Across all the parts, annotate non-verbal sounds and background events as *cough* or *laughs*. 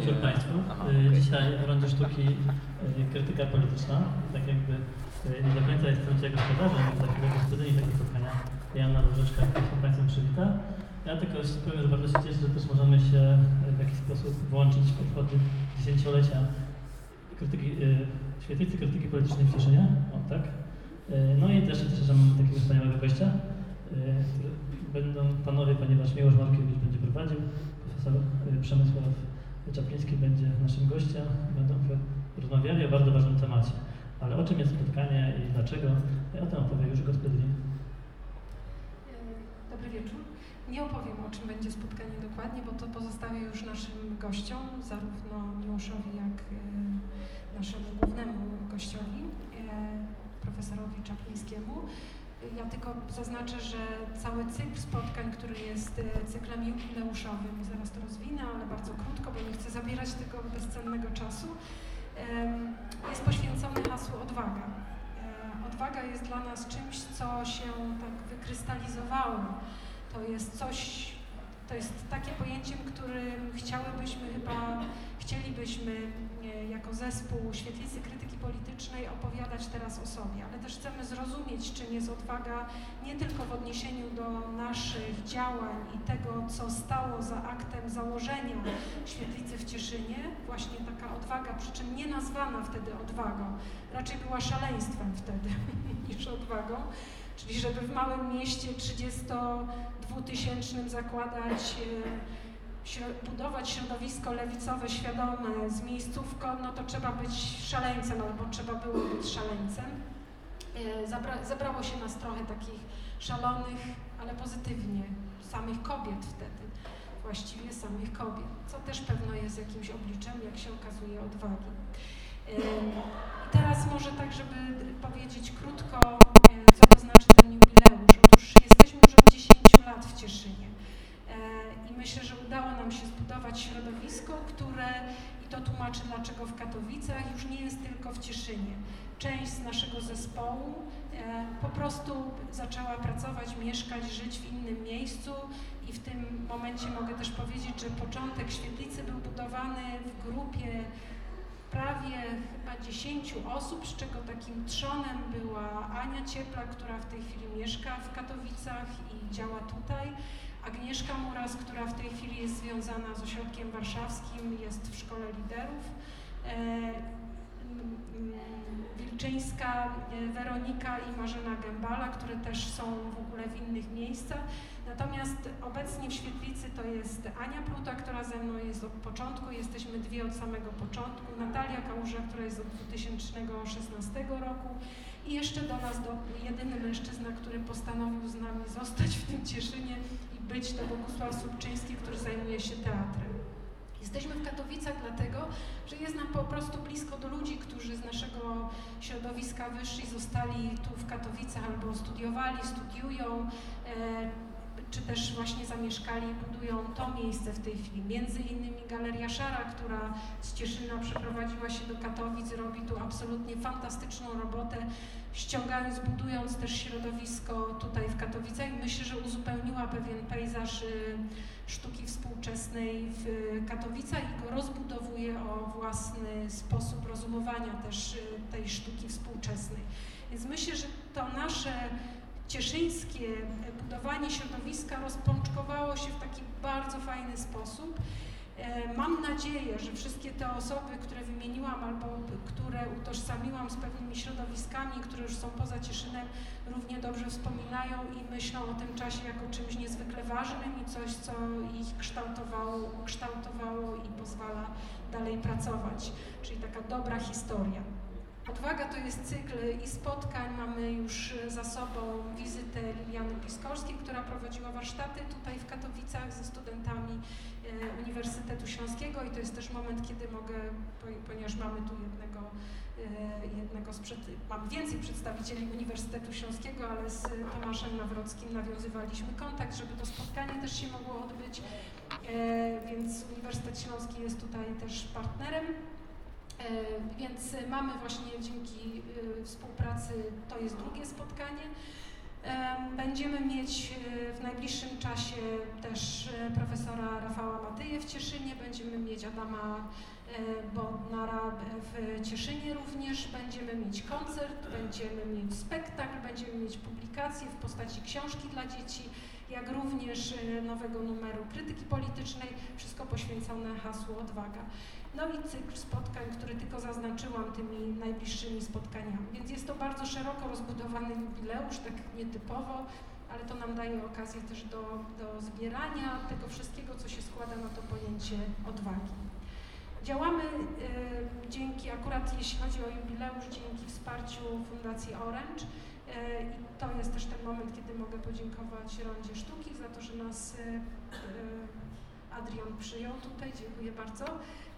wieczór Państwu. Aha, okay. Dzisiaj w rondzie sztuki krytyka polityczna. Tak jakby nie do końca jestem tutaj gospodarzem takiego gospodyni takiego spotkania. Jana Różeczka, się Państwem przywita. Ja tylko powiem, że bardzo się cieszę, że też możemy się w jakiś sposób włączyć w obchody dziesięciolecia krytyki, świetlicy krytyki politycznej w Cieszynie. O, tak. No i też cieszę, że mam takiego wspaniałego gościa, który będą panowie, ponieważ Miłosz Markiewicz będzie prowadził, profesor y, Przemysław Czapliński będzie naszym gościem. Będą rozmawiali o bardzo ważnym temacie. Ale o czym jest spotkanie i dlaczego, o tym opowie już gospodyni. Y, dobry wieczór. Nie opowiem o czym będzie spotkanie dokładnie, bo to pozostawię już naszym gościom, zarówno Miłoszowi, jak y, naszemu głównemu gościowi, profesorowi Czaplińskiemu. Ja tylko zaznaczę, że cały cykl spotkań, który jest e, cyklem jubileuszowym, zaraz to rozwinę, ale bardzo krótko, bo nie chcę zabierać tego bezcennego czasu, jest poświęcony hasłu odwaga. E, odwaga jest dla nas czymś, co się tak wykrystalizowało. To jest coś, to jest takie pojęciem, którym chciałybyśmy chyba, chcielibyśmy e, jako zespół Świetlicy Krytyki Politycznej opowiadać teraz o sobie, ale też chcemy zrozumieć, czym jest odwaga nie tylko w odniesieniu do naszych działań i tego, co stało za aktem założenia Świetlicy w Cieszynie, właśnie taka odwaga, przy czym nie nazwana wtedy odwagą, raczej była szaleństwem wtedy *laughs* niż odwagą, czyli żeby w małym mieście 32-tysięcznym zakładać e, budować środowisko lewicowe świadome z miejscówką, no to trzeba być szaleńcem albo trzeba było być szaleńcem. E, zabra zebrało się nas trochę takich szalonych, ale pozytywnie, samych kobiet wtedy, właściwie samych kobiet, co też pewno jest jakimś obliczem, jak się okazuje, odwagi. E, teraz może tak, żeby powiedzieć krótko, e, co to znaczy ten jubileusz. Otóż jesteśmy już od 10 lat w Cieszynie. Myślę, że udało nam się zbudować środowisko, które, i to tłumaczy dlaczego w Katowicach, już nie jest tylko w Cieszynie. Część z naszego zespołu e, po prostu zaczęła pracować, mieszkać, żyć w innym miejscu i w tym momencie mogę też powiedzieć, że początek świetlicy był budowany w grupie prawie chyba 10 osób, z czego takim trzonem była Ania Ciepla, która w tej chwili mieszka w Katowicach i działa tutaj. Agnieszka Muras, która w tej chwili jest związana z ośrodkiem warszawskim, jest w Szkole Liderów. E, Wilczyńska, e, Weronika i Marzena Gębala, które też są w ogóle w innych miejscach. Natomiast obecnie w Świetlicy to jest Ania Pluta, która ze mną jest od początku, jesteśmy dwie od samego początku, Natalia Kałuża, która jest od 2016 roku i jeszcze do nas do, jedyny mężczyzna, który postanowił z nami zostać w tym Cieszynie być, to Bogusław Słupczyński, który zajmuje się teatrem. Jesteśmy w Katowicach dlatego, że jest nam po prostu blisko do ludzi, którzy z naszego środowiska wyszli, zostali tu w Katowicach albo studiowali, studiują, e, czy też właśnie zamieszkali i budują to miejsce w tej chwili. Między innymi Galeria Szara, która z Cieszyna przeprowadziła się do Katowic, robi tu absolutnie fantastyczną robotę, ściągając, budując też środowisko tutaj w Katowicach myślę, że uzupełniła pewien pejzaż y, sztuki współczesnej w Katowicach i go rozbudowuje o własny sposób rozumowania też y, tej sztuki współczesnej. Więc myślę, że to nasze cieszyńskie budowanie środowiska rozpączkowało się w taki bardzo fajny sposób. E, mam nadzieję, że wszystkie te osoby, które wymieniłam albo które utożsamiłam z pewnymi środowiskami, które już są poza Cieszynem, równie dobrze wspominają i myślą o tym czasie jako czymś niezwykle ważnym i coś, co ich kształtowało, kształtowało i pozwala dalej pracować. Czyli taka dobra historia. Odwaga to jest cykl i spotkań. Mamy już za sobą wizytę Liliany Piskorskiej, która prowadziła warsztaty tutaj w Katowicach ze studentami e, Uniwersytetu Śląskiego i to jest też moment, kiedy mogę, ponieważ mamy tu jednego, e, jednego z przed, mam więcej przedstawicieli Uniwersytetu Śląskiego, ale z Tomaszem Nawrockim nawiązywaliśmy kontakt, żeby to spotkanie też się mogło odbyć, e, więc Uniwersytet Śląski jest tutaj też partnerem. E, więc mamy właśnie dzięki e, współpracy, to jest drugie spotkanie. Będziemy mieć e, w najbliższym czasie też e, profesora Rafała Matyje w Cieszynie, będziemy mieć Adama e, Bodnara w Cieszynie również, będziemy mieć koncert, będziemy mieć spektakl, będziemy mieć publikacje w postaci książki dla dzieci, jak również nowego numeru krytyki politycznej, wszystko poświęcone hasłu odwaga. No i cykl spotkań, który tylko zaznaczyłam tymi najbliższymi spotkaniami. Więc jest to bardzo szeroko rozbudowany jubileusz, tak nietypowo, ale to nam daje okazję też do, do zbierania tego wszystkiego, co się składa na to pojęcie odwagi. Działamy y, dzięki, akurat jeśli chodzi o jubileusz, dzięki wsparciu Fundacji Orange. Y, I to jest też ten moment, kiedy mogę podziękować Rondzie Sztuki za to, że nas y, Adrian przyjął tutaj. Dziękuję bardzo.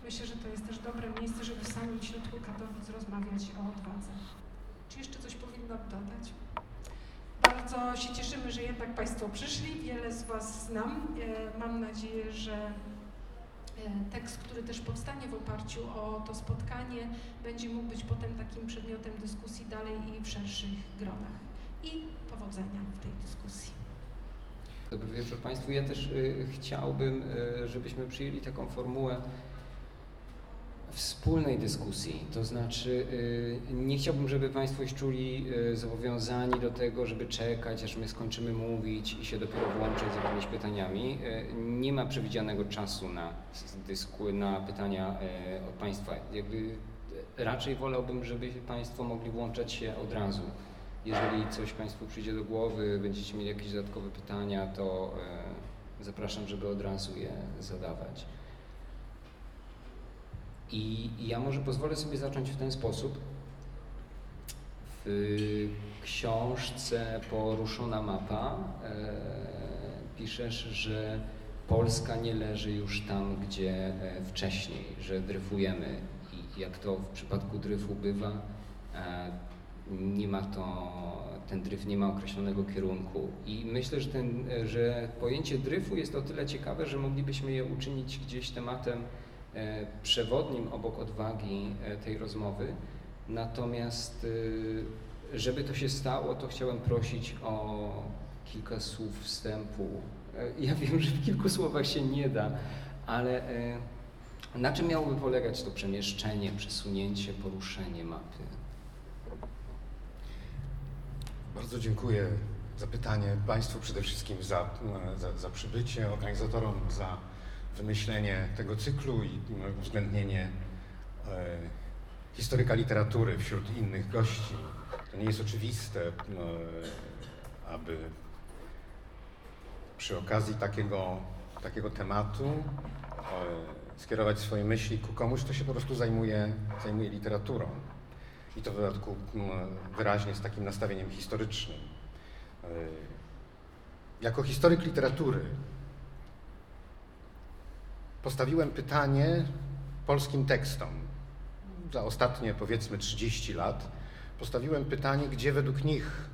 Myślę, że to jest też dobre miejsce, żeby w samym środku Katowic rozmawiać o odwadze. Czy jeszcze coś powinno dodać? Bardzo się cieszymy, że jednak Państwo przyszli. Wiele z Was znam. E, mam nadzieję, że e, tekst, który też powstanie w oparciu o to spotkanie, będzie mógł być potem takim przedmiotem dyskusji dalej i w szerszych gronach. I powodzenia w tej dyskusji. Dobry wieczór Państwu. Ja też y, chciałbym, y, żebyśmy przyjęli taką formułę wspólnej dyskusji. To znaczy, y, nie chciałbym, żeby Państwo się czuli y, zobowiązani do tego, żeby czekać, aż my skończymy mówić i się dopiero włączyć z jakimiś pytaniami. Y, nie ma przewidzianego czasu na dysku, na pytania od Państwa. Jakby raczej wolałbym, żeby Państwo mogli włączać się od razu. Jeżeli coś Państwu przyjdzie do głowy, będziecie mieli jakieś dodatkowe pytania, to zapraszam, żeby od razu je zadawać. I ja może pozwolę sobie zacząć w ten sposób. W książce Poruszona mapa e, piszesz, że Polska nie leży już tam, gdzie e, wcześniej, że dryfujemy i jak to w przypadku dryfu bywa, e, nie ma to, ten dryf nie ma określonego kierunku. I myślę, że, ten, że pojęcie dryfu jest o tyle ciekawe, że moglibyśmy je uczynić gdzieś tematem E, przewodnim obok odwagi e, tej rozmowy. Natomiast, e, żeby to się stało, to chciałem prosić o kilka słów wstępu. Ja *laughs* wiem, że w kilku słowach się nie da, ale na czym miałoby polegać to przemieszczenie, przesunięcie, poruszenie mapy? Bardzo dziękuję za pytanie. Państwu przede wszystkim za, za, za przybycie, organizatorom za wymyślenie tego cyklu i uwzględnienie e, historyka literatury wśród innych gości. To nie jest oczywiste, e, aby przy okazji takiego, takiego tematu e, skierować swoje myśli ku komuś, kto się po prostu zajmuje, zajmuje literaturą. I to w dodatku wyraźnie z takim nastawieniem historycznym. Jako historyk literatury postawiłem pytanie polskim tekstom. Za ostatnie powiedzmy 30 lat postawiłem pytanie, gdzie według nich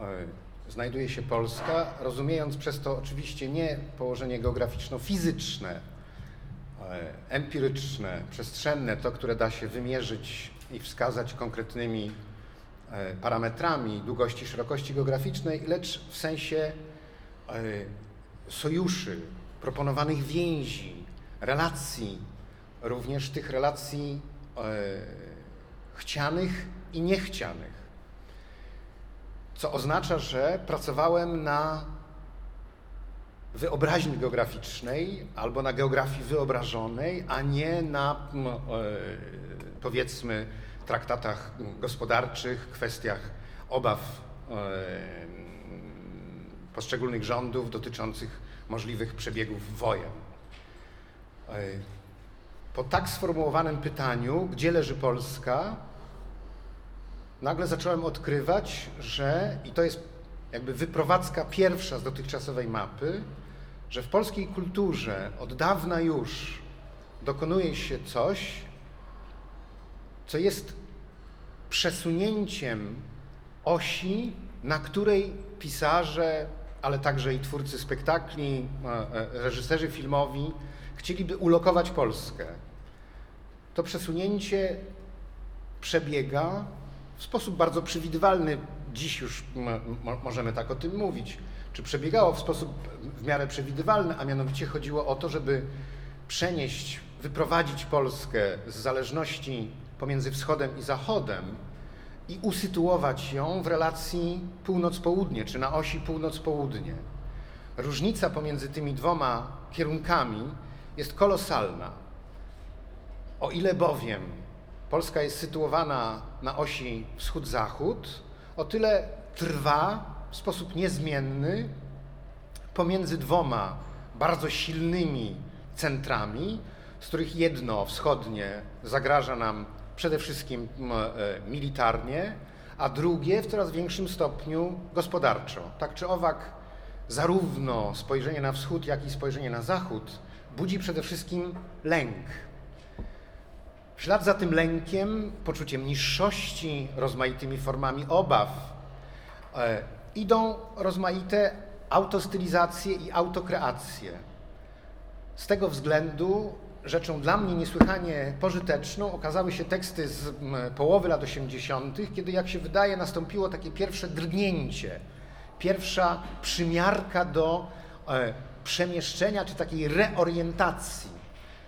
e, znajduje się Polska, rozumiejąc przez to oczywiście nie położenie geograficzno-fizyczne, e, empiryczne, przestrzenne, to, które da się wymierzyć i wskazać konkretnymi e, parametrami długości, szerokości geograficznej, lecz w sensie sojuszy, proponowanych więzi, relacji, również tych relacji e, chcianych i niechcianych. Co oznacza, że pracowałem na wyobraźni geograficznej albo na geografii wyobrażonej, a nie na e, powiedzmy traktatach gospodarczych, kwestiach obaw e, poszczególnych rządów dotyczących możliwych przebiegów wojen. Po tak sformułowanym pytaniu, gdzie leży Polska, nagle zacząłem odkrywać, że, i to jest jakby wyprowadzka pierwsza z dotychczasowej mapy, że w polskiej kulturze od dawna już dokonuje się coś, co jest przesunięciem osi, na której pisarze, ale także i twórcy spektakli, e, e, reżyserzy filmowi chcieliby ulokować Polskę. To przesunięcie przebiega w sposób bardzo przewidywalny, dziś już możemy tak o tym mówić, czy przebiegało w sposób w miarę przewidywalny, a mianowicie chodziło o to, żeby przenieść, wyprowadzić Polskę z zależności pomiędzy wschodem i zachodem i usytuować ją w relacji północ-południe, czy na osi północ-południe. Różnica pomiędzy tymi dwoma kierunkami jest kolosalna. O ile bowiem Polska jest sytuowana na osi wschód-zachód, o tyle trwa w sposób niezmienny pomiędzy dwoma bardzo silnymi centrami, z których jedno wschodnie zagraża nam przede wszystkim e, militarnie, a drugie w coraz większym stopniu gospodarczo. Tak czy owak, zarówno spojrzenie na wschód, jak i spojrzenie na zachód budzi przede wszystkim lęk. W ślad za tym lękiem, poczuciem niższości, rozmaitymi formami obaw, e, idą rozmaite autostylizacje i autokreacje. Z tego względu rzeczą dla mnie niesłychanie pożyteczną okazały się teksty z połowy lat 80., kiedy, jak się wydaje, nastąpiło takie pierwsze drgnięcie, pierwsza przymiarka do e, przemieszczenia czy takiej reorientacji.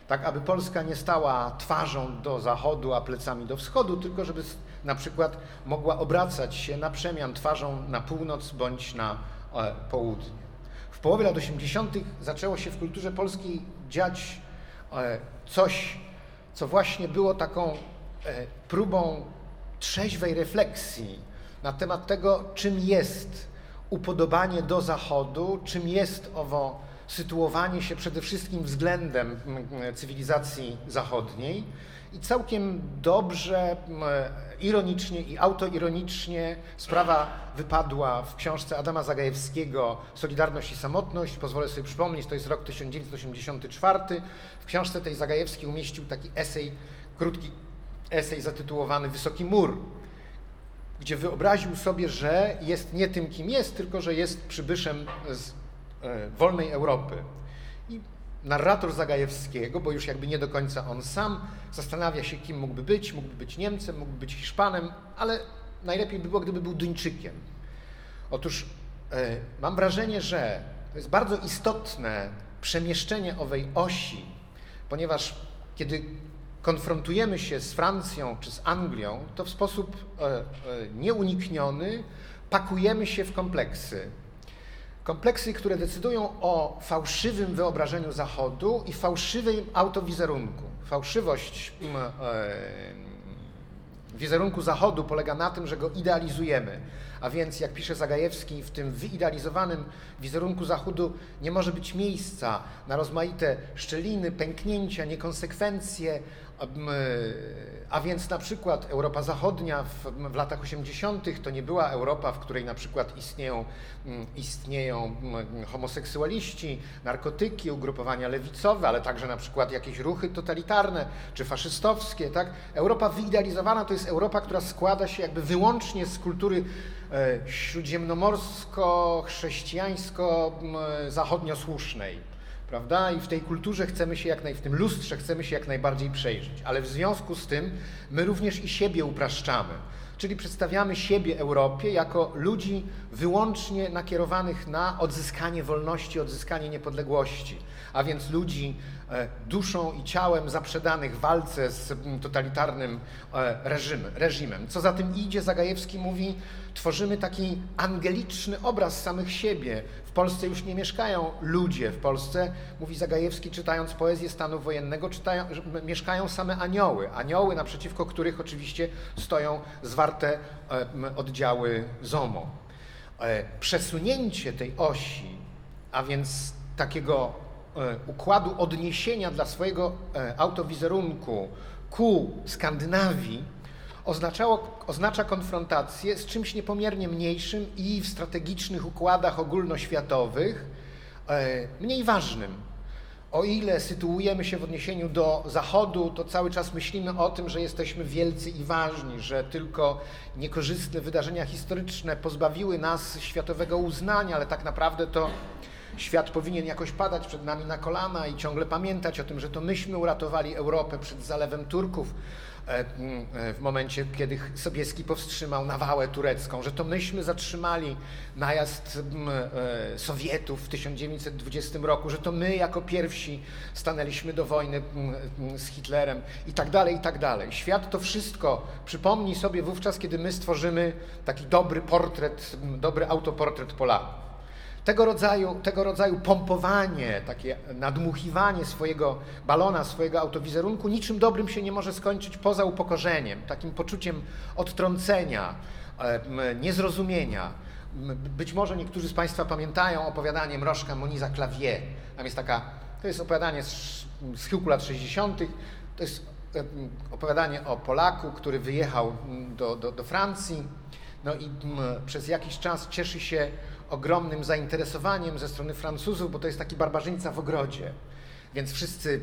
Tak, aby Polska nie stała twarzą do zachodu, a plecami do wschodu, tylko żeby na przykład mogła obracać się na przemian twarzą na północ bądź na e, południe. W połowie lat 80. zaczęło się w kulturze polskiej dziać coś, co właśnie było taką e, próbą trzeźwej refleksji na temat tego, czym jest upodobanie do Zachodu, czym jest owo sytuowanie się przede wszystkim względem cywilizacji zachodniej. I całkiem dobrze, ironicznie i autoironicznie sprawa wypadła w książce Adama Zagajewskiego Solidarność i samotność. Pozwolę sobie przypomnieć, to jest rok 1984. W książce tej Zagajewski umieścił taki esej, krótki esej zatytułowany Wysoki Mur, gdzie wyobraził sobie, że jest nie tym, kim jest, tylko że jest przybyszem z e, wolnej Europy. I narrator Zagajewskiego, bo już jakby nie do końca on sam, zastanawia się, kim mógłby być. Mógłby być Niemcem, mógłby być Hiszpanem, ale najlepiej by było, gdyby był Duńczykiem. Otóż e, mam wrażenie, że to jest bardzo istotne przemieszczenie owej osi, ponieważ kiedy konfrontujemy się z Francją czy z Anglią, to w sposób e, e, nieunikniony pakujemy się w kompleksy. Kompleksy, które decydują o fałszywym wyobrażeniu Zachodu i fałszywym autowizerunku. Fałszywość wizerunku Zachodu polega na tym, że go idealizujemy. A więc, jak pisze Zagajewski, w tym wyidealizowanym wizerunku Zachodu nie może być miejsca na rozmaite szczeliny, pęknięcia, niekonsekwencje, a więc na przykład Europa Zachodnia w, w, latach 80. to nie była Europa, w której na przykład istnieją, istnieją homoseksualiści, narkotyki, ugrupowania lewicowe, ale także na przykład jakieś ruchy totalitarne czy faszystowskie. Tak? Europa wyidealizowana to jest Europa, która składa się jakby wyłącznie z kultury e, śródziemnomorsko-chrześcijańsko-zachodniosłusznej prawda? I w tej kulturze chcemy się jak naj, w tym lustrze chcemy się jak najbardziej przejrzeć. Ale w związku z tym my również i siebie upraszczamy. Czyli przedstawiamy siebie Europie jako ludzi wyłącznie nakierowanych na odzyskanie wolności, odzyskanie niepodległości, a więc ludzi e, duszą i ciałem zaprzedanych walce z totalitarnym e, reżimem. Co za tym idzie, Zagajewski mówi, tworzymy taki angeliczny obraz samych siebie, Polsce już nie mieszkają ludzie. W Polsce, mówi Zagajewski, czytając poezję stanu wojennego, czytają, mieszkają same anioły. Anioły, naprzeciwko których oczywiście stoją zwarte e, oddziały ZOMO. E, przesunięcie tej osi, a więc takiego e, układu odniesienia dla swojego autowizerunku ku Skandynawii, oznaczało, oznacza konfrontację z czymś niepomiernie mniejszym i w strategicznych układach ogólnoświatowych e, mniej ważnym. O ile sytuujemy się w odniesieniu do Zachodu, to cały czas myślimy o tym, że jesteśmy wielcy i ważni, że tylko niekorzystne wydarzenia historyczne pozbawiły nas światowego uznania, ale tak naprawdę to świat powinien jakoś padać przed nami na kolana i ciągle pamiętać o tym, że to myśmy uratowali Europę przed zalewem Turków w momencie, kiedy Sobieski powstrzymał nawałę turecką, że to myśmy zatrzymali najazd Sowietów w 1920 roku, że to my jako pierwsi stanęliśmy do wojny z Hitlerem i tak dalej, i tak dalej. Świat to wszystko przypomni sobie wówczas, kiedy my stworzymy taki dobry portret, dobry autoportret Polaków. Tego rodzaju, tego rodzaju pompowanie, takie nadmuchiwanie swojego balona, swojego autowizerunku niczym dobrym się nie może skończyć poza upokorzeniem, takim poczuciem odtrącenia, niezrozumienia. Być może niektórzy z Państwa pamiętają opowiadanie Mrożka Moniza Clavier. Tam jest taka, to jest opowiadanie z, z chyłku lat 60. To jest opowiadanie o Polaku, który wyjechał do, do, do Francji no i przez jakiś czas cieszy się ogromnym zainteresowaniem ze strony Francuzów, bo to jest taki barbarzyńca w ogrodzie. Więc wszyscy,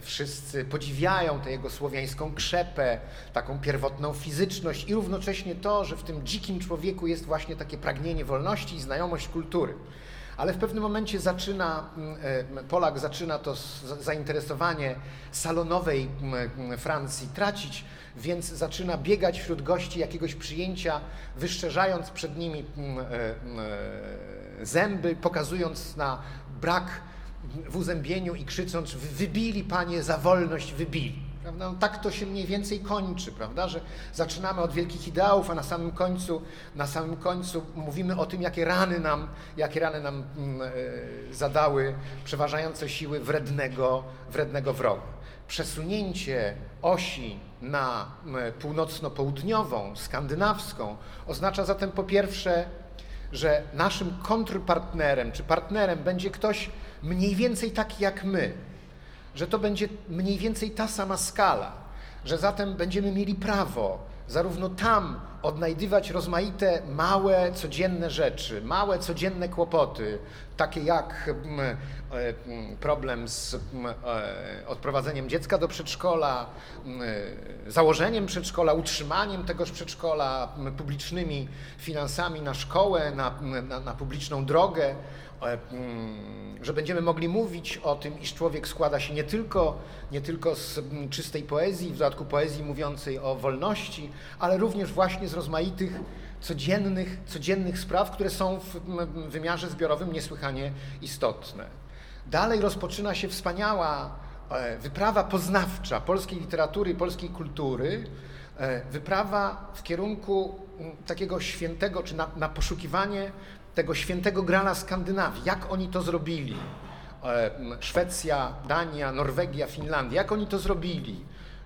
wszyscy podziwiają tę jego słowiańską krzepę, taką pierwotną fizyczność i równocześnie to, że w tym dzikim człowieku jest właśnie takie pragnienie wolności i znajomość kultury. Ale w pewnym momencie zaczyna, e, Polak zaczyna to zainteresowanie salonowej Francji tracić, więc zaczyna biegać wśród gości jakiegoś przyjęcia, wyszczerzając przed nimi e, zęby, pokazując na brak w uzębieniu i krzycząc: Wybili panie za wolność, wybili. No, tak to się mniej więcej kończy, prawda? że zaczynamy od wielkich ideałów, a na samym końcu, na samym końcu mówimy o tym, jakie rany nam, jakie rany nam mm, e, zadały przeważające siły wrednego, wrednego wroga. Przesunięcie osi na północno-południową, skandynawską oznacza zatem po pierwsze, że naszym kontrpartnerem czy partnerem będzie ktoś mniej więcej taki jak my, że to będzie mniej więcej ta sama skala, że zatem będziemy mieli prawo zarówno tam odnajdywać rozmaite małe, codzienne rzeczy, małe, codzienne kłopoty, takie jak mm, e, mm, problem z mm, e, odprowadzeniem dziecka do przedszkola, e, założeniem przedszkola, utrzymaniem tegoż przedszkola, publicznymi finansami na szkołę, na, na, na publiczną drogę, że będziemy mogli mówić o tym, iż człowiek składa się nie tylko, nie tylko z czystej poezji, w dodatku poezji mówiącej o wolności, ale również właśnie z rozmaitych codziennych, codziennych spraw, które są w wymiarze zbiorowym niesłychanie istotne. Dalej rozpoczyna się wspaniała e, wyprawa poznawcza polskiej literatury, polskiej kultury, e, wyprawa w kierunku takiego świętego, czy na, na poszukiwanie tego świętego grala Skandynawii. Jak oni to zrobili? E, Szwecja, Dania, Norwegia, Finlandia. Jak oni to zrobili?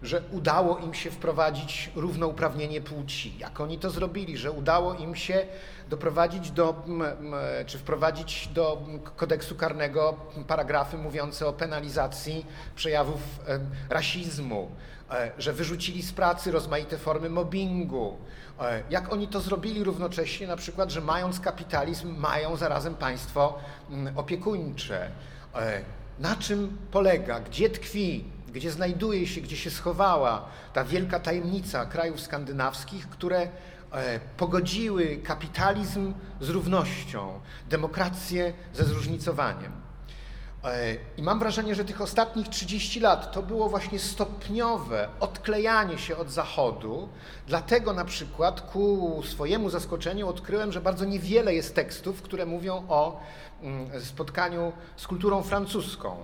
Że udało im się wprowadzić równouprawnienie płci. Jak oni to zrobili? Że udało im się doprowadzić do, czy wprowadzić do kodeksu karnego paragrafy mówiące o penalizacji przejawów rasizmu, e, że wyrzucili z pracy rozmaite formy mobbingu, E, jak oni to zrobili równocześnie, na przykład, że mając kapitalizm, mają zarazem państwo opiekuńcze. E, na czym polega, gdzie tkwi, gdzie znajduje się, gdzie się schowała ta wielka tajemnica krajów skandynawskich, które e, pogodziły kapitalizm z równością, demokrację ze zróżnicowaniem. E, I mam wrażenie, że tych ostatnich 30 lat to było właśnie stopniowe odklejanie się od Zachodu. Dlatego na przykład ku swojemu zaskoczeniu odkryłem, że bardzo niewiele jest tekstów, które mówią o mm, spotkaniu z kulturą francuską,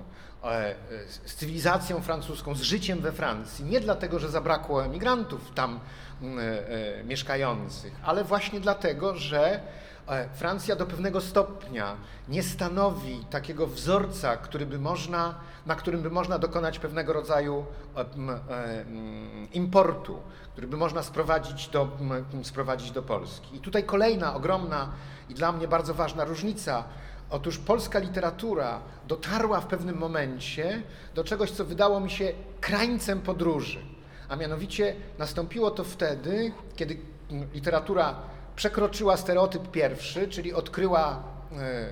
z cywilizacją francuską, z życiem we Francji. Nie dlatego, że zabrakło emigrantów tam mm, e, mieszkających, ale właśnie dlatego, że E, Francja do pewnego stopnia nie stanowi takiego wzorca, który by można, na którym by można dokonać pewnego rodzaju e, e, importu, który by można sprowadzić do, sprowadzić do Polski. I tutaj kolejna ogromna i dla mnie bardzo ważna różnica. Otóż polska literatura dotarła w pewnym momencie do czegoś, co wydało mi się krańcem podróży. A mianowicie nastąpiło to wtedy, kiedy literatura przekroczyła stereotyp pierwszy, czyli odkryła, e, e,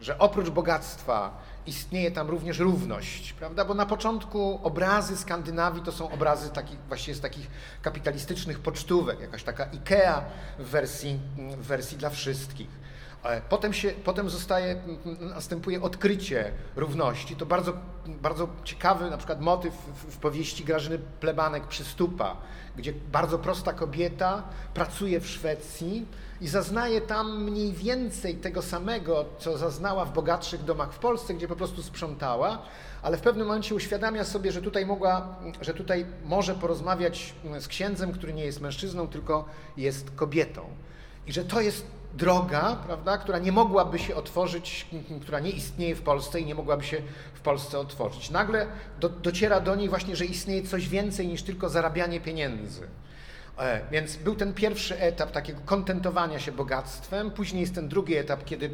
że oprócz bogactwa istnieje tam również równość, prawda? Bo na początku obrazy Skandynawii to są obrazy właściwie z takich kapitalistycznych pocztówek, jakaś taka Ikea w wersji, w wersji dla wszystkich. E, potem, się, potem zostaje, następuje odkrycie równości. To bardzo, bardzo ciekawy na przykład motyw w, powieści Grażyny Plebanek Przystupa, gdzie bardzo prosta kobieta pracuje w Szwecji i zaznaje tam mniej więcej tego samego, co zaznała w bogatszych domach w Polsce, gdzie po prostu sprzątała, ale w pewnym momencie uświadamia sobie, że tutaj mogła, że tutaj może porozmawiać z księdzem, który nie jest mężczyzną, tylko jest kobietą. I że to jest droga, prawda, która nie mogłaby się otworzyć, która nie istnieje w Polsce i nie mogłaby się w Polsce otworzyć. Nagle do, dociera do niej właśnie, że istnieje coś więcej niż tylko zarabianie pieniędzy. E, więc był ten pierwszy etap takiego kontentowania się bogactwem, później jest ten drugi etap, kiedy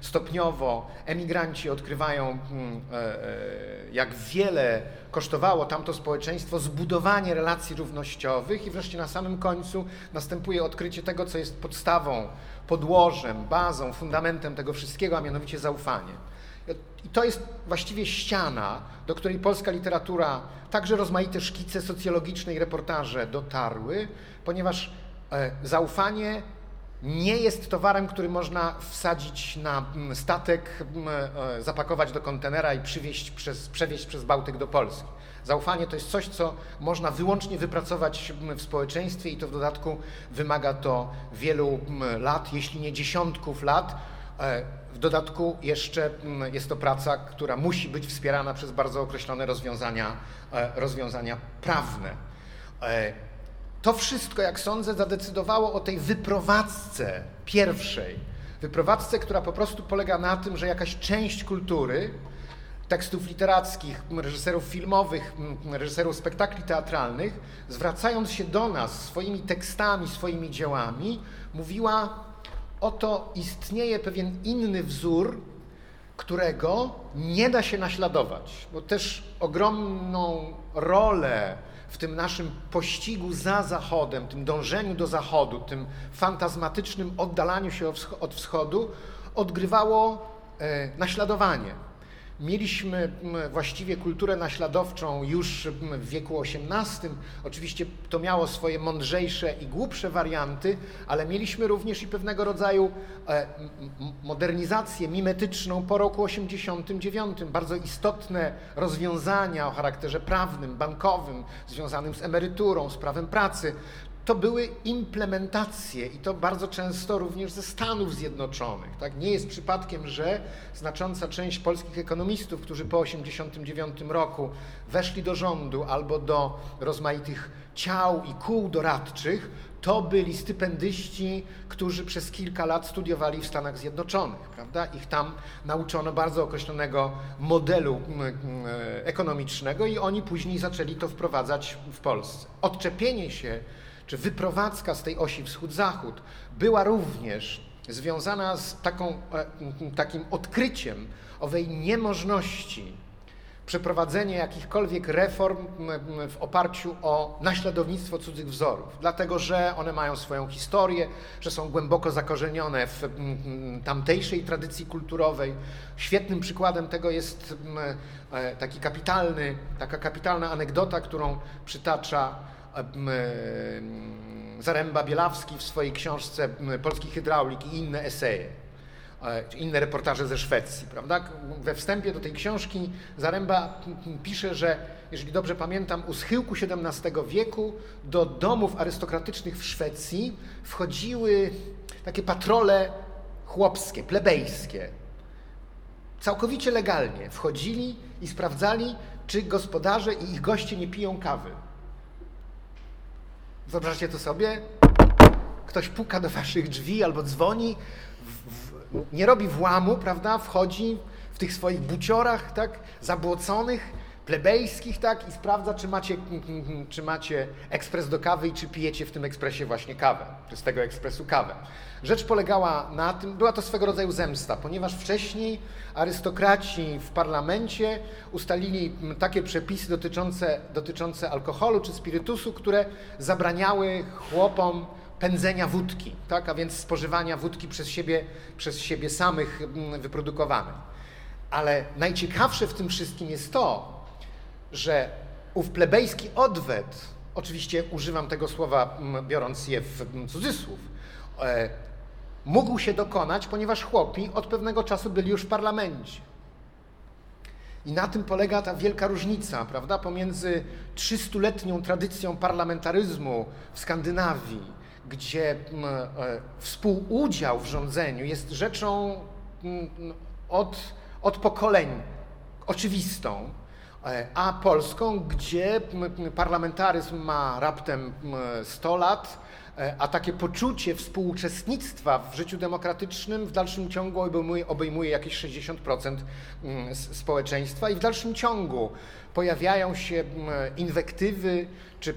stopniowo emigranci odkrywają, e, e, jak wiele kosztowało tamto społeczeństwo zbudowanie relacji równościowych i wreszcie na samym końcu następuje odkrycie tego, co jest podstawą, podłożem, bazą, fundamentem tego wszystkiego, a mianowicie zaufanie. I to jest właściwie ściana, do której polska literatura, także rozmaite szkice socjologiczne i reportaże dotarły, ponieważ e, zaufanie nie jest towarem, który można wsadzić na mm, statek, mm, e, zapakować do kontenera i przywieźć przez, przewieźć przez Bałtyk do Polski. Zaufanie to jest coś, co można wyłącznie wypracować mm, w społeczeństwie i to w dodatku wymaga to wielu lat, jeśli nie dziesiątków lat, e, w dodatku jeszcze mm, jest to praca, która musi być wspierana przez bardzo określone rozwiązania, e, rozwiązania prawne. E, to wszystko, jak sądzę, zadecydowało o tej wyprowadzce pierwszej. Wyprowadzce, która po prostu polega na tym, że jakaś część kultury, tekstów literackich, reżyserów filmowych, reżyserów spektakli teatralnych, zwracając się do nas swoimi tekstami, swoimi dziełami, mówiła oto istnieje pewien inny wzór, którego nie da się naśladować, bo też ogromną rolę w tym naszym pościgu za Zachodem, tym dążeniu do Zachodu, tym fantazmatycznym oddalaniu się od wschodu odgrywało e, naśladowanie. Mieliśmy właściwie kulturę naśladowczą już w wieku XVIII. Oczywiście to miało swoje mądrzejsze i głupsze warianty, ale mieliśmy również i pewnego rodzaju e, modernizację mimetyczną po roku 89. Bardzo istotne rozwiązania o charakterze prawnym, bankowym, związanym z emeryturą, z prawem pracy to były implementacje i to bardzo często również ze Stanów Zjednoczonych. Tak? Nie jest przypadkiem, że znacząca część polskich ekonomistów, którzy po 1989 roku weszli do rządu albo do rozmaitych ciał i kół doradczych, to byli stypendyści, którzy przez kilka lat studiowali w Stanach Zjednoczonych. Prawda? Ich tam nauczono bardzo określonego modelu ekonomicznego i oni później zaczęli to wprowadzać w Polsce. Odczepienie się czy wyprowadzka z tej osi wschód-zachód była również związana z taką, e, takim odkryciem owej niemożności przeprowadzenia jakichkolwiek reform w oparciu o naśladownictwo cudzych wzorów, dlatego że one mają swoją historię, że są głęboko zakorzenione w tamtejszej tradycji kulturowej. Świetnym przykładem tego jest e, taki kapitalny, taka kapitalna anegdota, którą przytacza Zaręba Bielawski w swojej książce Polski Hydraulik i inne eseje, e, inne reportaże ze Szwecji, prawda? We wstępie do tej książki Zaręba pisze, że jeżeli dobrze pamiętam, u schyłku XVII wieku do domów arystokratycznych w Szwecji wchodziły takie patrole chłopskie, plebejskie. Całkowicie legalnie wchodzili i sprawdzali, czy gospodarze i ich goście nie piją kawy. Wyobraźcie to sobie? Ktoś puka do waszych drzwi albo dzwoni, w, w, nie robi włamu, prawda? Wchodzi w tych swoich buciorach, tak? Zabłoconych, plebejskich, tak? I sprawdza, czy macie, czy macie ekspres do kawy i czy pijecie w tym ekspresie właśnie kawę, czy z tego ekspresu kawę. Rzecz polegała na tym, była to swego rodzaju zemsta, ponieważ wcześniej arystokraci w parlamencie ustalili takie przepisy dotyczące, dotyczące alkoholu czy spirytusu, które zabraniały chłopom pędzenia wódki, tak? a więc spożywania wódki przez siebie, przez siebie samych wyprodukowanej. Ale najciekawsze w tym wszystkim jest to, że ów plebejski odwet, oczywiście używam tego słowa biorąc je w cudzysłów, e, mógł się dokonać, ponieważ chłopi od pewnego czasu byli już w parlamencie. I na tym polega ta wielka różnica, prawda, pomiędzy 300-letnią tradycją parlamentaryzmu w Skandynawii, gdzie e, współudział w rządzeniu jest rzeczą od, od pokoleń oczywistą, e, a Polską, gdzie parlamentaryzm ma raptem 100 lat, e, a takie poczucie współuczestnictwa w życiu demokratycznym w dalszym ciągu obejmuje, obejmuje jakieś 60% społeczeństwa i w dalszym ciągu pojawiają się inwektywy czy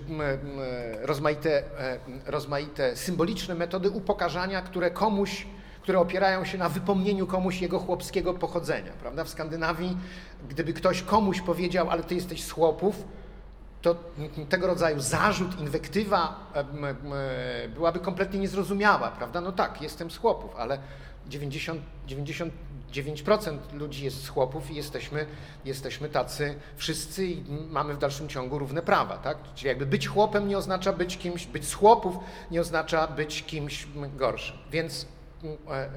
rozmaite, e, rozmaite symboliczne metody upokarzania, które komuś które opierają się na wypomnieniu komuś jego chłopskiego pochodzenia. Prawda? W Skandynawii, gdyby ktoś komuś powiedział, ale ty jesteś z chłopów, to tego rodzaju zarzut, inwektywa byłaby kompletnie niezrozumiała, prawda? No tak, jestem z chłopów, ale 90, 99% ludzi jest z chłopów i jesteśmy, jesteśmy tacy wszyscy i mamy w dalszym ciągu równe prawa, tak? Czyli jakby być chłopem nie oznacza być kimś, być z chłopów nie oznacza być kimś gorszym. Więc E,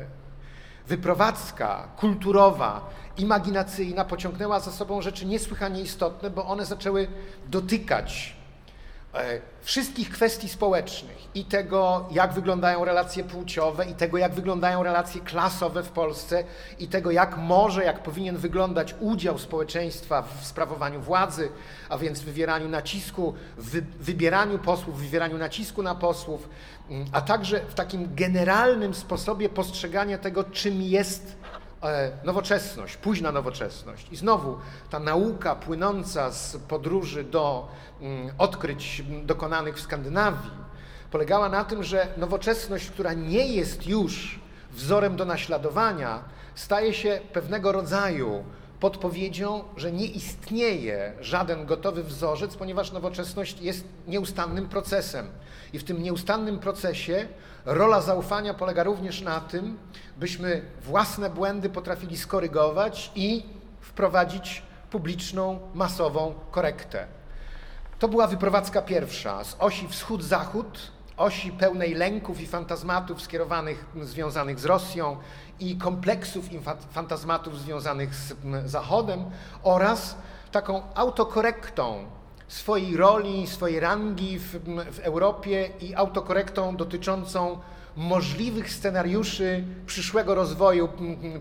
wyprowadzka kulturowa, imaginacyjna pociągnęła za sobą rzeczy niesłychanie istotne, bo one zaczęły dotykać wszystkich kwestii społecznych i tego, jak wyglądają relacje płciowe, i tego, jak wyglądają relacje klasowe w Polsce, i tego, jak może, jak powinien wyglądać udział społeczeństwa w sprawowaniu władzy, a więc wywieraniu nacisku, w wybieraniu posłów, wywieraniu nacisku na posłów, mm, a także w takim generalnym sposobie postrzegania tego, czym jest E, nowoczesność, późna nowoczesność. I znowu ta nauka płynąca z podróży do mm, odkryć dokonanych w Skandynawii polegała na tym, że nowoczesność, która nie jest już wzorem do naśladowania, staje się pewnego rodzaju podpowiedzią, że nie istnieje żaden gotowy wzorzec, ponieważ nowoczesność jest nieustannym procesem. I w tym nieustannym procesie rola zaufania polega również na tym, byśmy własne błędy potrafili skorygować i wprowadzić publiczną, masową korektę. To była wyprowadzka pierwsza z osi wschód-zachód, osi pełnej lęków i fantazmatów skierowanych, związanych z Rosją i kompleksów i fantazmatów związanych z Zachodem oraz taką autokorektą swojej roli, swojej rangi w, w Europie i autokorektą dotyczącą możliwych scenariuszy przyszłego rozwoju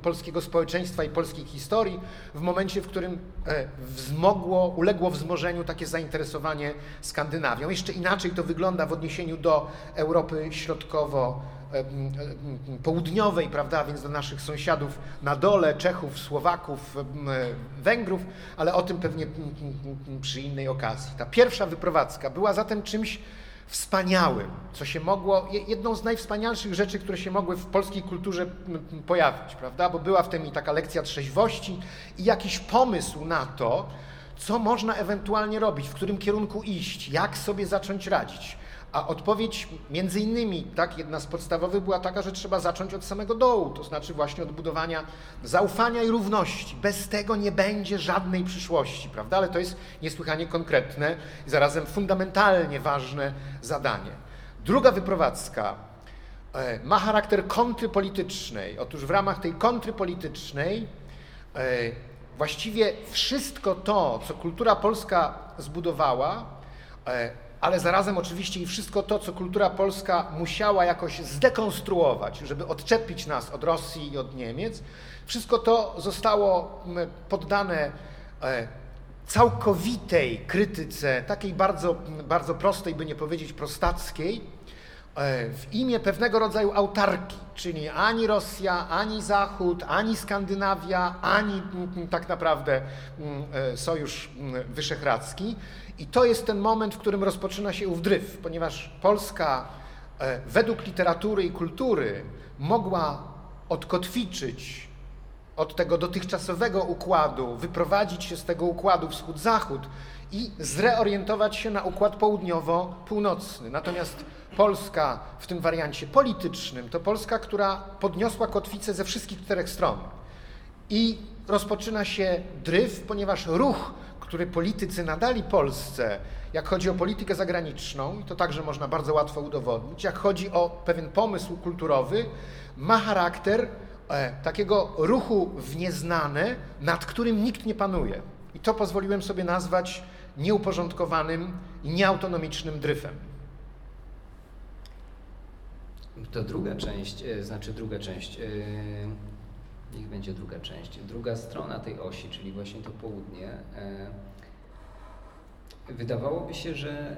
polskiego społeczeństwa i polskiej historii w momencie, w którym e, wzmogło, uległo wzmożeniu takie zainteresowanie Skandynawią. Jeszcze inaczej to wygląda w odniesieniu do Europy Środkowo- południowej, prawda, więc do naszych sąsiadów na dole, Czechów, Słowaków, Węgrów, ale o tym pewnie przy innej okazji. Ta pierwsza wyprowadzka była zatem czymś wspaniałym, co się mogło, jedną z najwspanialszych rzeczy, które się mogły w polskiej kulturze pojawić, prawda, bo była w tym i taka lekcja trzeźwości i jakiś pomysł na to, co można ewentualnie robić, w którym kierunku iść, jak sobie zacząć radzić. A odpowiedź między innymi, tak, jedna z podstawowych była taka, że trzeba zacząć od samego dołu, to znaczy właśnie od budowania zaufania i równości. Bez tego nie będzie żadnej przyszłości, prawda? Ale to jest niesłychanie konkretne i zarazem fundamentalnie ważne zadanie. Druga wyprowadzka e, ma charakter kontry politycznej. Otóż w ramach tej kontry politycznej e, właściwie wszystko to, co kultura polska zbudowała, e, ale zarazem oczywiście i wszystko to, co kultura polska musiała jakoś zdekonstruować, żeby odczepić nas od Rosji i od Niemiec, wszystko to zostało poddane e, całkowitej krytyce, takiej bardzo, bardzo prostej, by nie powiedzieć prostackiej, e, w imię pewnego rodzaju autarki, czyli ani Rosja, ani Zachód, ani Skandynawia, ani tak naprawdę e, Sojusz Wyszehradzki i to jest ten moment, w którym rozpoczyna się ów dryf, ponieważ Polska e, według literatury i kultury mogła odkotwiczyć od tego dotychczasowego układu, wyprowadzić się z tego układu wschód-zachód i zreorientować się na układ południowo-północny. Natomiast Polska w tym wariancie politycznym to Polska, która podniosła kotwicę ze wszystkich czterech stron. I rozpoczyna się dryf, ponieważ ruch które politycy nadali Polsce, jak chodzi o politykę zagraniczną, i to także można bardzo łatwo udowodnić, jak chodzi o pewien pomysł kulturowy, ma charakter e, takiego ruchu w nieznane, nad którym nikt nie panuje. I to pozwoliłem sobie nazwać nieuporządkowanym i nieautonomicznym dryfem. To druga część, e, znaczy druga część, e, niech będzie druga część. Druga strona tej osi, czyli właśnie to południe. E, wydawałoby się, że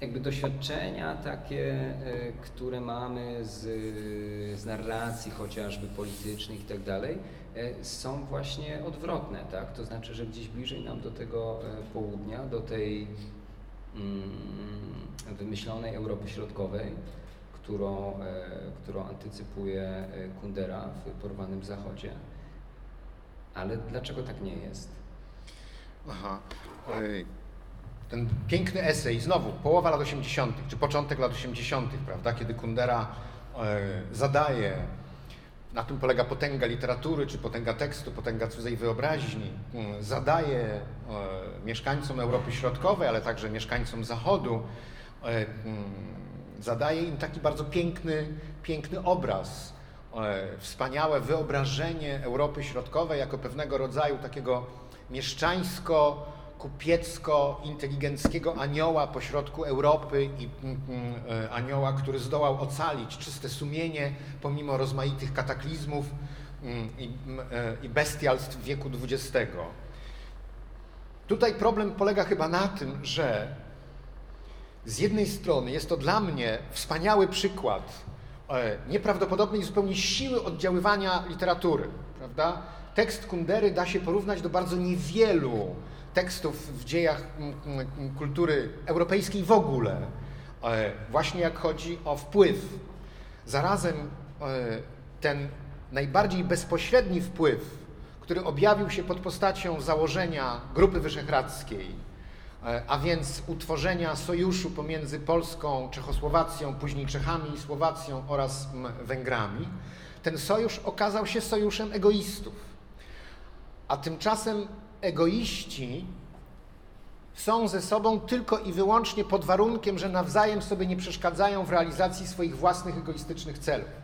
jakby doświadczenia takie, które mamy z, z narracji chociażby politycznych i tak dalej, są właśnie odwrotne, tak? To znaczy, że gdzieś bliżej nam do tego południa, do tej mm, wymyślonej Europy Środkowej, którą, e, którą antycypuje e, Kundera w Porwanym Zachodzie. Ale dlaczego tak nie jest? Aha. Ten piękny esej, znowu, połowa lat 80., czy początek lat 80., prawda, kiedy Kundera e, zadaje, na tym polega potęga literatury, czy potęga tekstu, potęga cudzej wyobraźni, mm, zadaje mieszkańcom Europy Środkowej, ale także mieszkańcom Zachodu, mm, zadaje im taki bardzo piękny, piękny obraz, e, wspaniałe wyobrażenie Europy Środkowej jako pewnego rodzaju takiego mieszczańsko, kupiecko-inteligenckiego anioła pośrodku Europy i mm, mm, e, anioła, który zdołał ocalić czyste sumienie pomimo rozmaitych kataklizmów mm, e, i bestialstw wieku XX. Tutaj problem polega chyba na tym, że z jednej strony jest to dla mnie wspaniały przykład e, nieprawdopodobnej zupełnie siły oddziaływania literatury, prawda? Tekst Kundery da się porównać do bardzo niewielu tekstów w dziejach kultury europejskiej w ogóle, e, właśnie jak chodzi o wpływ. Zarazem e, ten najbardziej bezpośredni wpływ, który objawił się pod postacią założenia Grupy Wyszehradzkiej, a więc utworzenia sojuszu pomiędzy Polską, Czechosłowacją, później Czechami i Słowacją oraz Węgrami, ten sojusz okazał się sojuszem egoistów. A tymczasem egoiści są ze sobą tylko i wyłącznie pod warunkiem, że nawzajem sobie nie przeszkadzają w realizacji swoich własnych egoistycznych celów.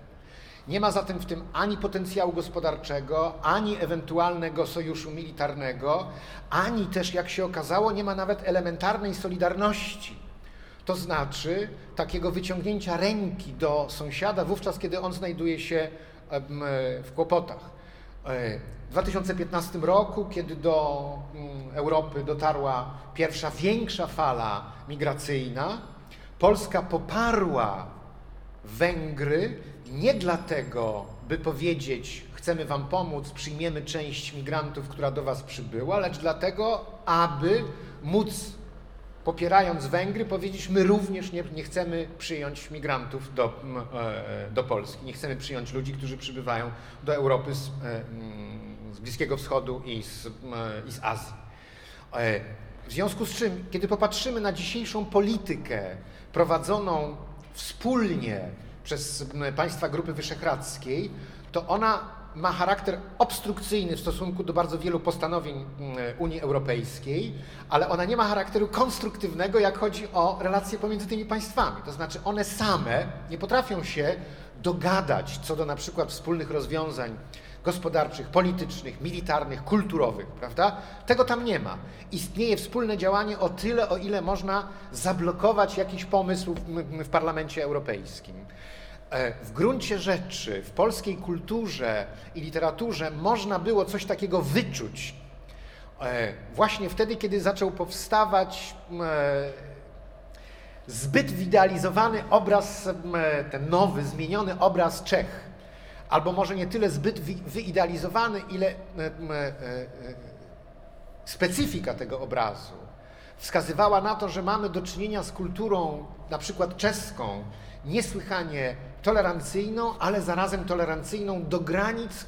Nie ma zatem w tym ani potencjału gospodarczego, ani ewentualnego sojuszu militarnego, ani też, jak się okazało, nie ma nawet elementarnej solidarności. To znaczy takiego wyciągnięcia ręki do sąsiada wówczas, kiedy on znajduje się w kłopotach. E, w 2015 roku, kiedy do mm, Europy dotarła pierwsza większa fala migracyjna, Polska poparła Węgry nie dlatego, by powiedzieć, chcemy Wam pomóc, przyjmiemy część migrantów, która do Was przybyła, lecz dlatego, aby móc, popierając Węgry, powiedzieć, my również nie, nie chcemy przyjąć migrantów do, e, do Polski, nie chcemy przyjąć ludzi, którzy przybywają do Europy z, e, z Bliskiego Wschodu i z, i z Azji. E, w związku z czym, kiedy popatrzymy na dzisiejszą politykę prowadzoną wspólnie przez państwa Grupy Wyszehradzkiej, to ona ma charakter obstrukcyjny w stosunku do bardzo wielu postanowień Unii Europejskiej, ale ona nie ma charakteru konstruktywnego, jak chodzi o relacje pomiędzy tymi państwami. To znaczy one same nie potrafią się dogadać co do na przykład wspólnych rozwiązań gospodarczych, politycznych, militarnych, kulturowych, prawda? Tego tam nie ma. Istnieje wspólne działanie o tyle, o ile można zablokować jakiś pomysł w, Parlamencie Europejskim. E, w gruncie rzeczy w polskiej kulturze i literaturze można było coś takiego wyczuć e, właśnie wtedy, kiedy zaczął powstawać e, zbyt wyidealizowany obraz, ten nowy, zmieniony obraz Czech. Albo może nie tyle zbyt wyidealizowany, ile specyfika tego obrazu wskazywała na to, że mamy do czynienia z kulturą na przykład czeską, niesłychanie tolerancyjną, ale zarazem tolerancyjną do granic,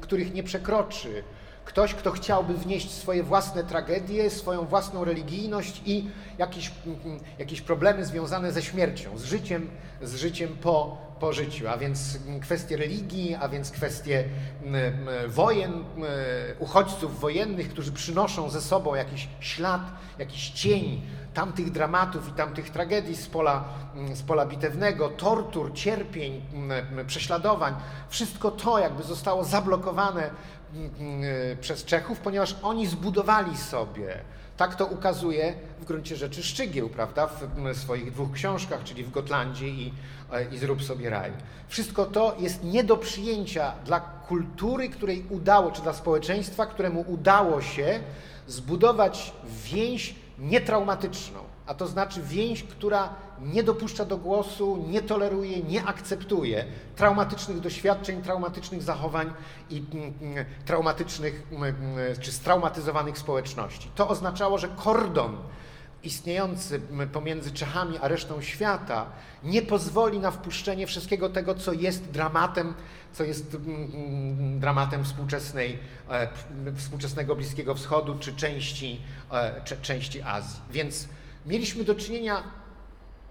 których nie przekroczy ktoś, kto chciałby wnieść swoje własne tragedie, swoją własną religijność i jakieś, jakieś problemy związane ze śmiercią, z życiem, z życiem po, po życiu, a więc kwestie religii, a więc kwestie wojen, uchodźców wojennych, którzy przynoszą ze sobą jakiś ślad, jakiś cień tamtych dramatów i tamtych tragedii z pola, z pola bitewnego, tortur, cierpień, prześladowań. Wszystko to jakby zostało zablokowane przez Czechów, ponieważ oni zbudowali sobie tak to ukazuje w gruncie rzeczy Szczygieł, prawda, w swoich dwóch książkach, czyli w Gotlandzie i, e, i Zrób sobie raj. Wszystko to jest nie do przyjęcia dla kultury, której udało, czy dla społeczeństwa, któremu udało się zbudować więź nietraumatyczną, a to znaczy więź, która nie dopuszcza do głosu, nie toleruje, nie akceptuje traumatycznych doświadczeń, traumatycznych zachowań i mm, mm, traumatycznych mm, czy straumatyzowanych społeczności. To oznaczało, że kordon istniejący pomiędzy Czechami a resztą świata nie pozwoli na wpuszczenie wszystkiego tego, co jest dramatem, co jest dramatem współczesnej, e, współczesnego Bliskiego Wschodu czy części, e, części Azji. Więc mieliśmy do czynienia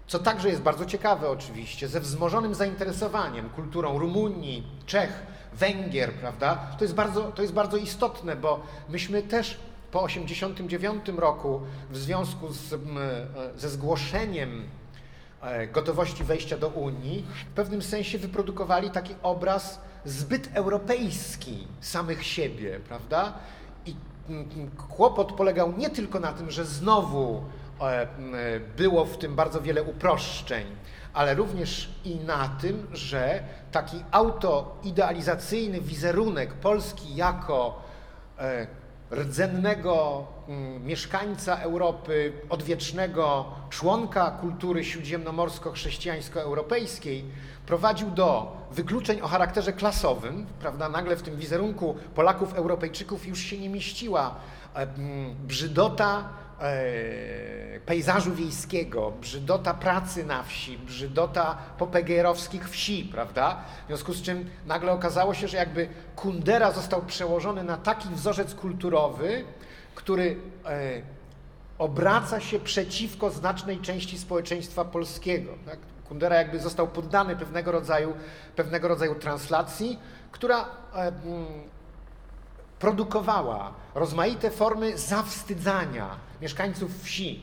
co także jest bardzo ciekawe oczywiście, ze wzmożonym zainteresowaniem kulturą Rumunii, Czech, Węgier, prawda? To jest bardzo, to jest bardzo istotne, bo myśmy też po 1989 roku w związku z, e, ze zgłoszeniem e, gotowości wejścia do Unii w pewnym sensie wyprodukowali taki obraz zbyt europejski samych siebie, prawda? I kłopot polegał nie tylko na tym, że znowu było w tym bardzo wiele uproszczeń, ale również i na tym, że taki autoidealizacyjny wizerunek Polski jako e, rdzennego mieszkańca Europy, odwiecznego członka kultury śródziemnomorsko-chrześcijańsko-europejskiej prowadził do wykluczeń o charakterze klasowym, prawda? Nagle w tym wizerunku Polaków, Europejczyków już się nie mieściła e, brzydota E, pejzażu wiejskiego, brzydota pracy na wsi, brzydota popegeerowskich wsi, prawda? W związku z czym nagle okazało się, że jakby Kundera został przełożony na taki wzorzec kulturowy, który e, obraca się przeciwko znacznej części społeczeństwa polskiego. Tak? Kundera jakby został poddany pewnego rodzaju, pewnego rodzaju translacji, która e, produkowała rozmaite formy zawstydzania zawstydzania wsi.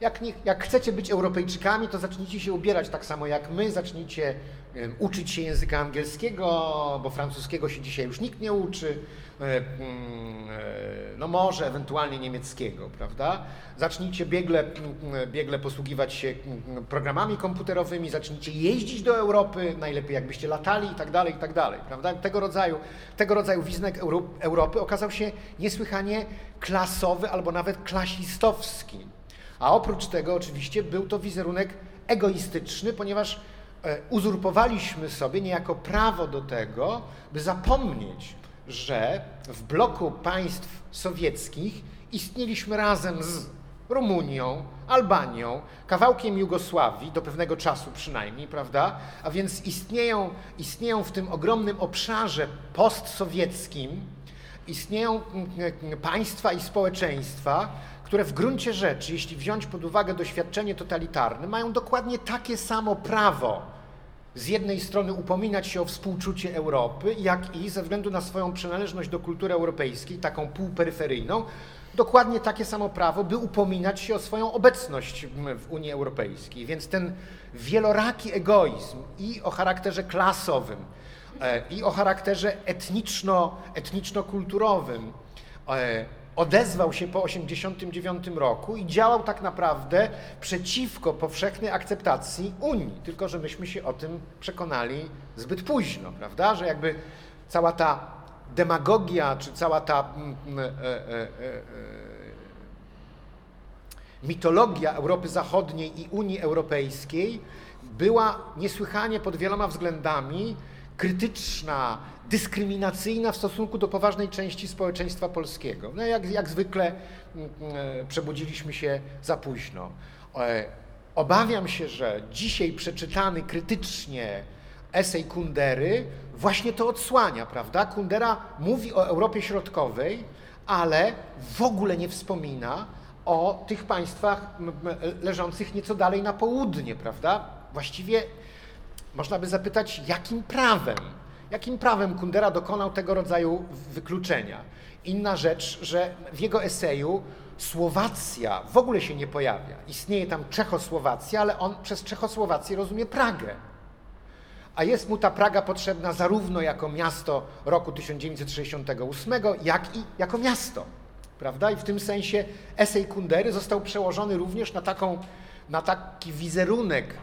Jak, nie, jak chcecie być Europejczykami, to zacznijcie się ubierać tak samo jak my, zacznijcie uczyć się języka angielskiego, bo francuskiego się dzisiaj już nikt nie uczy, no może ewentualnie niemieckiego, prawda? Zacznijcie biegle, mm, biegle posługiwać się mm, programami komputerowymi, zacznijcie jeździć do Europy, najlepiej jakbyście latali i tak dalej, i tak dalej, prawda? Tego rodzaju, tego rodzaju wizerunek Europy okazał się niesłychanie klasowy albo nawet klasistowski. A oprócz tego oczywiście był to wizerunek egoistyczny, ponieważ E, uzurpowaliśmy sobie niejako prawo do tego, by zapomnieć, że w bloku państw sowieckich istnieliśmy razem z Rumunią, Albanią, kawałkiem Jugosławii, do pewnego czasu przynajmniej, prawda? A więc istnieją, istnieją w tym ogromnym obszarze postsowieckim, istnieją mm, państwa i społeczeństwa, które w gruncie rzeczy, jeśli wziąć pod uwagę doświadczenie totalitarne, mają dokładnie takie samo prawo z jednej strony upominać się o współczucie Europy, jak i ze względu na swoją przynależność do kultury europejskiej, taką półperyferyjną, dokładnie takie samo prawo, by upominać się o swoją obecność w Unii Europejskiej. Więc ten wieloraki egoizm i o charakterze klasowym, e, i o charakterze etniczno, etniczno-kulturowym, e, odezwał się po 1989 roku i działał tak naprawdę przeciwko powszechnej akceptacji Unii, tylko że myśmy się o tym przekonali zbyt późno, prawda? Że jakby cała ta demagogia, czy cała ta mm, mm, e, e, e, mitologia Europy Zachodniej i Unii Europejskiej była niesłychanie pod wieloma względami krytyczna, dyskryminacyjna w stosunku do poważnej części społeczeństwa polskiego. No jak, jak zwykle mm, e, przebudziliśmy się za późno. E, obawiam się, że dzisiaj przeczytany krytycznie esej Kundery właśnie to odsłania, prawda? Kundera mówi o Europie Środkowej, ale w ogóle nie wspomina o tych państwach leżących nieco dalej na południe, prawda? Właściwie można by zapytać, jakim prawem? Jakim prawem Kundera dokonał tego rodzaju wykluczenia? Inna rzecz, że w jego eseju Słowacja w ogóle się nie pojawia. Istnieje tam Czechosłowacja, ale on przez Czechosłowację rozumie Pragę. A jest mu ta Praga potrzebna zarówno jako miasto roku 1968, jak i jako miasto. Prawda? I w tym sensie esej Kundery został przełożony również na, taką, na taki wizerunek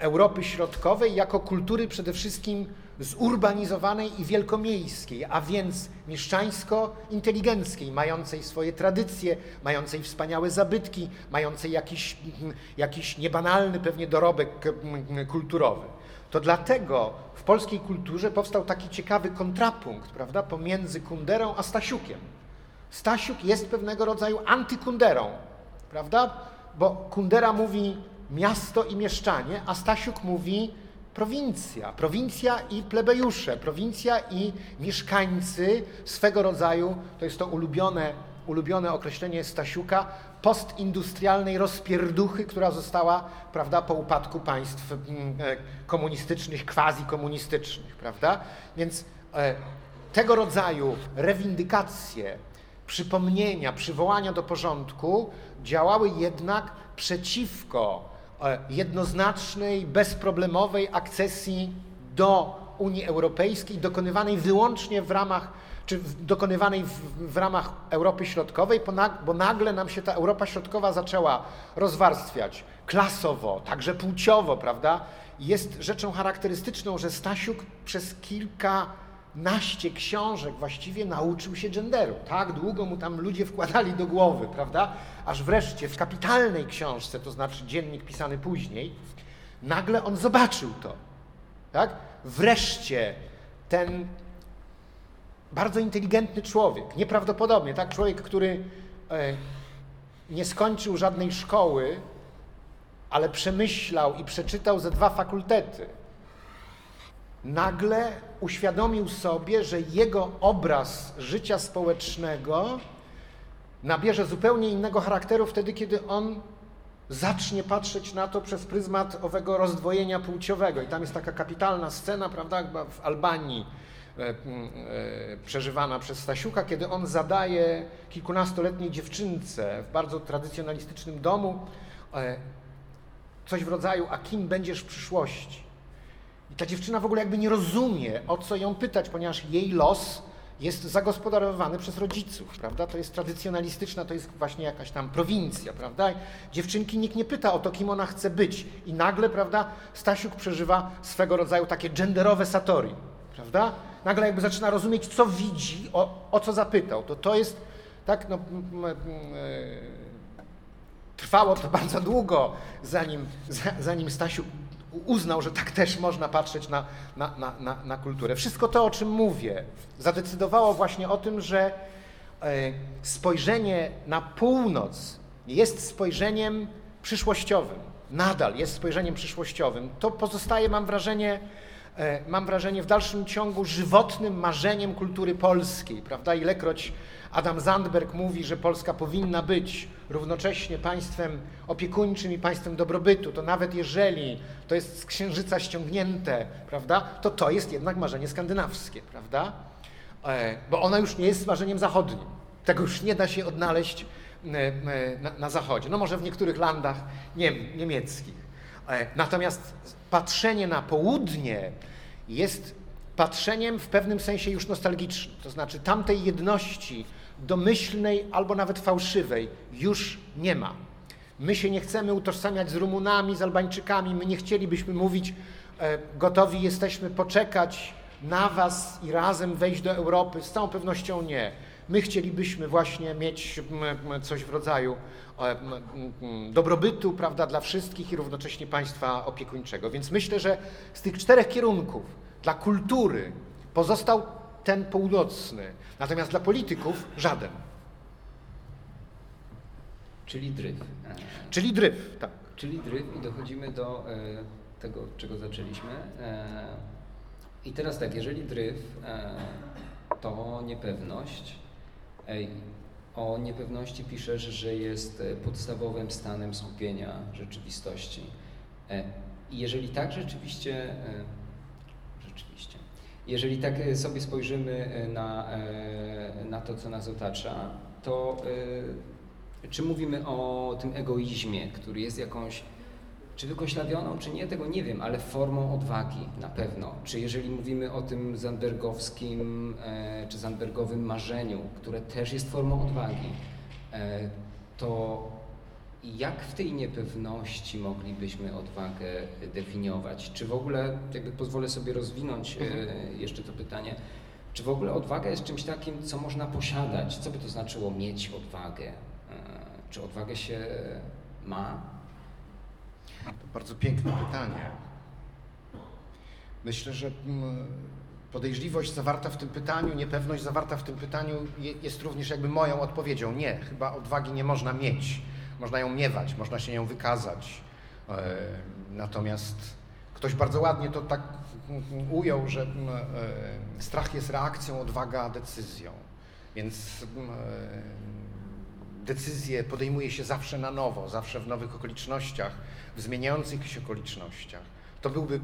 Europy Środkowej jako kultury przede wszystkim zurbanizowanej i wielkomiejskiej, a więc mieszczańsko-inteligenckiej, mającej swoje tradycje, mającej wspaniałe zabytki, mającej jakiś, jakiś niebanalny pewnie dorobek mm, kulturowy. To dlatego w polskiej kulturze powstał taki ciekawy kontrapunkt, prawda, pomiędzy Kunderą a Stasiukiem. Stasiuk jest pewnego rodzaju antykunderą, prawda? Bo Kundera mówi miasto i mieszczanie, a Stasiuk mówi prowincja. Prowincja i plebejusze, prowincja i mieszkańcy swego rodzaju, to jest to ulubione, ulubione określenie Stasiuka, postindustrialnej rozpierduchy, która została prawda, po upadku państw mm, e, komunistycznych, quasi-komunistycznych. Prawda? Więc e, tego rodzaju rewindykacje, przypomnienia, przywołania do porządku działały jednak przeciwko jednoznacznej, bezproblemowej akcesji do Unii Europejskiej, dokonywanej wyłącznie w ramach czy dokonywanej w, w, ramach Europy Środkowej, bo nagle nam się ta Europa Środkowa zaczęła rozwarstwiać klasowo, także płciowo, prawda? Jest rzeczą charakterystyczną, że Stasiuk przez kilkanaście książek właściwie nauczył się genderu. Tak długo mu tam ludzie wkładali do głowy, prawda? Aż wreszcie w kapitalnej książce, to znaczy dziennik pisany później, nagle on zobaczył to. Tak? Wreszcie ten bardzo inteligentny człowiek, nieprawdopodobnie, tak? Człowiek, który e, nie skończył żadnej szkoły, ale przemyślał i przeczytał ze dwa fakultety. Nagle uświadomił sobie, że jego obraz życia społecznego nabierze zupełnie innego charakteru wtedy, kiedy on zacznie patrzeć na to przez pryzmat owego rozdwojenia płciowego. I tam jest taka kapitalna scena, prawda, w Albanii, E, e, przeżywana przez Stasiuka, kiedy on zadaje kilkunastoletniej dziewczynce w bardzo tradycjonalistycznym domu e, coś w rodzaju, a kim będziesz w przyszłości? Ta dziewczyna w ogóle jakby nie rozumie, o co ją pytać, ponieważ jej los jest zagospodarowany przez rodziców, prawda? To jest tradycjonalistyczna, to jest właśnie jakaś tam prowincja, prawda? Dziewczynki nikt nie pyta o to, kim ona chce być. I nagle, prawda, Stasiuk przeżywa swego rodzaju takie genderowe satori, prawda? nagle jakby zaczyna rozumieć, co widzi, o, o co zapytał. To to jest, tak, no, e, trwało to *laughs* bardzo długo, zanim, zanim Stasiu uznał, że tak też można patrzeć na, na, na, na, kulturę. Wszystko to, o czym mówię, zadecydowało właśnie o tym, że e, spojrzenie na północ jest spojrzeniem przyszłościowym. Nadal jest spojrzeniem przyszłościowym. To pozostaje, mam wrażenie, E, mam wrażenie, w dalszym ciągu żywotnym marzeniem kultury polskiej, prawda? Ilekroć Adam Zandberg mówi, że Polska powinna być równocześnie państwem opiekuńczym i państwem dobrobytu, to nawet jeżeli to jest z księżyca ściągnięte, prawda, to to jest jednak marzenie skandynawskie, prawda? E, bo ono już nie jest marzeniem zachodnim. Tego już nie da się odnaleźć e, na, na zachodzie. No może w niektórych landach niem, niemieckich. Natomiast patrzenie na południe jest patrzeniem w pewnym sensie już nostalgicznym. To znaczy tamtej jedności domyślnej albo nawet fałszywej już nie ma. My się nie chcemy utożsamiać z Rumunami, z Albańczykami, my nie chcielibyśmy mówić, e, gotowi jesteśmy poczekać na Was i razem wejść do Europy. Z całą pewnością nie. My chcielibyśmy właśnie mieć coś w rodzaju e, dobrobytu prawda, dla wszystkich i równocześnie państwa opiekuńczego. Więc myślę, że z tych czterech kierunków dla kultury pozostał ten północny, natomiast dla polityków żaden. Czyli dryf. Czyli dryf, tak. Czyli dryf i dochodzimy do e, tego, czego zaczęliśmy. E, I teraz tak, jeżeli dryf to niepewność, o niepewności piszesz, że jest e, podstawowym stanem skupienia rzeczywistości. E, I jeżeli tak rzeczywiście, rzeczywiście, jeżeli tak sobie spojrzymy na, na to, co nas otacza, to czy mówimy o tym egoizmie, który jest jakąś czy wykoślawioną, czy nie, tego nie wiem, ale formą odwagi na pewno. Czy jeżeli mówimy o tym zandbergowskim e, czy zandbergowym marzeniu, które też jest formą odwagi, e, to jak w tej niepewności moglibyśmy odwagę definiować? Czy w ogóle, jakby pozwolę sobie rozwinąć e, mhm. jeszcze to pytanie, czy w ogóle odwaga jest czymś takim, co można posiadać? Co by to znaczyło mieć odwagę? Czy odwagę się ma? To bardzo piękne pytanie. Myślę, że mm, podejrzliwość zawarta w tym pytaniu, niepewność zawarta w tym pytaniu jest również jakby moją odpowiedzią. Nie, chyba odwagi nie można mieć. Można ją miewać, można się nią wykazać. E, natomiast ktoś bardzo ładnie to tak mm, ujął, że mm, e, strach jest reakcją, odwaga decyzją. Więc decyzje podejmuje się zawsze na nowo, zawsze w nowych okolicznościach, w zmieniających się okolicznościach. To byłby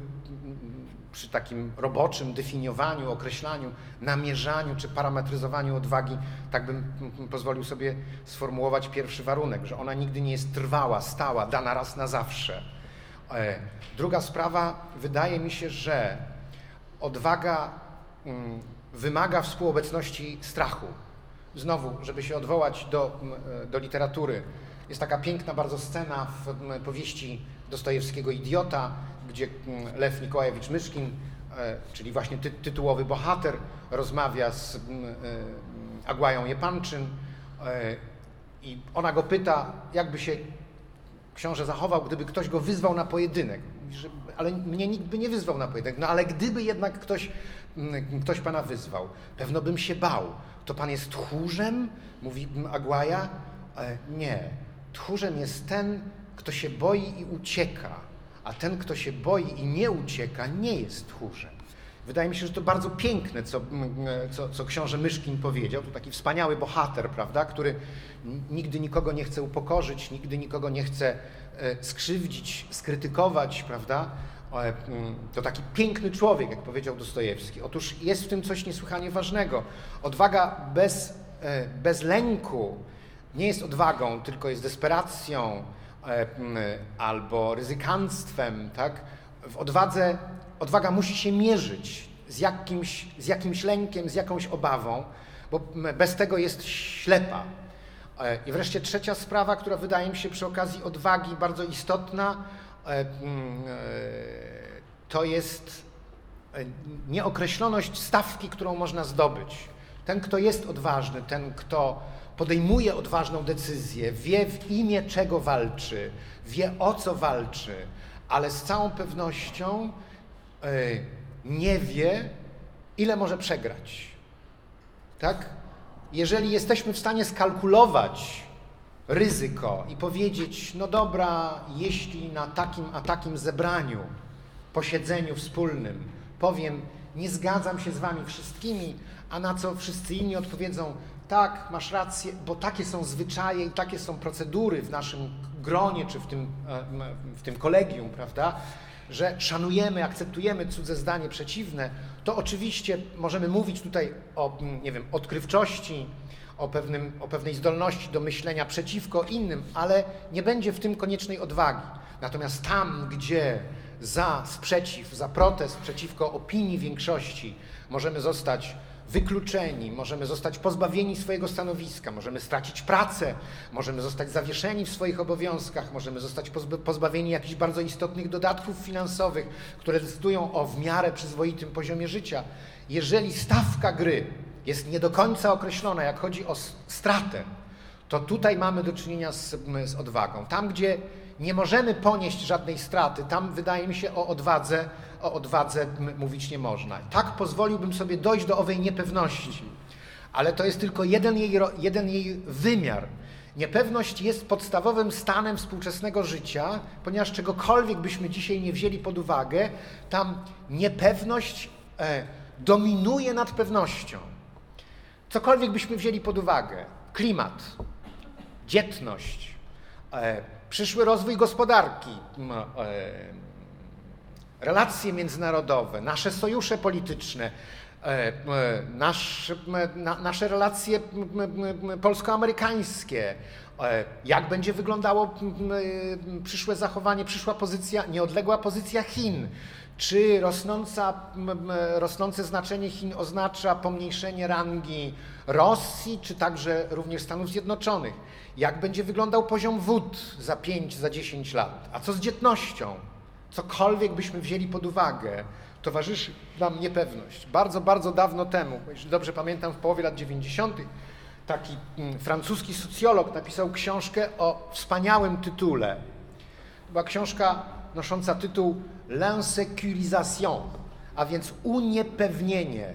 przy takim roboczym definiowaniu, określaniu, namierzaniu czy parametryzowaniu odwagi, tak bym pozwolił sobie sformułować pierwszy warunek, że ona nigdy nie jest trwała, stała, dana raz na zawsze. E, druga sprawa, wydaje mi się, że odwaga mm, wymaga współobecności strachu znowu, żeby się odwołać do, e, do literatury, jest taka piękna bardzo scena w powieści Dostojewskiego Idiota, gdzie Lew Nikołajewicz Myszkin, e, czyli właśnie ty, tytułowy bohater, rozmawia z e, Agłają Jepanczyn i ona go pyta, jakby się książę zachował, gdyby ktoś go wyzwał na pojedynek. Ale mnie nikt by nie wyzwał na pojedynek. No ale gdyby jednak ktoś, ktoś pana wyzwał, pewno bym się bał to pan jest tchórzem? Mówi Agłaja. E, nie. Tchórzem jest ten, kto się boi i ucieka, a ten, kto się boi i nie ucieka, nie jest tchórzem. Wydaje mi się, że to bardzo piękne, co, co, co książę Myszkin powiedział. To taki wspaniały bohater, prawda, który nigdy nikogo nie chce upokorzyć, nigdy nikogo nie chce e, skrzywdzić, skrytykować, prawda, Mm, to taki piękny człowiek, jak powiedział Dostojewski. Otóż jest w tym coś niesłychanie ważnego. Odwaga bez, e, bez lęku nie jest odwagą, tylko jest desperacją e, albo ryzykanstwem. Tak? W odwadze odwaga musi się mierzyć z jakimś, z jakimś lękiem, z jakąś obawą, bo bez tego jest ślepa. E, I wreszcie trzecia sprawa, która wydaje mi się przy okazji odwagi bardzo istotna, E, e, to jest e, nieokreśloność stawki, którą można zdobyć. Ten, kto jest odważny, ten, kto podejmuje odważną decyzję, wie w imię czego walczy, wie o co walczy, ale z całą pewnością nie wie, ile może przegrać. Tak? Jeżeli jesteśmy w stanie skalkulować ryzyko i powiedzieć: No dobra, jeśli na takim a takim zebraniu, posiedzeniu wspólnym powiem, nie zgadzam się z Wami wszystkimi, a na co wszyscy inni odpowiedzą: Tak, masz rację, bo takie są zwyczaje i takie są procedury w naszym gronie czy w tym, e, w tym kolegium, prawda? Że szanujemy, akceptujemy cudze zdanie przeciwne, to oczywiście możemy mówić tutaj o, nie wiem, odkrywczości, o, pewnym, o pewnej zdolności do myślenia przeciwko innym, ale nie będzie w tym koniecznej odwagi. Natomiast tam, gdzie za sprzeciw, za protest przeciwko opinii większości możemy zostać wykluczeni, możemy zostać pozbawieni swojego stanowiska, możemy stracić pracę, możemy zostać zawieszeni w swoich obowiązkach, możemy zostać pozbawieni jakichś bardzo istotnych dodatków finansowych, które decydują o w miarę przyzwoitym poziomie życia. Jeżeli stawka gry jest nie do końca określona, jak chodzi o stratę, to tutaj mamy do czynienia z, z odwagą. Tam, gdzie nie możemy ponieść żadnej straty, tam wydaje mi się o odwadze, o odwadze mówić nie można. Tak pozwoliłbym sobie dojść do owej niepewności, ale to jest tylko jeden jej, jeden jej wymiar. Niepewność jest podstawowym stanem współczesnego życia, ponieważ czegokolwiek byśmy dzisiaj nie wzięli pod uwagę, tam niepewność e, dominuje nad pewnością. Cokolwiek byśmy wzięli pod uwagę, klimat, dzietność, e, przyszły rozwój gospodarki, e, relacje międzynarodowe, nasze sojusze polityczne, e, nasze, nasze relacje polsko-amerykańskie, e, jak będzie wyglądało przyszłe zachowanie, przyszła pozycja, nieodległa pozycja Chin, czy rosnąca, rosnące znaczenie Chin oznacza pomniejszenie rangi Rosji, czy także również Stanów Zjednoczonych? Jak będzie wyglądał poziom wód za 5, za 10 lat? A co z dzietnością? Cokolwiek byśmy wzięli pod uwagę, towarzyszy nam niepewność. Bardzo, bardzo dawno temu, jeśli dobrze pamiętam, w połowie lat 90., taki mm, francuski socjolog napisał książkę o wspaniałym tytule. Była książka nosząca tytuł L'insécurisation, a więc uniepewnienie.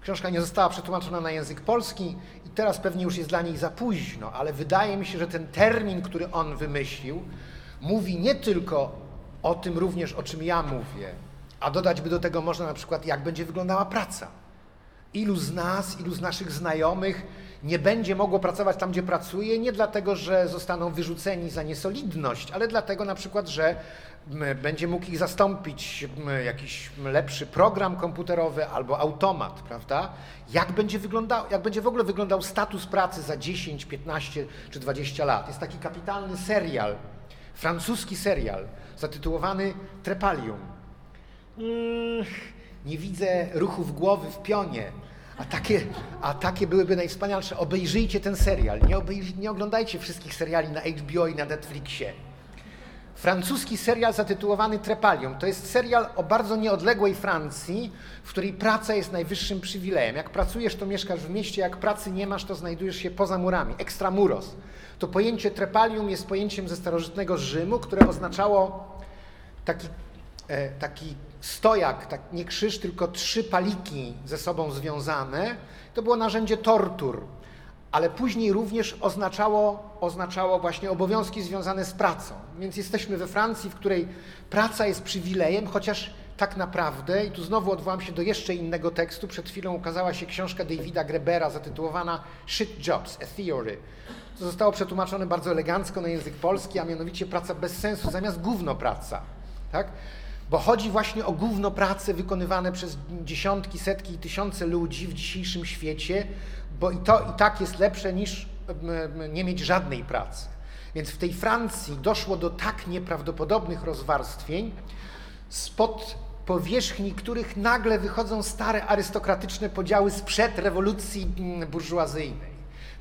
Książka nie została przetłumaczona na język polski i teraz pewnie już jest dla niej za późno, ale wydaje mi się, że ten termin, który on wymyślił, mówi nie tylko o tym również, o czym ja mówię, a dodać by do tego można na przykład, jak będzie wyglądała praca. Ilu z nas, ilu z naszych znajomych nie będzie mogło pracować tam, gdzie pracuje, nie dlatego, że zostaną wyrzuceni za niesolidność, ale dlatego na przykład, że będzie mógł ich zastąpić jakiś lepszy program komputerowy albo automat, prawda? Jak będzie, wyglądał, jak będzie w ogóle wyglądał status pracy za 10, 15 czy 20 lat? Jest taki kapitalny serial, francuski serial, zatytułowany Trepalium. Mm, nie widzę ruchów głowy w pionie, a takie, a takie byłyby najwspanialsze. Obejrzyjcie ten serial. Nie, nie oglądajcie wszystkich seriali na HBO i na Netflixie. Francuski serial zatytułowany Trepalium. To jest serial o bardzo nieodległej Francji, w której praca jest najwyższym przywilejem. Jak pracujesz, to mieszkasz w mieście, jak pracy nie masz, to znajdujesz się poza murami. Extramuros. To pojęcie Trepalium jest pojęciem ze starożytnego Rzymu, które oznaczało taki, e, taki stojak, tak, nie krzyż, tylko trzy paliki ze sobą związane. To było narzędzie tortur, ale później również oznaczało, oznaczało właśnie obowiązki związane z pracą. Więc jesteśmy we Francji, w której praca jest przywilejem, chociaż tak naprawdę, i tu znowu odwołam się do jeszcze innego tekstu, przed chwilą ukazała się książka Davida Grebera zatytułowana Shit Jobs, a Theory. To zostało przetłumaczone bardzo elegancko na język polski, a mianowicie praca bez sensu zamiast gówno praca. Tak? Bo chodzi właśnie o gówno prace wykonywane przez dziesiątki, setki i tysiące ludzi w dzisiejszym świecie, bo i to i tak jest lepsze niż nie mieć żadnej pracy. Więc w tej Francji doszło do tak nieprawdopodobnych rozwarstwień, spod powierzchni których nagle wychodzą stare arystokratyczne podziały sprzed rewolucji burżuazyjnej.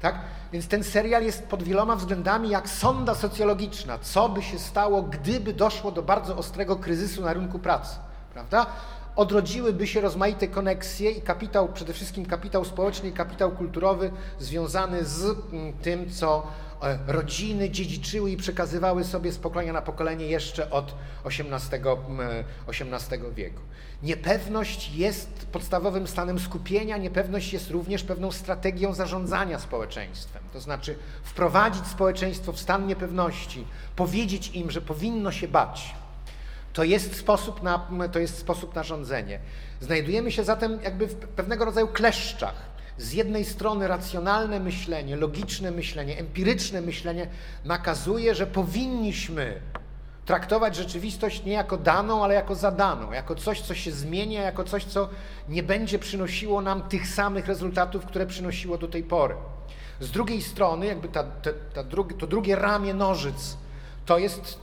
Tak? Więc ten serial jest pod wieloma względami jak sonda socjologiczna. Co by się stało, gdyby doszło do bardzo ostrego kryzysu na rynku pracy? Prawda? Odrodziłyby się rozmaite koneksje i kapitał, przede wszystkim kapitał społeczny i kapitał kulturowy związany z mm, tym, co e, rodziny dziedziczyły i przekazywały sobie z pokolenia na pokolenie jeszcze od XVIII, XVIII mm, wieku. Niepewność jest podstawowym stanem skupienia, niepewność jest również pewną strategią zarządzania społeczeństwem. To znaczy wprowadzić społeczeństwo w stan niepewności, powiedzieć im, że powinno się bać. To jest sposób na, to jest sposób na rządzenie. Znajdujemy się zatem jakby w pewnego rodzaju kleszczach. Z jednej strony racjonalne myślenie, logiczne myślenie, empiryczne myślenie nakazuje, że powinniśmy traktować rzeczywistość nie jako daną, ale jako zadaną, jako coś, co się zmienia, jako coś, co nie będzie przynosiło nam tych samych rezultatów, które przynosiło do tej pory. Z drugiej strony, jakby ta, ta, ta drugi, to drugie ramię nożyc, to jest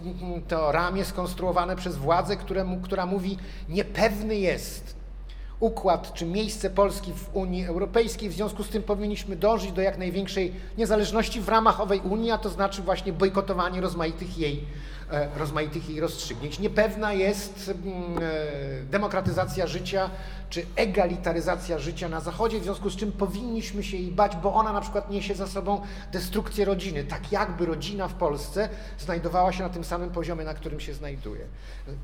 to ramię skonstruowane przez władzę, które, która mówi, niepewny jest układ czy miejsce Polski w Unii Europejskiej, w związku z tym powinniśmy dążyć do jak największej niezależności w ramach owej Unii, a to znaczy właśnie bojkotowanie rozmaitych jej rozmaitych jej rozstrzygnięć. Niepewna jest mm, e, demokratyzacja życia czy egalitaryzacja życia na Zachodzie, w związku z czym powinniśmy się jej bać, bo ona na przykład niesie za sobą destrukcję rodziny, tak jakby rodzina w Polsce znajdowała się na tym samym poziomie, na którym się znajduje.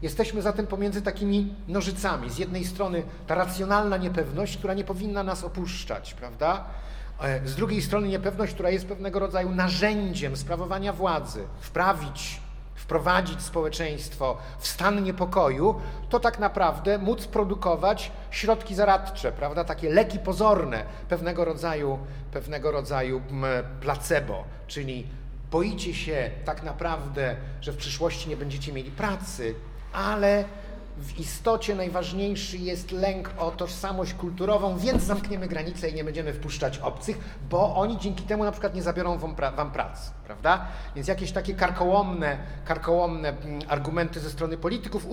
Jesteśmy zatem pomiędzy takimi nożycami. Z jednej strony ta racjonalna niepewność, która nie powinna nas opuszczać, prawda? E, z drugiej strony niepewność, która jest pewnego rodzaju narzędziem sprawowania władzy, wprawić wprowadzić społeczeństwo w stan niepokoju, to tak naprawdę móc produkować środki zaradcze, prawda, takie leki pozorne, pewnego rodzaju, pewnego rodzaju placebo, czyli boicie się tak naprawdę, że w przyszłości nie będziecie mieli pracy, ale w istocie najważniejszy jest lęk o tożsamość kulturową, więc zamkniemy granice i nie będziemy wpuszczać obcych, bo oni dzięki temu na przykład nie zabiorą wam, pra wam pracy, prawda? Więc jakieś takie karkołomne, karkołomne mm, argumenty ze strony polityków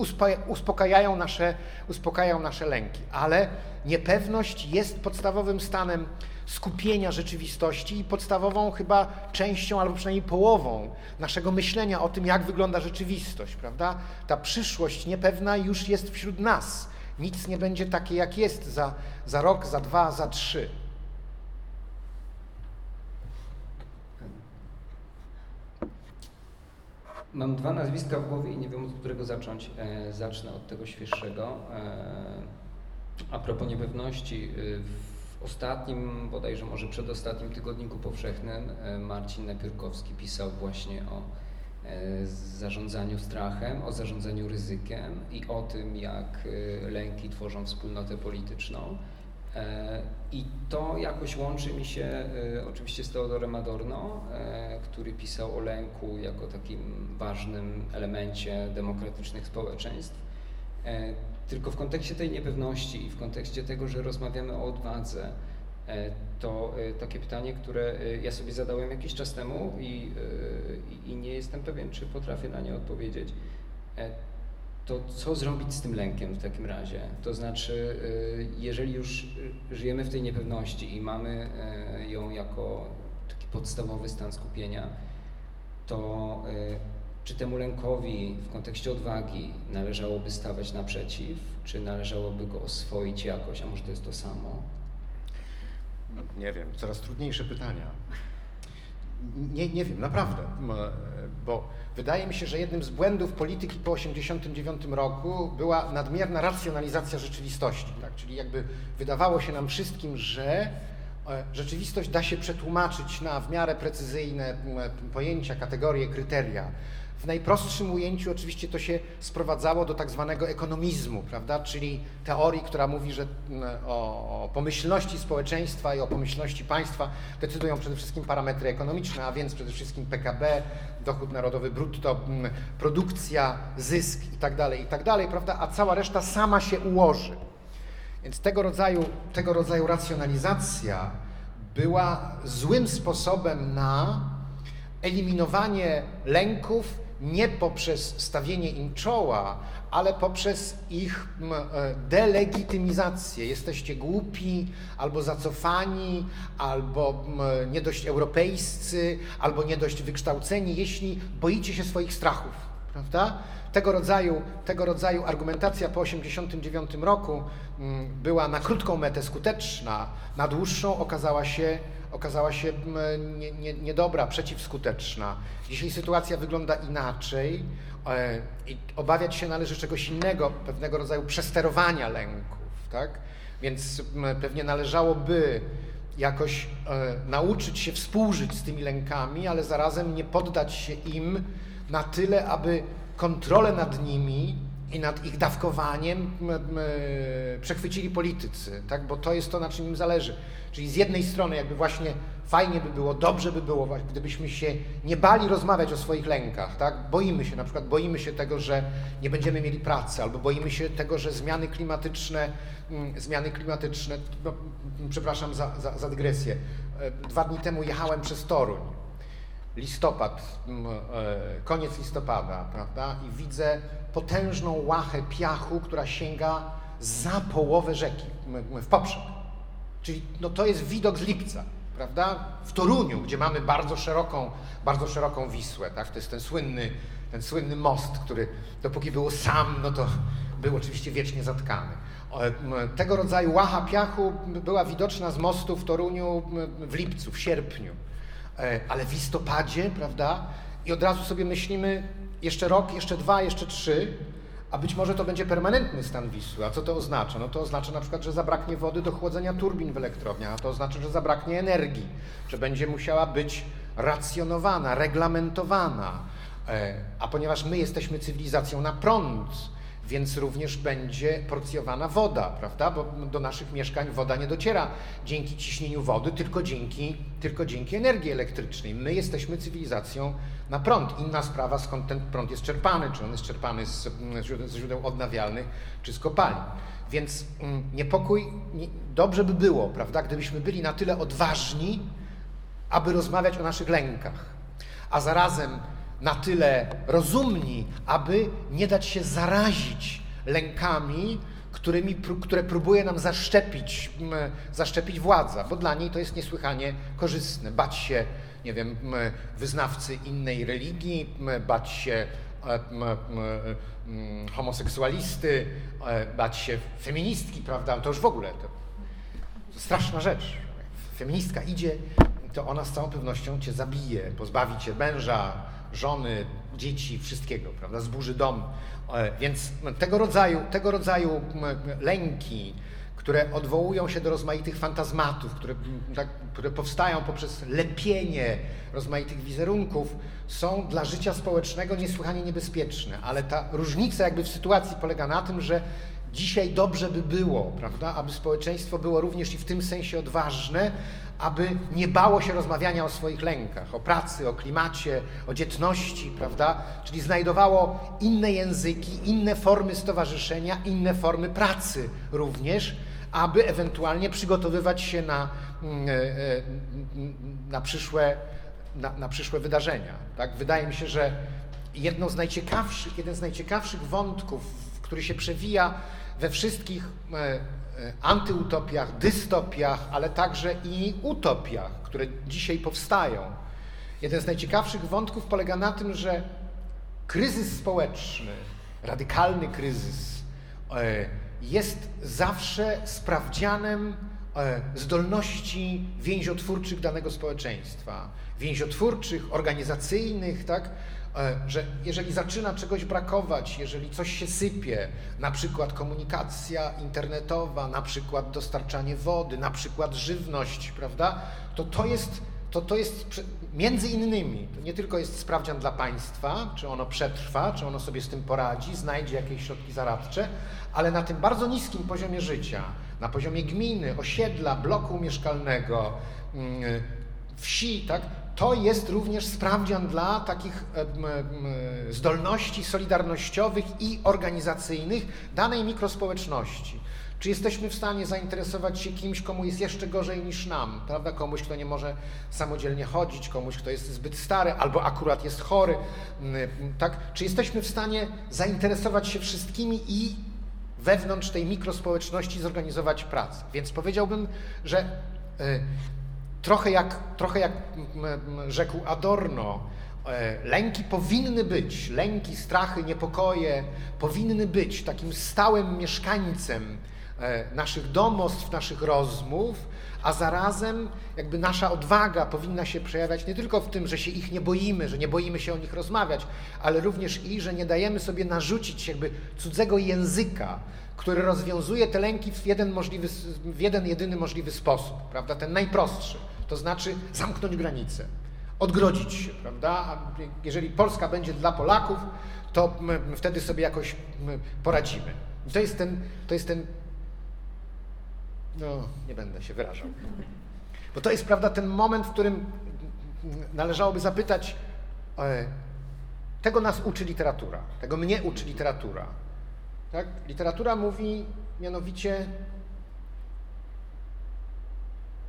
uspokajają nasze, uspokajają nasze lęki, ale niepewność jest podstawowym stanem skupienia rzeczywistości i podstawową chyba częścią, albo przynajmniej połową naszego myślenia o tym, jak wygląda rzeczywistość, prawda? Ta przyszłość niepewna już jest wśród nas. Nic nie będzie takie, jak jest za, za rok, za dwa, za trzy. Mam dwa nazwiska w głowie i nie wiem od którego zacząć. E, zacznę od tego świeższego. E, a propos niepewności, e, w ostatnim, bodajże może przedostatnim tygodniku powszechnym e, Marcin Napiórkowski pisał właśnie o e, zarządzaniu strachem, o zarządzaniu ryzykiem i o tym, jak e, lęki tworzą wspólnotę polityczną. I to jakoś łączy mi się oczywiście z Teodorem Adorno, który pisał o lęku jako takim ważnym elemencie demokratycznych społeczeństw. Tylko w kontekście tej niepewności i w kontekście tego, że rozmawiamy o odwadze, e, to e, takie pytanie, które e, ja sobie zadałem jakiś czas temu i, i nie jestem pewien, czy potrafię na nie odpowiedzieć, to co zrobić z tym lękiem w takim razie? To znaczy, jeżeli już żyjemy w tej niepewności i mamy ją jako taki podstawowy stan skupienia, to czy temu lękowi w kontekście odwagi należałoby stawać naprzeciw, czy należałoby go oswoić jakoś, a może to jest to samo? Nie wiem, coraz trudniejsze pytania. Nie, nie wiem, naprawdę, bo wydaje mi się, że jednym z błędów polityki po 1989 roku była nadmierna racjonalizacja rzeczywistości. Tak? Czyli jakby wydawało się nam wszystkim, że e, rzeczywistość da się przetłumaczyć na w miarę precyzyjne pojęcia, kategorie, kryteria w najprostszym ujęciu oczywiście to się sprowadzało do tak zwanego ekonomizmu, prawda? czyli teorii, która mówi, że mm, o pomyślności społeczeństwa i o pomyślności państwa decydują przede wszystkim parametry ekonomiczne, a więc przede wszystkim PKB, dochód narodowy brutto, mm, produkcja, zysk itd., tak itd., tak prawda? a cała reszta sama się ułoży. Więc tego rodzaju, tego rodzaju racjonalizacja była złym sposobem na eliminowanie lęków nie poprzez stawienie im czoła, ale poprzez ich e, delegitymizację. Jesteście głupi, albo zacofani, albo nie dość europejscy, albo nie dość wykształceni, jeśli boicie się swoich strachów. Prawda? Tego rodzaju, tego rodzaju argumentacja po 1989 roku była na krótką metę skuteczna, na dłuższą okazała się okazała się mm, nie, nie, niedobra, przeciwskuteczna. Dzisiaj sytuacja wygląda inaczej e, i obawiać się należy czegoś innego, pewnego rodzaju przesterowania lęków, tak? Więc pewnie należałoby jakoś e, nauczyć się współżyć z tymi lękami, ale zarazem nie poddać się im na tyle, aby kontrolę nad nimi i nad ich dawkowaniem przechwycili politycy, tak? bo to jest to, na czym im zależy. Czyli z jednej strony jakby właśnie fajnie by było, dobrze by było, gdybyśmy się nie bali rozmawiać o swoich lękach, tak? Boimy się, na przykład boimy się tego, że nie będziemy mieli pracy, albo boimy się tego, że zmiany klimatyczne, zmiany klimatyczne, no, przepraszam za, za, za dygresję. E, dwa dni temu jechałem przez Toruń, listopad, mm, e, koniec listopada, prawda? I widzę potężną łachę piachu, która sięga za połowę rzeki, w poprzek. Czyli no, to jest widok z lipca, prawda? W Toruniu, gdzie mamy bardzo szeroką, bardzo szeroką Wisłę, tak? To jest ten słynny, ten słynny most, który dopóki było sam, no to był oczywiście wiecznie zatkany. Tego rodzaju łacha piachu była widoczna z mostu w Toruniu w lipcu, w sierpniu, ale w listopadzie, prawda? I od razu sobie myślimy, jeszcze rok, jeszcze dwa, jeszcze trzy, a być może to będzie permanentny stan Wisły. A co to oznacza? No to oznacza na przykład, że zabraknie wody do chłodzenia turbin w elektrowniach, a to oznacza, że zabraknie energii, że będzie musiała być racjonowana, reglamentowana. E, a ponieważ my jesteśmy cywilizacją na prąd, więc również będzie porcjowana woda, prawda? Bo do naszych mieszkań woda nie dociera dzięki ciśnieniu wody, tylko dzięki, tylko dzięki energii elektrycznej. My jesteśmy cywilizacją na prąd. Inna sprawa, skąd ten prąd jest czerpany, czy on jest czerpany z, z źródeł odnawialnych, czy z kopalni. Więc mm, niepokój, nie, dobrze by było, prawda, gdybyśmy byli na tyle odważni, aby rozmawiać o naszych lękach, a zarazem na tyle rozumni, aby nie dać się zarazić lękami, którymi, które próbuje nam zaszczepić, zaszczepić władza, bo dla niej to jest niesłychanie korzystne. Bać się, nie wiem, wyznawcy innej religii, bać się e, homoseksualisty, e, bać się feministki, prawda? To już w ogóle to straszna rzecz. Feministka idzie, to ona z całą pewnością cię zabije, pozbawi cię męża, żony, dzieci, wszystkiego, prawda, zburzy dom. E, więc tego rodzaju, tego rodzaju lęki, które odwołują się do rozmaitych fantazmatów, które, tak, które powstają poprzez lepienie rozmaitych wizerunków, są dla życia społecznego niesłychanie niebezpieczne. Ale ta różnica jakby w sytuacji polega na tym, że dzisiaj dobrze by było, prawda, aby społeczeństwo było również i w tym sensie odważne, aby nie bało się rozmawiania o swoich lękach, o pracy, o klimacie, o dzietności, prawda? Czyli znajdowało inne języki, inne formy stowarzyszenia, inne formy pracy również, aby ewentualnie przygotowywać się na, mm, e, e, na, przyszłe, na, na przyszłe wydarzenia. Tak? Wydaje mi się, że jedną z najciekawszych, jeden z najciekawszych wątków, który się przewija we wszystkich e, antyutopiach, dystopiach, ale także i utopiach, które dzisiaj powstają. Jeden z najciekawszych wątków polega na tym, że kryzys społeczny, radykalny kryzys, e, jest zawsze sprawdzianem e, zdolności więziotwórczych danego społeczeństwa, więziotwórczych, organizacyjnych, tak, E, że jeżeli zaczyna czegoś brakować, jeżeli coś się sypie, na przykład komunikacja internetowa, na przykład dostarczanie wody, na przykład żywność, prawda, to to jest, to, to jest między innymi, to nie tylko jest sprawdzian dla państwa, czy ono przetrwa, czy ono sobie z tym poradzi, znajdzie jakieś środki zaradcze, ale na tym bardzo niskim poziomie życia, na poziomie gminy, osiedla, bloku mieszkalnego, mm, wsi, tak, to jest również sprawdzian dla takich zdolności solidarnościowych i organizacyjnych danej mikrospołeczności. Czy jesteśmy w stanie zainteresować się kimś, komu jest jeszcze gorzej niż nam, prawda? Komuś, kto nie może samodzielnie chodzić, komuś, kto jest zbyt stary albo akurat jest chory, tak? Czy jesteśmy w stanie zainteresować się wszystkimi i wewnątrz tej mikrospołeczności zorganizować pracę? Więc powiedziałbym, że e, Trochę jak, trochę jak rzekł Adorno, e, lęki powinny być, lęki, strachy, niepokoje powinny być takim stałym mieszkańcem e, naszych domostw, naszych rozmów, a zarazem jakby nasza odwaga powinna się przejawiać nie tylko w tym, że się ich nie boimy, że nie boimy się o nich rozmawiać, ale również i, że nie dajemy sobie narzucić jakby cudzego języka, który rozwiązuje te lęki w jeden, możliwy, w jeden jedyny możliwy sposób, prawda, ten najprostszy to znaczy zamknąć granice, odgrodzić się, prawda? Jeżeli Polska będzie dla Polaków, to wtedy sobie jakoś poradzimy. I to jest ten, to jest ten, no nie będę się wyrażał, bo to jest, prawda, ten moment, w którym należałoby zapytać, e, tego nas uczy literatura, tego mnie uczy literatura. Tak? Literatura mówi mianowicie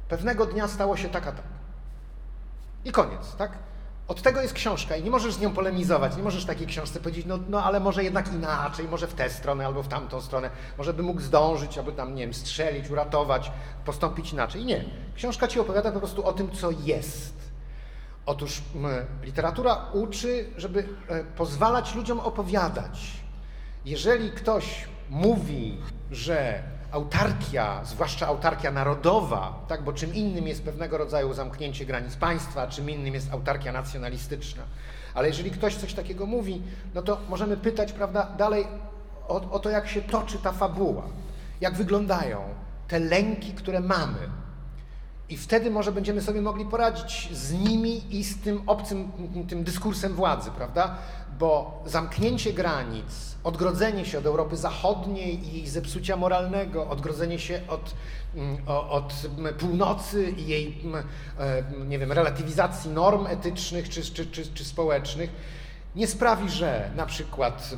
Pewnego dnia stało się tak a tak. I koniec, tak? Od tego jest książka i nie możesz z nią polemizować, nie możesz takiej książce powiedzieć, no, no ale może jednak inaczej, może w tę stronę albo w tamtą stronę, może by mógł zdążyć, aby tam, nie wiem, strzelić, uratować, postąpić inaczej. Nie. Książka ci opowiada po prostu o tym, co jest. Otóż literatura uczy, żeby e, pozwalać ludziom opowiadać. Jeżeli ktoś mówi, że autarkia, zwłaszcza autarkia narodowa, tak, bo czym innym jest pewnego rodzaju zamknięcie granic państwa, czym innym jest autarkia nacjonalistyczna. Ale jeżeli ktoś coś takiego mówi, no to możemy pytać, prawda, dalej o, o to, jak się toczy ta fabuła, jak wyglądają te lęki, które mamy. I wtedy może będziemy sobie mogli poradzić z nimi i z tym obcym tym dyskursem władzy, prawda? Bo zamknięcie granic, odgrodzenie się od Europy Zachodniej i jej zepsucia moralnego, odgrodzenie się od, mm, od północy i jej, e, nie wiem, relatywizacji norm etycznych czy, czy, czy, czy społecznych, nie sprawi, że na przykład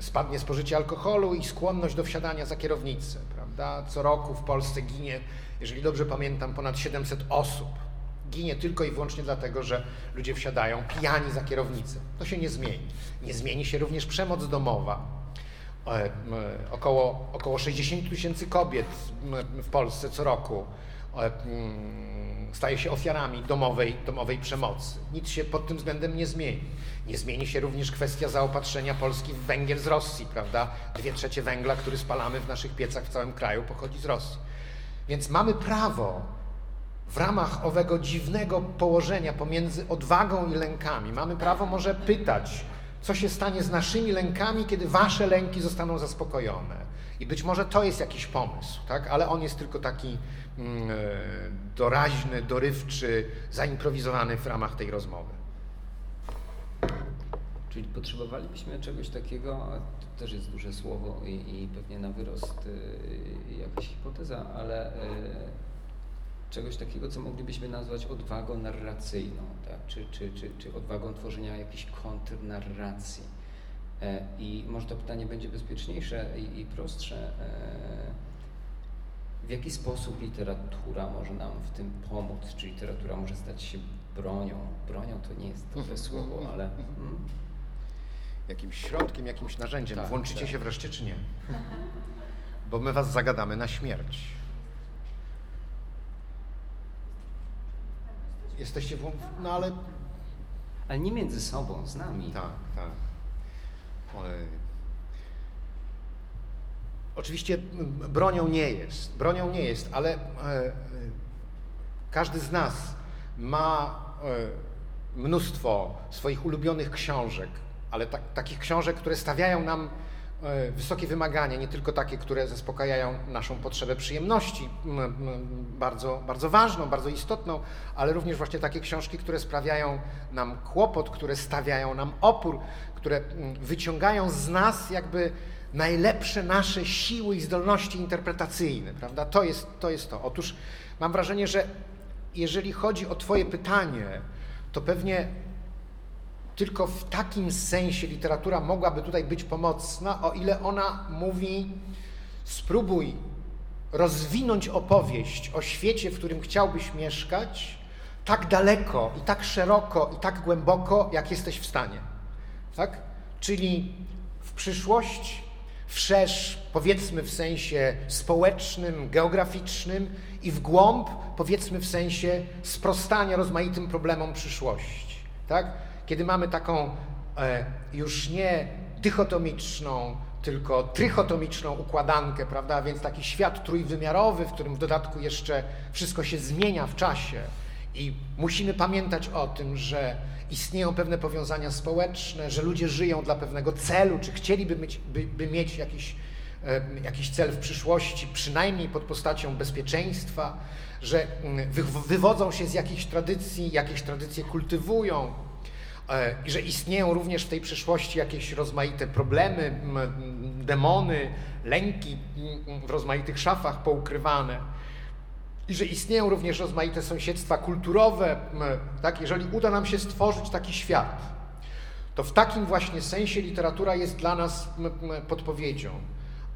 spadnie spożycie alkoholu i skłonność do wsiadania za kierownicę, prawda? Co roku w Polsce ginie jeżeli dobrze pamiętam, ponad 700 osób ginie tylko i wyłącznie dlatego, że ludzie wsiadają pijani za kierownicę. To się nie zmieni. Nie zmieni się również przemoc domowa. E, około, około 60 tysięcy kobiet w Polsce co roku e, staje się ofiarami domowej, domowej przemocy. Nic się pod tym względem nie zmieni. Nie zmieni się również kwestia zaopatrzenia Polski w węgiel z Rosji, prawda? Dwie trzecie węgla, który spalamy w naszych piecach w całym kraju, pochodzi z Rosji. Więc mamy prawo w ramach owego dziwnego położenia pomiędzy odwagą i lękami, mamy prawo może pytać, co się stanie z naszymi lękami, kiedy wasze lęki zostaną zaspokojone. I być może to jest jakiś pomysł, tak? ale on jest tylko taki e, doraźny, dorywczy, zaimprowizowany w ramach tej rozmowy. Czyli potrzebowalibyśmy czegoś takiego, to też jest duże słowo i, i pewnie na wyrost y, jakaś hipoteza, ale y, czegoś takiego, co moglibyśmy nazwać odwagą narracyjną, tak? czy, czy, czy, czy odwagą tworzenia jakiejś kontrnarracji. E, I może to pytanie będzie bezpieczniejsze i, i prostsze. E, w jaki sposób literatura może nam w tym pomóc? Czy literatura może stać się bronią? Bronią to nie jest dobre *laughs* słowo, ale. Hmm? jakimś środkiem, jakimś narzędziem. Tak, Włączycie tak. się wreszcie, czy nie? Bo my was zagadamy na śmierć. Jesteście w... No ale... Ale nie między sobą, z nami. Tak, tak. Oczywiście bronią nie jest, bronią nie jest, ale e, każdy z nas ma e, mnóstwo swoich ulubionych książek, ale ta, takich książek, które stawiają nam wysokie wymagania, nie tylko takie, które zaspokajają naszą potrzebę przyjemności, bardzo, bardzo ważną, bardzo istotną, ale również właśnie takie książki, które sprawiają nam kłopot, które stawiają nam opór, które wyciągają z nas jakby najlepsze nasze siły i zdolności interpretacyjne, prawda? To jest to. Jest to. Otóż mam wrażenie, że jeżeli chodzi o Twoje pytanie, to pewnie tylko w takim sensie literatura mogłaby tutaj być pomocna, o ile ona mówi: spróbuj rozwinąć opowieść o świecie, w którym chciałbyś mieszkać, tak daleko i tak szeroko i tak głęboko, jak jesteś w stanie. Tak? Czyli w przyszłość, wszerz, powiedzmy w sensie społecznym, geograficznym i w głąb, powiedzmy w sensie sprostania rozmaitym problemom przyszłości. Tak? Kiedy mamy taką e, już nie dychotomiczną, tylko trychotomiczną układankę, prawda? Więc taki świat trójwymiarowy, w którym w dodatku jeszcze wszystko się zmienia w czasie i musimy pamiętać o tym, że istnieją pewne powiązania społeczne, że ludzie żyją dla pewnego celu, czy chcieliby mieć, by, by mieć jakiś, e, jakiś cel w przyszłości, przynajmniej pod postacią bezpieczeństwa, że mm, wywodzą się z jakichś tradycji, jakieś tradycje kultywują, i że istnieją również w tej przyszłości jakieś rozmaite problemy, demony, lęki w rozmaitych szafach poukrywane. I że istnieją również rozmaite sąsiedztwa kulturowe, tak? jeżeli uda nam się stworzyć taki świat, to w takim właśnie sensie literatura jest dla nas podpowiedzią.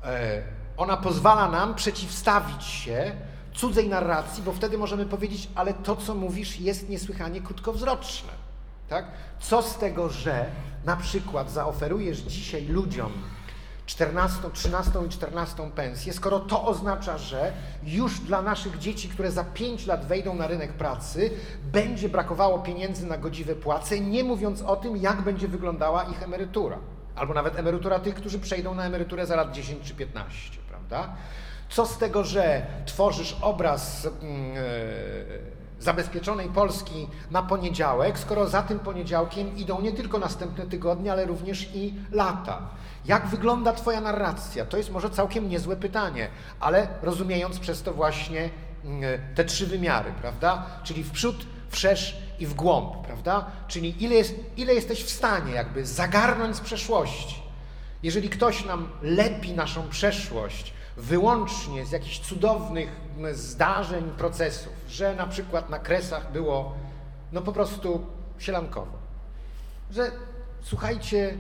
E, ona pozwala nam przeciwstawić się cudzej narracji, bo wtedy możemy powiedzieć, ale to, co mówisz, jest niesłychanie krótkowzroczne. Tak? Co z tego, że na przykład zaoferujesz dzisiaj ludziom 14, 13 i 14 pensję, skoro to oznacza, że już dla naszych dzieci, które za 5 lat wejdą na rynek pracy, będzie brakowało pieniędzy na godziwe płace, nie mówiąc o tym, jak będzie wyglądała ich emerytura. Albo nawet emerytura tych, którzy przejdą na emeryturę za lat 10 czy 15, prawda? Co z tego, że tworzysz obraz. Yy, zabezpieczonej Polski na poniedziałek, skoro za tym poniedziałkiem idą nie tylko następne tygodnie, ale również i lata. Jak wygląda Twoja narracja? To jest może całkiem niezłe pytanie, ale rozumiejąc przez to właśnie mm, te trzy wymiary, prawda? Czyli w przód, wszerz i w głąb, prawda? Czyli ile, jest, ile jesteś w stanie jakby zagarnąć z przeszłości. Jeżeli ktoś nam lepi naszą przeszłość wyłącznie z jakichś cudownych zdarzeń, procesów, że na przykład na Kresach było no po prostu sielankowo, że słuchajcie,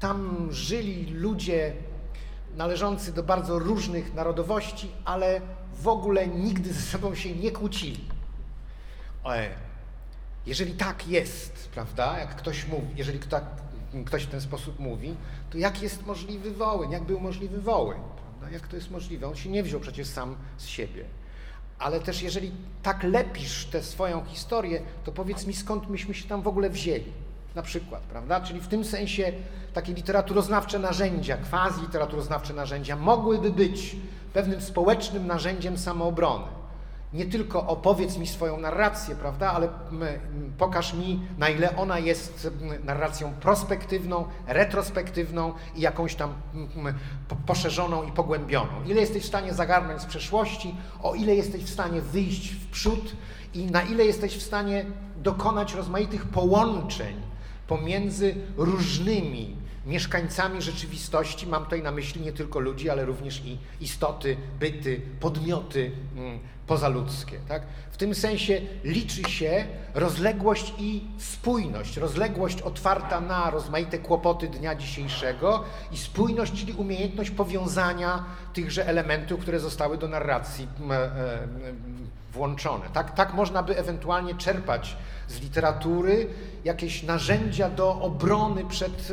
tam żyli ludzie należący do bardzo różnych narodowości, ale w ogóle nigdy ze sobą się nie kłócili. Jeżeli tak jest, prawda, jak ktoś mówi, jeżeli ktoś w ten sposób mówi, to jak jest możliwy Wołyń, jak był możliwy Wołyń, prawda? jak to jest możliwe? On się nie wziął przecież sam z siebie. Ale też jeżeli tak lepisz tę swoją historię, to powiedz mi, skąd myśmy się tam w ogóle wzięli na przykład, prawda? Czyli w tym sensie takie literaturoznawcze narzędzia, quasi-literaturoznawcze narzędzia mogłyby być pewnym społecznym narzędziem samoobrony. Nie tylko opowiedz mi swoją narrację, prawda, ale pokaż mi, na ile ona jest narracją prospektywną, retrospektywną i jakąś tam poszerzoną i pogłębioną. Ile jesteś w stanie zagarnąć z przeszłości, o ile jesteś w stanie wyjść w przód i na ile jesteś w stanie dokonać rozmaitych połączeń pomiędzy różnymi mieszkańcami rzeczywistości. Mam tutaj na myśli nie tylko ludzi, ale również i istoty, byty, podmioty mm, pozaludzkie. Tak? W tym sensie liczy się rozległość i spójność. Rozległość otwarta na rozmaite kłopoty dnia dzisiejszego i spójność, czyli umiejętność powiązania tychże elementów, które zostały do narracji mm, e, e, włączone. Tak, tak można by ewentualnie czerpać z literatury jakieś narzędzia do obrony przed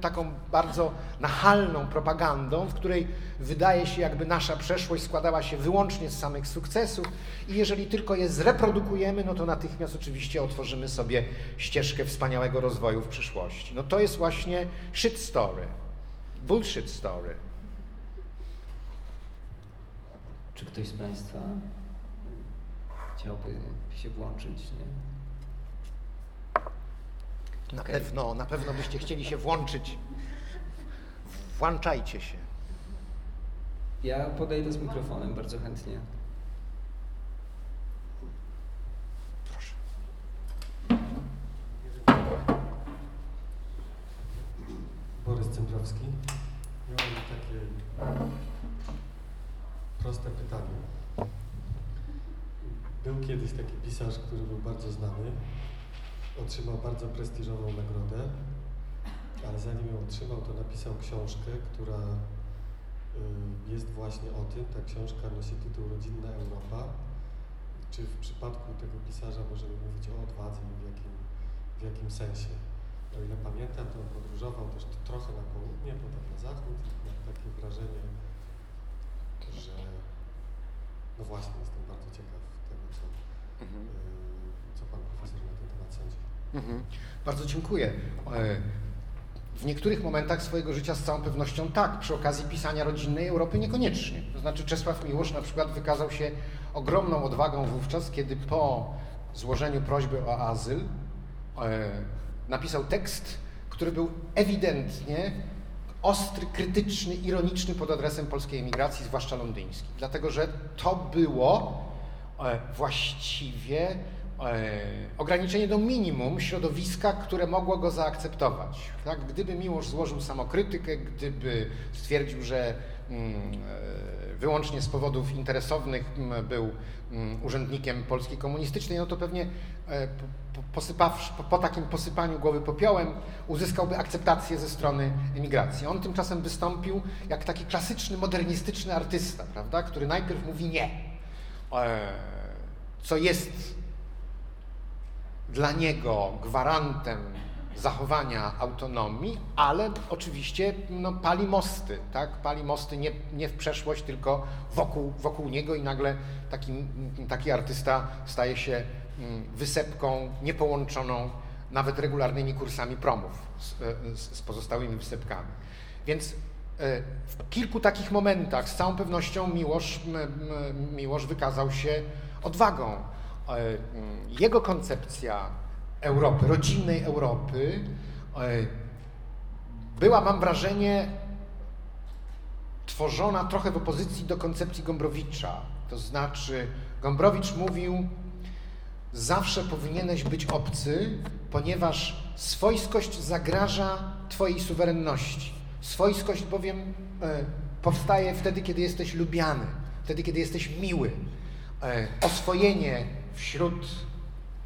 taką bardzo nachalną propagandą, w której wydaje się, jakby nasza przeszłość składała się wyłącznie z samych sukcesów i jeżeli tylko je zreprodukujemy, no to natychmiast oczywiście otworzymy sobie ścieżkę wspaniałego rozwoju w przyszłości. No to jest właśnie shit story, bullshit story. Czy ktoś z Państwa chciałby się włączyć? Nie? Na okay. pewno, na pewno byście chcieli się włączyć. Włączajcie się. Ja podejdę z mikrofonem bardzo chętnie. Proszę. Borys Cembrowski. Ja mam takie proste pytanie. Był kiedyś taki pisarz, który był bardzo znany, otrzymał bardzo prestiżową nagrodę, ale zanim ją otrzymał, to napisał książkę, która y, jest właśnie o tym. Ta książka nosi tytuł Rodzinna Europa. Czy w przypadku tego pisarza możemy mówić o odwadze i w jakim, w jakim sensie? O ile pamiętam, to on podróżował też trochę na południe, potem na zachód mam takie wrażenie, że no właśnie jestem bardzo ciekaw tego, co, mhm. Y, co pan profesor na ten temat Mhm. Bardzo dziękuję. E, w niektórych momentach swojego życia z całą pewnością tak, przy okazji pisania rodzinnej Europy niekoniecznie. To znaczy Czesław Miłosz na przykład wykazał się ogromną odwagą wówczas, kiedy po złożeniu prośby o azyl e, napisał tekst, który był ewidentnie ostry, krytyczny, ironiczny pod adresem polskiej emigracji, zwłaszcza londyńskiej. Dlatego, że to było e, właściwie ograniczenie do minimum środowiska, które mogło go zaakceptować. Tak? Gdyby Miłosz złożył samokrytykę, gdyby stwierdził, że mm, e, wyłącznie z powodów interesownych mm, był mm, urzędnikiem Polski Komunistycznej, no to pewnie e, po takim posypaniu głowy popiołem uzyskałby akceptację ze strony emigracji. On tymczasem wystąpił jak taki klasyczny, modernistyczny artysta, prawda? który najpierw mówi nie, co jest dla niego gwarantem zachowania autonomii, ale oczywiście no, pali mosty, tak? Pali mosty nie, nie w przeszłość, tylko wokół, wokół niego i nagle taki, taki artysta staje się mm, wysepką niepołączoną nawet regularnymi kursami promów z, z, z pozostałymi wysepkami. Więc e, w kilku takich momentach z całą pewnością Miłosz, Miłosz wykazał się odwagą, jego koncepcja Europy, rodzinnej Europy, e, była, mam wrażenie, tworzona trochę w opozycji do koncepcji Gombrowicza. To znaczy, Gombrowicz mówił, zawsze powinieneś być obcy, ponieważ swojskość zagraża Twojej suwerenności. Swojskość bowiem e, powstaje wtedy, kiedy jesteś lubiany, wtedy, kiedy jesteś miły. E, oswojenie wśród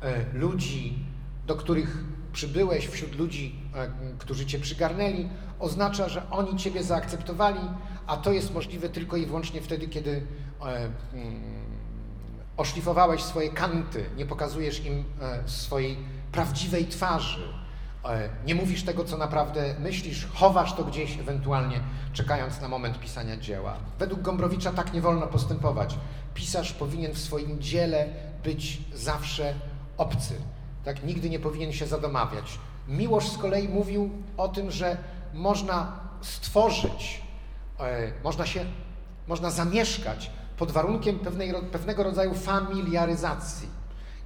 e, ludzi, do których przybyłeś, wśród ludzi, e, którzy Cię przygarnęli, oznacza, że oni Ciebie zaakceptowali, a to jest możliwe tylko i wyłącznie wtedy, kiedy e, mm, oszlifowałeś swoje kanty, nie pokazujesz im swojej prawdziwej twarzy, nie mówisz tego, co naprawdę myślisz, chowasz to gdzieś, ewentualnie czekając na moment pisania dzieła. Według Gombrowicza tak nie wolno postępować. Pisarz powinien w swoim dziele być zawsze obcy. Tak? Nigdy nie powinien się zadomawiać. Miłosz z kolei mówił o tym, że można stworzyć, e, można się, można zamieszkać pod warunkiem pewnej, pewnego rodzaju familiaryzacji.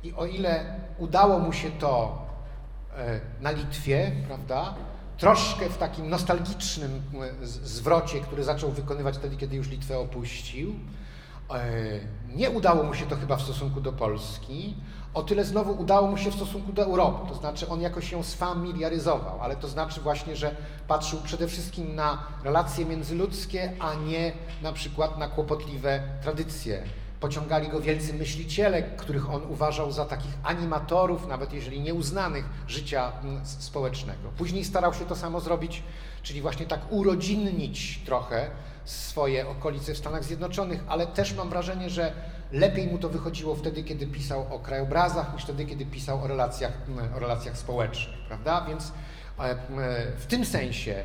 I o ile udało mu się to e, na Litwie, prawda, troszkę w takim nostalgicznym e, zwrocie, który zaczął wykonywać wtedy, kiedy już Litwę opuścił, nie udało mu się to chyba w stosunku do Polski, o tyle znowu udało mu się w stosunku do Europy, to znaczy on jakoś się sfamiliaryzował, ale to znaczy właśnie, że patrzył przede wszystkim na relacje międzyludzkie, a nie na przykład na kłopotliwe tradycje. Pociągali go wielcy myśliciele, których on uważał za takich animatorów, nawet jeżeli nieuznanych, życia mm, społecznego. Później starał się to samo zrobić, czyli właśnie tak urodzinnić trochę swoje okolice w Stanach Zjednoczonych, ale też mam wrażenie, że lepiej mu to wychodziło wtedy, kiedy pisał o krajobrazach, niż wtedy, kiedy pisał o relacjach, o relacjach społecznych, prawda? Więc e, w tym sensie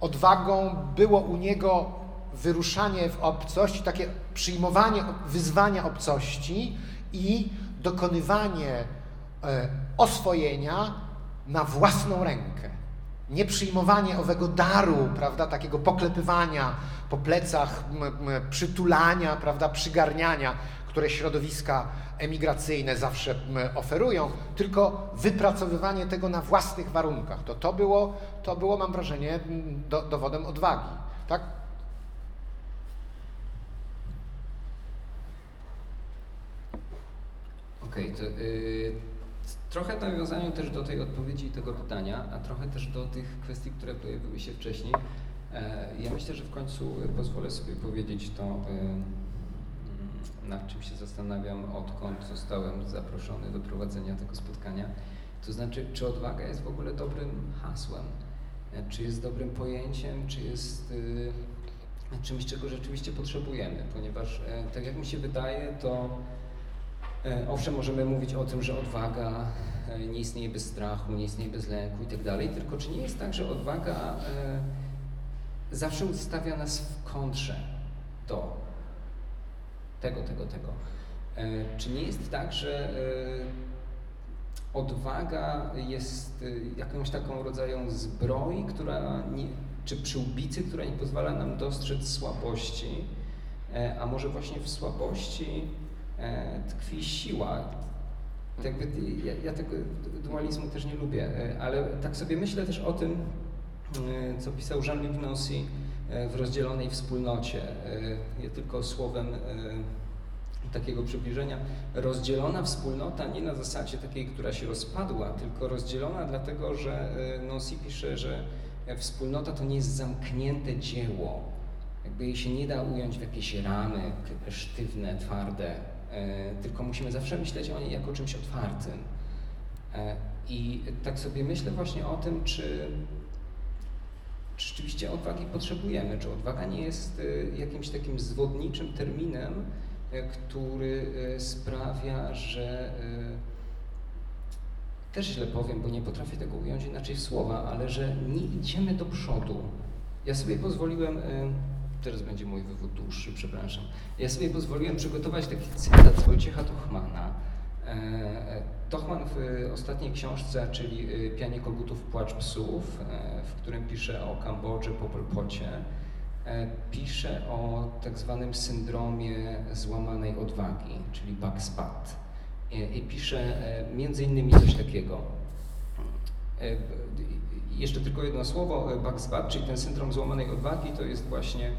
odwagą było u niego wyruszanie w obcość, takie przyjmowanie wyzwania obcości i dokonywanie e, oswojenia na własną rękę. Nie przyjmowanie owego daru, prawda, takiego poklepywania po plecach, przytulania, prawda, przygarniania, które środowiska emigracyjne zawsze oferują, tylko wypracowywanie tego na własnych warunkach. To, to, było, to było, mam wrażenie, do, dowodem odwagi. Tak? Okej, okay, to yy, trochę w nawiązaniu też do tej odpowiedzi i tego pytania, a trochę też do tych kwestii, które pojawiły się wcześniej. E, ja myślę, że w końcu pozwolę sobie powiedzieć to, nad czym się zastanawiam, odkąd zostałem zaproszony do prowadzenia tego spotkania. To znaczy, czy odwaga jest w ogóle dobrym hasłem? E, czy jest dobrym pojęciem, czy jest czymś, czego rzeczywiście potrzebujemy? Ponieważ, e, tak jak mi się wydaje, to owszem, możemy mówić o tym, że odwaga nie istnieje bez strachu, nie istnieje bez lęku i tak tylko czy nie jest tak, że odwaga zawsze ustawia nas w kontrze do tego, tego, tego. E, czy nie jest tak, że e, odwaga jest e, jakąś taką rodzajem zbroi, która nie, czy przyłbicy, która nie pozwala nam dostrzec słabości, a może właśnie w słabości tkwi siła. Tak ja, ja tego dualizmu też nie lubię, ale tak sobie myślę też o tym, E, co pisał Jean-Luc Nancy e, w rozdzielonej wspólnocie. E, nie tylko słowem takiego przybliżenia. Rozdzielona wspólnota nie na zasadzie takiej, która się rozpadła, tylko rozdzielona dlatego, że Nancy pisze, że wspólnota to nie jest zamknięte dzieło. Jakby jej się nie da ująć w jakieś ramy sztywne, twarde, tylko musimy zawsze myśleć o niej jako czymś otwartym. I tak sobie myślę właśnie o tym, czy czy rzeczywiście odwagi potrzebujemy, czy odwaga nie jest y, jakimś takim zwodniczym terminem, który sprawia, że też źle powiem, bo nie potrafię tego ująć inaczej w słowa, ale że nie idziemy do przodu. Ja sobie pozwoliłem, teraz będzie mój wywód dłuższy, przepraszam, ja sobie pozwoliłem przygotować taki cytat z Wojciecha Tochmana, E, Tochman w ostatniej książce, czyli y, Pianie Kogutów, Płacz Psów, e, w którym pisze o Kambodży po Polpocie, e, pisze o tak zwanym syndromie złamanej odwagi, czyli backspat. I pisze między innymi coś takiego. Jeszcze tylko jedno słowo, backspat, czyli ten syndrom złamanej odwagi, to jest właśnie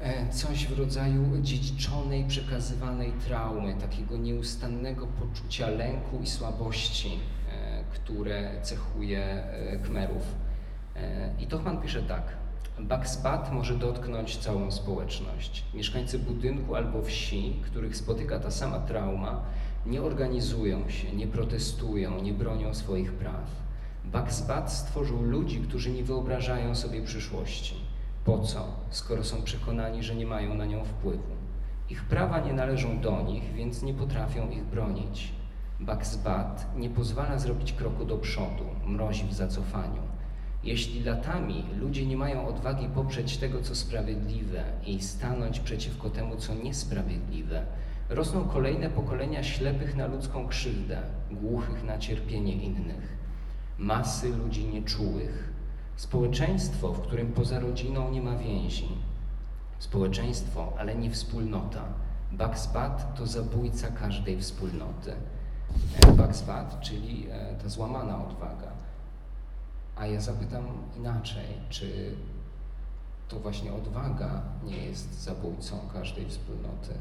e, coś w rodzaju dziedziczonej, przekazywanej traumy, takiego nieustannego poczucia lęku i słabości, e, które cechuje Kmerów. I Tochman pisze tak. Bakspat może dotknąć całą społeczność. Mieszkańcy budynku albo wsi, których spotyka ta sama trauma, nie organizują się, nie protestują, nie bronią swoich praw. Bakspat stworzył ludzi, którzy nie wyobrażają sobie przyszłości. Po co, skoro są przekonani, że nie mają na nią wpływu? Ich prawa nie należą do nich, więc nie potrafią ich bronić. Baksbat nie pozwala zrobić kroku do przodu, mrozi w zacofaniu. Jeśli latami ludzie nie mają odwagi poprzeć tego, co sprawiedliwe i stanąć przeciwko temu, co niesprawiedliwe, rosną kolejne pokolenia ślepych na ludzką krzywdę, głuchych na cierpienie innych, masy ludzi nieczułych, społeczeństwo, w którym poza rodziną nie ma więzi, społeczeństwo, ale nie wspólnota. Bakspat to zabójca każdej wspólnoty. Bakspat, czyli e, ta złamana odwaga. A ja zapytam inaczej, czy to właśnie odwaga nie jest zabójcą każdej wspólnoty?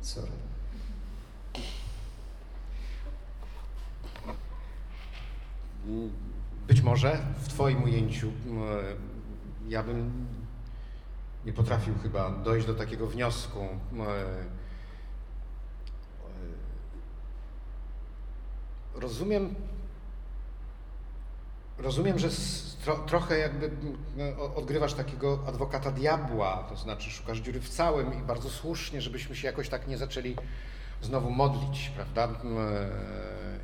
Sorry. Być może w Twoim ujęciu ja bym nie potrafił chyba dojść do takiego wniosku. Rozumiem Rozumiem, że tro, trochę jakby odgrywasz takiego adwokata diabła, to znaczy szukasz dziury w całym i bardzo słusznie, żebyśmy się jakoś tak nie zaczęli znowu modlić, prawda? E,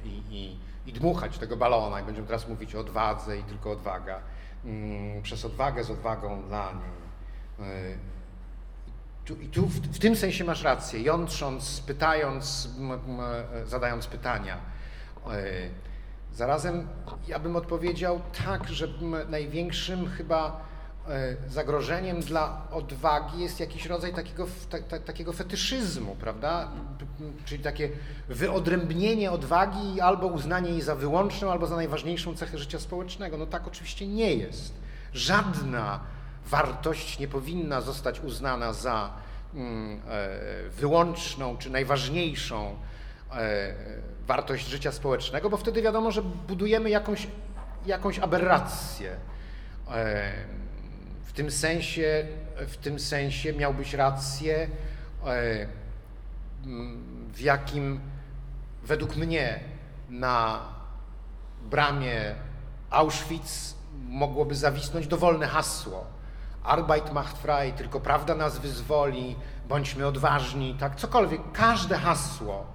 I, i, i dmuchać tego balona i będziemy teraz mówić o odwadze i tylko odwaga. Mm, przez odwagę z odwagą dla niej. E, I tu w, w tym sensie masz rację, jątrząc, pytając, zadając pytania. E, Zarazem ja bym odpowiedział tak, że największym chyba zagrożeniem dla odwagi jest jakiś rodzaj takiego, ta, ta, takiego fetyszyzmu, prawda? Czyli takie wyodrębnienie odwagi albo uznanie jej za wyłączną, albo za najważniejszą cechę życia społecznego. No tak oczywiście nie jest. Żadna wartość nie powinna zostać uznana za mm, e, wyłączną czy najważniejszą e, wartość życia społecznego, bo wtedy wiadomo, że budujemy jakąś, jakąś aberrację. Tym sensie, w tym sensie miałbyś rację, w jakim według mnie na bramie Auschwitz mogłoby zawisnąć dowolne hasło. Arbeit macht frei, tylko prawda nas wyzwoli, bądźmy odważni, tak, cokolwiek, każde hasło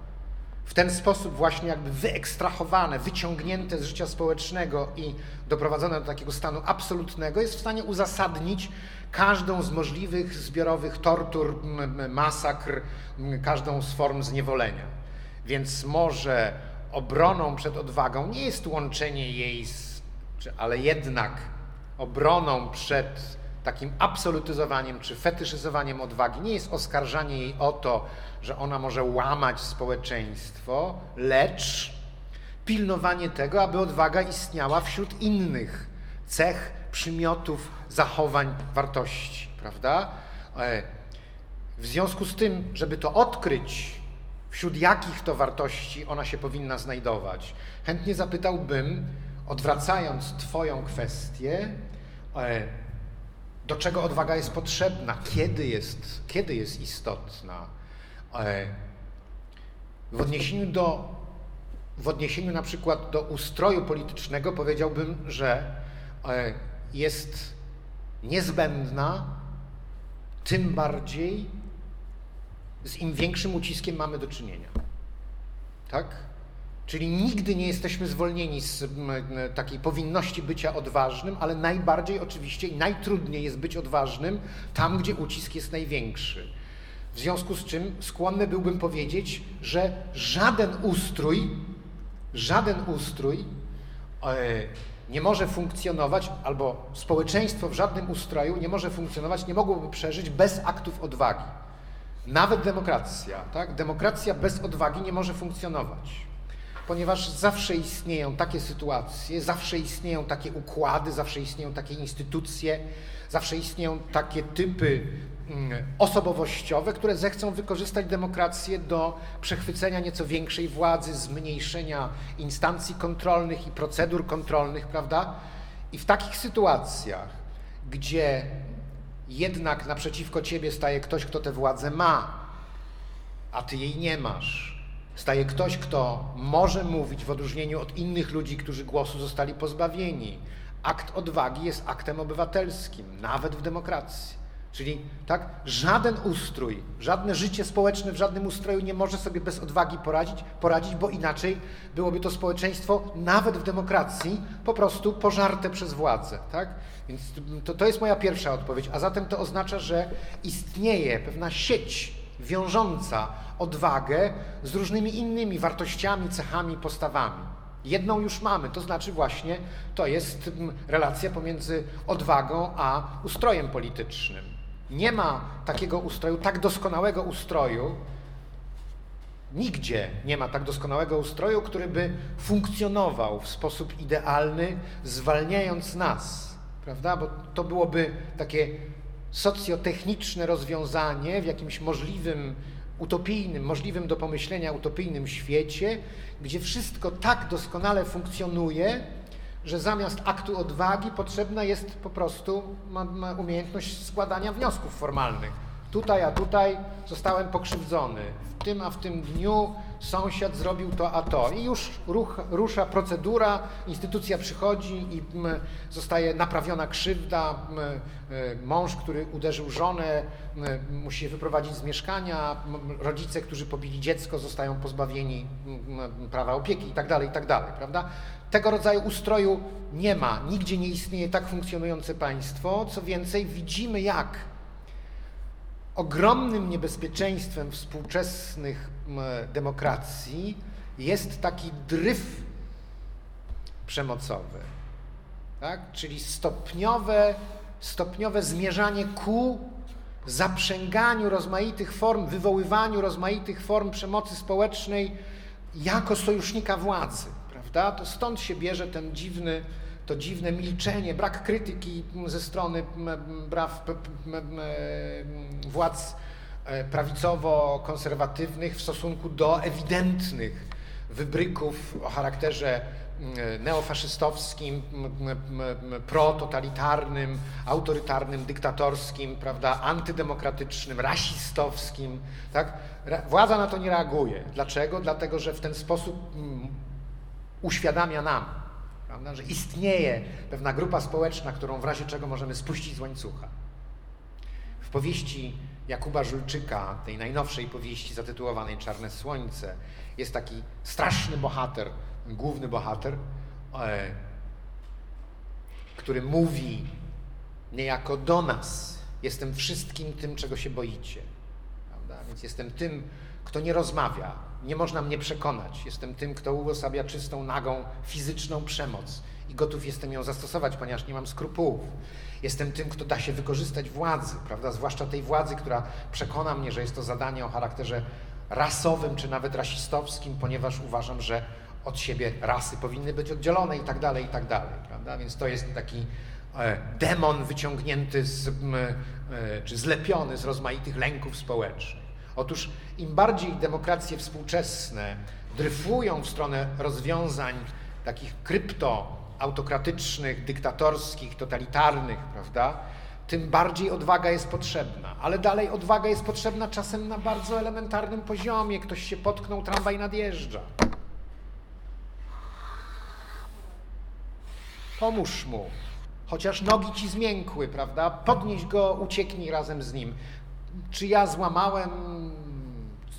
w ten sposób właśnie jakby wyekstrahowane, wyciągnięte z życia społecznego i doprowadzone do takiego stanu absolutnego, jest w stanie uzasadnić każdą z możliwych zbiorowych tortur, masakr, każdą z form zniewolenia. Więc może obroną przed odwagą nie jest łączenie jej z, ale jednak obroną przed takim absolutyzowaniem czy fetyszyzowaniem odwagi nie jest oskarżanie jej o to, że ona może łamać społeczeństwo, lecz pilnowanie tego, aby odwaga istniała wśród innych cech, przymiotów, zachowań, wartości, prawda? E, w związku z tym, żeby to odkryć, wśród jakich to wartości ona się powinna znajdować, chętnie zapytałbym, odwracając Twoją kwestię, e, do czego odwaga jest potrzebna, kiedy jest, kiedy jest istotna. E, w odniesieniu do, w odniesieniu na przykład do ustroju politycznego powiedziałbym, że e, jest niezbędna, tym bardziej z im większym uciskiem mamy do czynienia. Tak? Czyli nigdy nie jesteśmy zwolnieni z takiej powinności bycia odważnym, ale najbardziej oczywiście i najtrudniej jest być odważnym tam, gdzie ucisk jest największy. W związku z czym skłonny byłbym powiedzieć, że żaden ustrój, żaden ustrój e, nie może funkcjonować, albo społeczeństwo w żadnym ustroju nie może funkcjonować, nie mogłoby przeżyć bez aktów odwagi. Nawet demokracja, tak? Demokracja bez odwagi nie może funkcjonować. Ponieważ zawsze istnieją takie sytuacje, zawsze istnieją takie układy, zawsze istnieją takie instytucje, zawsze istnieją takie typy mm, osobowościowe, które zechcą wykorzystać demokrację do przechwycenia nieco większej władzy, zmniejszenia instancji kontrolnych i procedur kontrolnych, prawda? I w takich sytuacjach, gdzie jednak naprzeciwko ciebie staje ktoś, kto tę władzę ma, a ty jej nie masz, staje ktoś, kto może mówić w odróżnieniu od innych ludzi, którzy głosu zostali pozbawieni. Akt odwagi jest aktem obywatelskim, nawet w demokracji. Czyli tak, żaden ustrój, żadne życie społeczne w żadnym ustroju nie może sobie bez odwagi poradzić, poradzić, bo inaczej byłoby to społeczeństwo, nawet w demokracji, po prostu pożarte przez władzę. Tak? Więc to, to jest moja pierwsza odpowiedź. A zatem to oznacza, że istnieje pewna sieć wiążąca odwagę z różnymi innymi wartościami, cechami, postawami. Jedną już mamy, to znaczy właśnie to jest relacja pomiędzy odwagą a ustrojem politycznym. Nie ma takiego ustroju, tak doskonałego ustroju, nigdzie nie ma tak doskonałego ustroju, który by funkcjonował w sposób idealny, zwalniając nas, prawda? Bo to byłoby takie socjotechniczne rozwiązanie w jakimś możliwym, utopijnym, możliwym do pomyślenia utopijnym świecie, gdzie wszystko tak doskonale funkcjonuje, że zamiast aktu odwagi potrzebna jest po prostu ma, ma umiejętność składania wniosków formalnych. Tutaj, a tutaj zostałem pokrzywdzony. W tym, a w tym dniu sąsiad zrobił to, a to. I już ruch, rusza procedura, instytucja przychodzi i m, zostaje naprawiona krzywda. M, e, mąż, który uderzył żonę, m, musi się wyprowadzić z mieszkania. rodzice, którzy pobili dziecko, zostają pozbawieni prawa opieki i tak dalej, i tak prawda? Tego rodzaju ustroju nie ma. Nigdzie nie istnieje tak funkcjonujące państwo. Co więcej, widzimy jak ogromnym niebezpieczeństwem współczesnych demokracji jest taki dryf przemocowy, tak? czyli stopniowe, stopniowe zmierzanie ku zaprzęganiu rozmaitych form, wywoływaniu rozmaitych form przemocy społecznej jako sojusznika władzy. Prawda? To stąd się bierze ten dziwny to dziwne milczenie, brak krytyki ze strony braw, władz e, prawicowo-konserwatywnych w stosunku do ewidentnych wybryków o charakterze neofaszystowskim, prototalitarnym, autorytarnym, dyktatorskim, prawda, antydemokratycznym, rasistowskim. Tak? Władza na to nie reaguje. Dlaczego? Dlatego, że w ten sposób uświadamia nam, prawda? że istnieje pewna grupa społeczna, którą w razie czego możemy spuścić z łańcucha. W powieści Jakuba Żulczyka, tej najnowszej powieści zatytułowanej Czarne Słońce, jest taki straszny bohater, główny bohater, e, który mówi niejako do nas: Jestem wszystkim tym, czego się boicie. Prawda? Więc jestem tym, kto nie rozmawia, nie można mnie przekonać. Jestem tym, kto uosabia czystą, nagą, fizyczną przemoc i gotów jestem ją zastosować, ponieważ nie mam skrupułów. Jestem tym, kto da się wykorzystać władzy, prawda? Zwłaszcza tej władzy, która przekona mnie, że jest to zadanie o charakterze rasowym czy nawet rasistowskim, ponieważ uważam, że od siebie rasy powinny być oddzielone i tak dalej, i tak dalej, prawda? Więc to jest taki e, demon wyciągnięty z, e, czy zlepiony z rozmaitych lęków społecznych. Otóż im bardziej demokracje współczesne dryfują w stronę rozwiązań takich kryptoautokratycznych, dyktatorskich, totalitarnych, prawda, tym bardziej odwaga jest potrzebna. Ale dalej odwaga jest potrzebna czasem na bardzo elementarnym poziomie. Ktoś się potknął, tramwaj nadjeżdża. Pomóż mu. Chociaż nogi ci zmiękły, prawda? Podnieś go, ucieknij razem z nim czy ja złamałem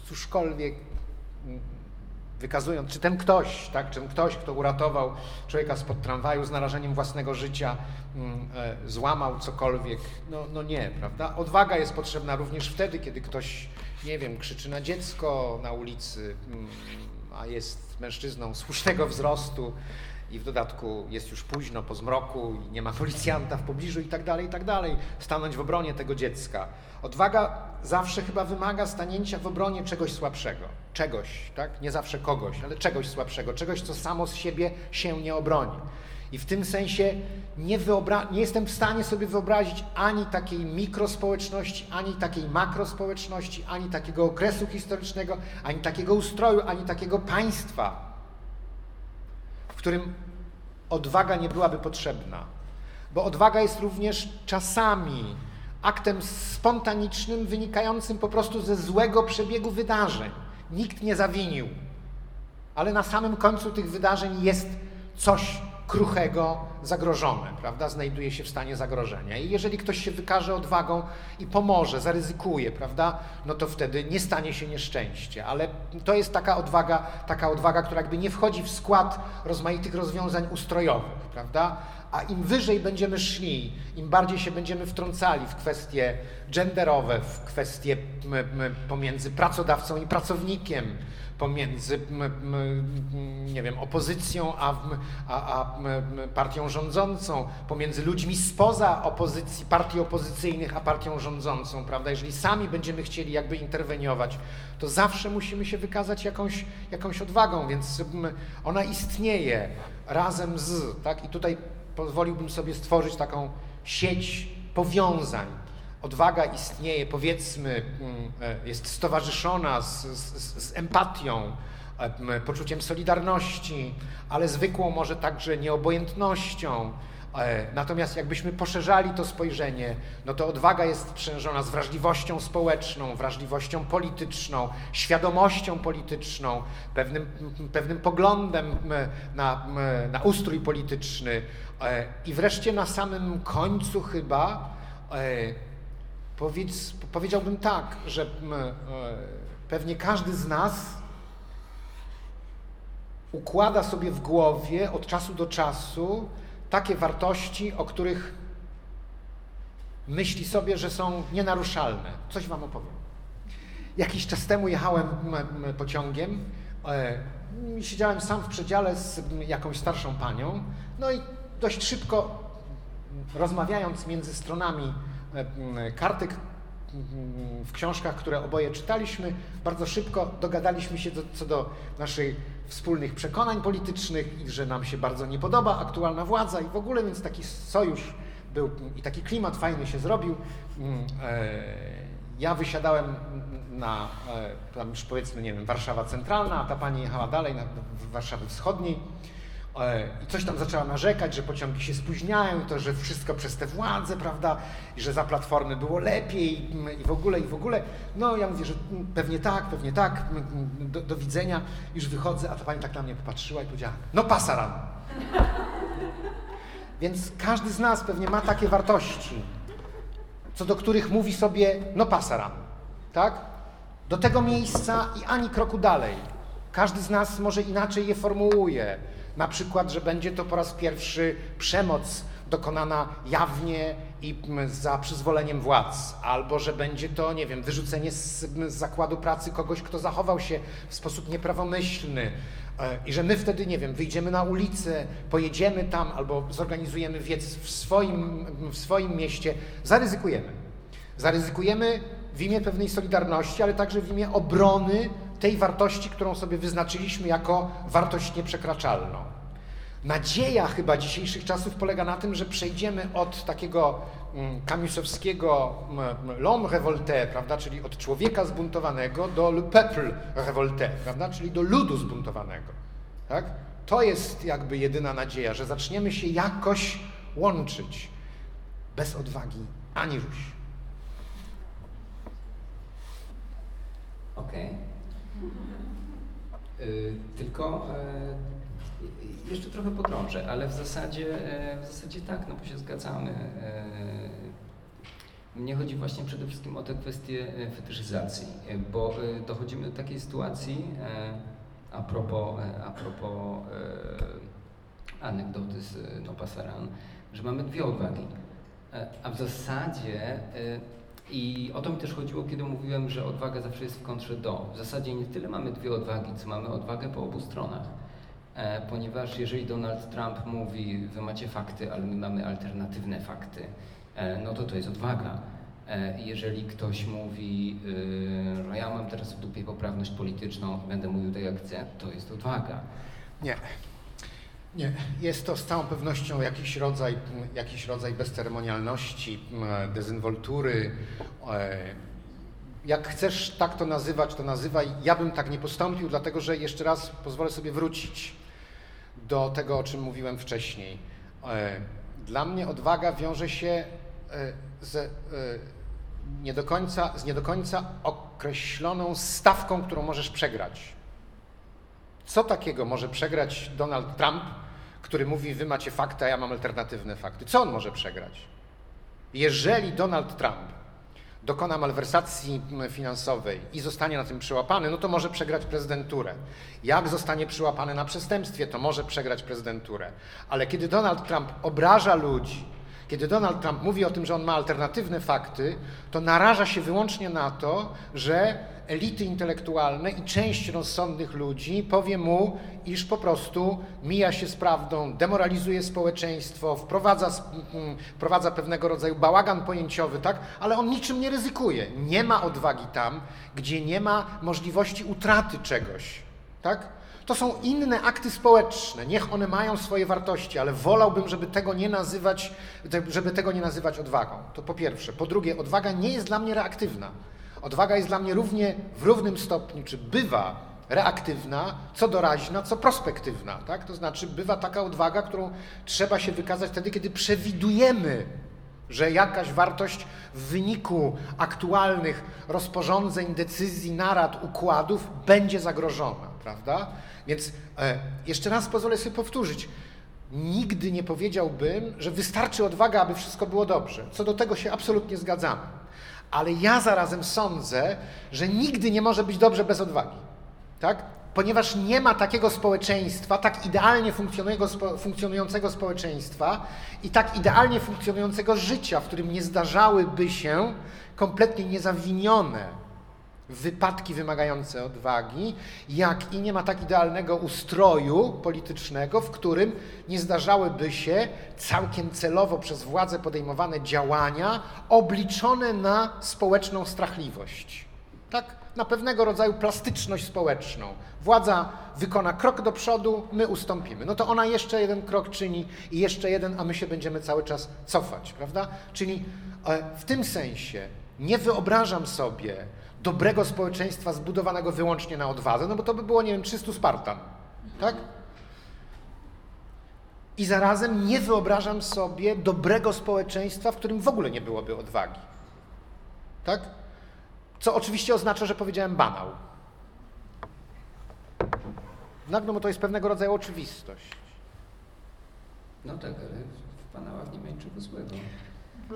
cóżkolwiek, wykazując, czy ten ktoś, tak, czy ten ktoś, kto uratował człowieka spod tramwaju z narażeniem własnego życia, mm, e, złamał cokolwiek. No, no nie, prawda? Odwaga jest potrzebna również wtedy, kiedy ktoś, nie wiem, krzyczy na dziecko na ulicy, mm, a jest mężczyzną słusznego wzrostu i w dodatku jest już późno, po zmroku, i nie ma policjanta w pobliżu i tak dalej, i tak dalej, stanąć w obronie tego dziecka. Odwaga zawsze chyba wymaga stanięcia w obronie czegoś słabszego, czegoś, tak? Nie zawsze kogoś, ale czegoś słabszego, czegoś, co samo z siebie się nie obroni. I w tym sensie nie, wyobra- nie jestem w stanie sobie wyobrazić ani takiej mikrospołeczności, ani takiej makrospołeczności, ani takiego okresu historycznego, ani takiego ustroju, ani takiego państwa, którym odwaga nie byłaby potrzebna. Bo odwaga jest również czasami aktem spontanicznym, wynikającym po prostu ze złego przebiegu wydarzeń. Nikt nie zawinił, ale na samym końcu tych wydarzeń jest coś kruchego, zagrożone, prawda? Znajduje się w stanie zagrożenia. I jeżeli ktoś się wykaże odwagą i pomoże, zaryzykuje, prawda? No to wtedy nie stanie się nieszczęście. Ale to jest taka odwaga, taka odwaga, która jakby nie wchodzi w skład rozmaitych rozwiązań ustrojowych, prawda? A im wyżej będziemy szli, im bardziej się będziemy wtrącali w kwestie genderowe, w kwestie pomiędzy pracodawcą i pracownikiem, pomiędzy nie wiem, opozycją a, a, a partią rządzącą, pomiędzy ludźmi spoza opozycji, partii opozycyjnych a partią rządzącą, prawda? Jeżeli sami będziemy chcieli jakby interweniować, to zawsze musimy się wykazać jakąś, jakąś odwagą, więc ona istnieje razem z, tak? I tutaj pozwoliłbym sobie stworzyć taką sieć powiązań. Odwaga istnieje, powiedzmy, mm, e, jest stowarzyszona z, z, z empatią, e, poczuciem solidarności, ale zwykłą może także nieobojętnością, E, natomiast jakbyśmy poszerzali to spojrzenie, no to odwaga jest sprzężona z wrażliwością społeczną, wrażliwością polityczną, świadomością polityczną, pewnym, pewnym poglądem na, na ustrój polityczny. E, I wreszcie na samym końcu chyba e, powiedz, powiedziałbym tak, że pewnie każdy z nas układa sobie w głowie od czasu do czasu takie wartości, o których myśli sobie, że są nienaruszalne. Coś Wam opowiem. Jakiś czas temu jechałem pociągiem, e, siedziałem sam w przedziale z jakąś starszą panią, no i dość szybko rozmawiając między stronami e, kartek w książkach, które oboje czytaliśmy, bardzo szybko dogadaliśmy się do, co do naszej wspólnych przekonań politycznych i że nam się bardzo nie podoba aktualna władza i w ogóle, więc taki sojusz był i taki klimat fajny się zrobił. E, ja wysiadałem na, e, tam już powiedzmy, nie wiem, Warszawa Centralna, a ta pani jechała dalej na Warszawy Wschodniej. E, I coś tam zaczęła narzekać, że pociągi się spóźniają, to że wszystko przez te władze, prawda, i że za platformy było lepiej i w ogóle, i w ogóle. No ja mówię, że pewnie tak, pewnie tak, do, do widzenia, już wychodzę, a ta pani tak na mnie popatrzyła i powiedziała, no pasaran. *laughs* Więc każdy z nas pewnie ma takie wartości, co do których mówi sobie, no pasaran, tak? Do tego miejsca i ani kroku dalej. Każdy z nas może inaczej je formułuje. Na przykład, że będzie to po raz pierwszy przemoc dokonana jawnie i za przyzwoleniem władz, albo że będzie to, nie wiem, wyrzucenie z, z zakładu pracy kogoś, kto zachował się w sposób nieprawomyślny, e, i że my wtedy, nie wiem, wyjdziemy na ulicę, pojedziemy tam albo zorganizujemy wiec w swoim, w swoim mieście, zaryzykujemy. Zaryzykujemy w imię pewnej solidarności, ale także w imię obrony tej wartości, którą sobie wyznaczyliśmy jako wartość nieprzekraczalną. Nadzieja chyba dzisiejszych czasów polega na tym, że przejdziemy od takiego kamiusowskiego mm, mm, l'homme révolté, prawda, czyli od człowieka zbuntowanego do le peuple révolté, prawda, czyli do ludu zbuntowanego. Tak? To jest jakby jedyna nadzieja, że zaczniemy się jakoś łączyć. Bez odwagi ani rusz. Okej. Okay. Y, tylko y, jeszcze trochę podrążę, ale w zasadzie, e, w zasadzie tak, no bo się zgadzamy. Mnie chodzi właśnie przede wszystkim o tę kwestię e, fetyszyzacji, bo dochodzimy do takiej sytuacji, a propos, a propos anegdoty z No Pasaran, że mamy dwie odwagi. A w zasadzie i o to mi też chodziło, kiedy mówiłem, że odwaga zawsze jest w kontrze do. W zasadzie nie tyle mamy dwie odwagi, co mamy odwagę po obu stronach. e, ponieważ jeżeli Donald Trump mówi, wy macie fakty, ale my mamy alternatywne fakty, e, no to to jest odwaga. E, jeżeli ktoś mówi, że ja mam teraz w dupie poprawność polityczną będę mówił tak jak chcę, to jest odwaga. Nie. Nie, jest to z całą pewnością jakiś rodzaj, jakiś rodzaj bezceremonialności, dezynwoltury. Jak chcesz tak to nazywać, to nazywaj. Ja bym tak nie postąpił, dlatego że jeszcze raz pozwolę sobie wrócić do tego, o czym mówiłem wcześniej. Dla mnie odwaga wiąże się z nie do końca, z nie do końca określoną stawką, którą możesz przegrać. Co takiego może przegrać Donald Trump, który mówi, wy macie fakty, a ja mam alternatywne fakty? Co on może przegrać? Jeżeli Donald Trump dokona malwersacji finansowej i zostanie na tym przyłapany, no to może przegrać prezydenturę. Jak zostanie przyłapany na przestępstwie, to może przegrać prezydenturę. Ale kiedy Donald Trump obraża ludzi, kiedy Donald Trump mówi o tym, że on ma alternatywne fakty, to naraża się wyłącznie na to, że elity intelektualne i część rozsądnych ludzi powie mu, iż po prostu mija się z prawdą, demoralizuje społeczeństwo, wprowadza, wprowadza pewnego rodzaju bałagan pojęciowy, tak? ale on niczym nie ryzykuje. Nie ma odwagi tam, gdzie nie ma możliwości utraty czegoś. Tak? To są inne akty społeczne, niech one mają swoje wartości, ale wolałbym, żeby tego nie nazywać, żeby tego nie nazywać odwagą. To po pierwsze. Po drugie, odwaga nie jest dla mnie reaktywna. Odwaga jest dla mnie równie w równym stopniu, czy bywa reaktywna, co doraźna, co prospektywna. Tak? To znaczy bywa taka odwaga, którą trzeba się wykazać wtedy, kiedy przewidujemy, że jakaś wartość w wyniku aktualnych rozporządzeń, decyzji, narad, układów będzie zagrożona. Prawda? Więc e, jeszcze raz pozwolę sobie powtórzyć. Nigdy nie powiedziałbym, że wystarczy odwaga, aby wszystko było dobrze. Co do tego się absolutnie zgadzamy. Ale ja zarazem sądzę, że nigdy nie może być dobrze bez odwagi. Tak? Ponieważ nie ma takiego społeczeństwa, tak idealnie funkcjonującego społeczeństwa i tak idealnie funkcjonującego życia, w którym nie zdarzałyby się kompletnie niezawinione wypadki wymagające odwagi, jak i nie ma tak idealnego ustroju politycznego, w którym nie zdarzałyby się całkiem celowo przez władze podejmowane działania obliczone na społeczną strachliwość. Tak? Na pewnego rodzaju plastyczność społeczną. Władza wykona krok do przodu, my ustąpimy. No to ona jeszcze jeden krok czyni i jeszcze jeden, a my się będziemy cały czas cofać, prawda? Czyli e, w tym sensie nie wyobrażam sobie, dobrego społeczeństwa zbudowanego wyłącznie na odwadze, no bo to by było, nie wiem, 300 Spartan, tak? I zarazem nie wyobrażam sobie dobrego społeczeństwa, w którym w ogóle nie byłoby odwagi. Tak? Co oczywiście oznacza, że powiedziałem banał. No, no bo to jest pewnego rodzaju oczywistość. No tak, ale w banałach nie ma niczego złego.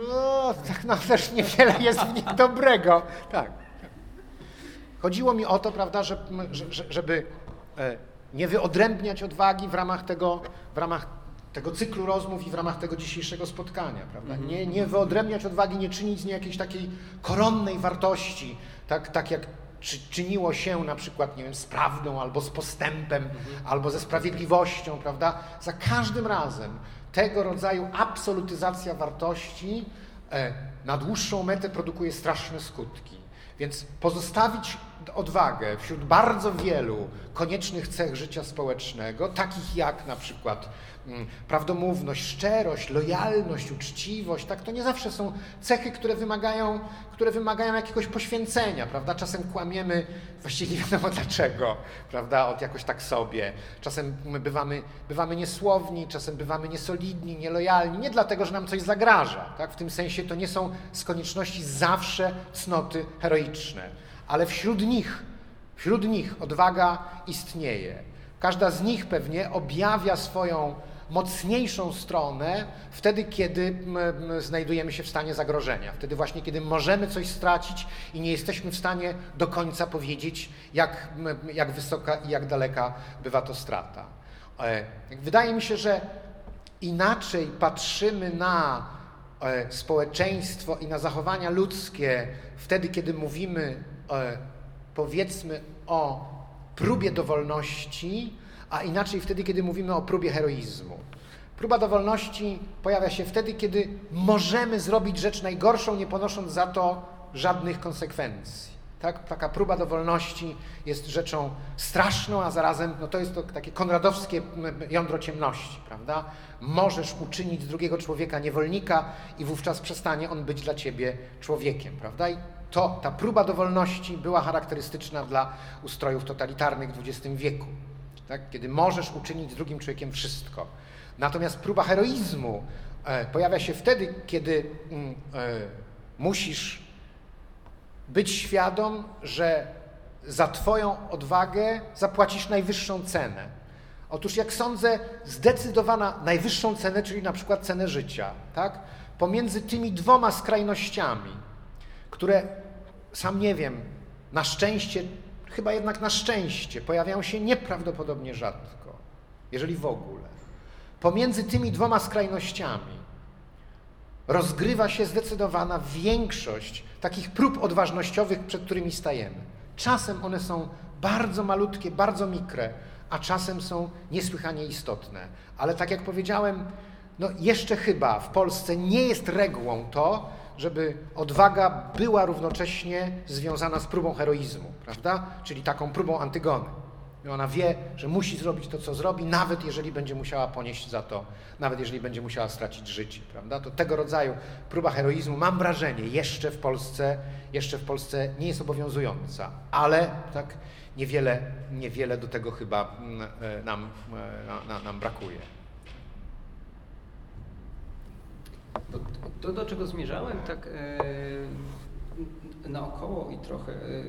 No, tak, no też niewiele jest w nich dobrego. Tak. Chodziło mi o to, prawda, żeby e, nie wyodrębniać odwagi w ramach tego, w ramach tego cyklu rozmów i w ramach tego dzisiejszego spotkania, prawda? Mhm. Nie, nie wyodrębniać odwagi, nie czynić z niej jakiejś takiej koronnej wartości, tak, tak jak czyniło się na przykład, nie wiem, z prawdą albo z postępem, mhm. albo ze sprawiedliwością, prawda? Za każdym razem tego rodzaju absolutyzacja wartości e, na dłuższą metę produkuje straszne skutki. Więc pozostawić odwagę wśród bardzo wielu koniecznych cech życia społecznego, takich jak na przykład mm, prawdomówność, szczerość, lojalność, uczciwość, tak, to nie zawsze są cechy, które wymagają, które wymagają jakiegoś poświęcenia, prawda? Czasem kłamiemy, właściwie nie wiadomo dlaczego, prawda, od jakoś tak sobie. Czasem my bywamy, bywamy niesłowni, czasem bywamy niesolidni, nielojalni, nie dlatego, że nam coś zagraża, tak? W tym sensie to nie są z konieczności zawsze cnoty heroiczne ale wśród nich, wśród nich odwaga istnieje. Każda z nich pewnie objawia swoją mocniejszą stronę wtedy, kiedy znajdujemy się w stanie zagrożenia. Wtedy właśnie, kiedy możemy coś stracić i nie jesteśmy w stanie do końca powiedzieć, jak, jak wysoka i jak daleka bywa to strata. E, wydaje mi się, że inaczej patrzymy na e, społeczeństwo i na zachowania ludzkie wtedy, kiedy mówimy powiedzmy o próbie dowolności, a inaczej wtedy, kiedy mówimy o próbie heroizmu. Próba dowolności pojawia się wtedy, kiedy możemy zrobić rzecz najgorszą, nie ponosząc za to żadnych konsekwencji. Tak? Taka próba dowolności jest rzeczą straszną, a zarazem no to jest to takie konradowskie jądro ciemności, prawda? Możesz uczynić drugiego człowieka niewolnika i wówczas przestanie on być dla ciebie człowiekiem, prawda? I to, ta próba dowolności była charakterystyczna dla ustrojów totalitarnych w XX wieku, tak? kiedy możesz uczynić z drugim człowiekiem wszystko. Natomiast próba heroizmu e, pojawia się wtedy, kiedy mm, e, musisz być świadom, że za Twoją odwagę zapłacisz najwyższą cenę. Otóż, jak sądzę, zdecydowana najwyższą cenę, czyli na przykład cenę życia, tak? pomiędzy tymi dwoma skrajnościami, które sam nie wiem, na szczęście, chyba jednak na szczęście, pojawiają się nieprawdopodobnie rzadko, jeżeli w ogóle. Pomiędzy tymi dwoma skrajnościami rozgrywa się zdecydowana większość takich prób odważnościowych, przed którymi stajemy. Czasem one są bardzo malutkie, bardzo mikre, a czasem są niesłychanie istotne. Ale tak jak powiedziałem, no jeszcze chyba w Polsce nie jest regułą to, żeby odwaga była równocześnie związana z próbą heroizmu, prawda? Czyli taką próbą Antygony. I ona wie, że musi zrobić to, co zrobi, nawet jeżeli będzie musiała ponieść za to, nawet jeżeli będzie musiała stracić życie, prawda? To tego rodzaju próba heroizmu, mam wrażenie, jeszcze w Polsce, jeszcze w Polsce nie jest obowiązująca, ale tak niewiele, niewiele do tego chyba mm, e, nam, e, nam brakuje. To, do czego zmierzałem, tak e, naokoło i trochę, e,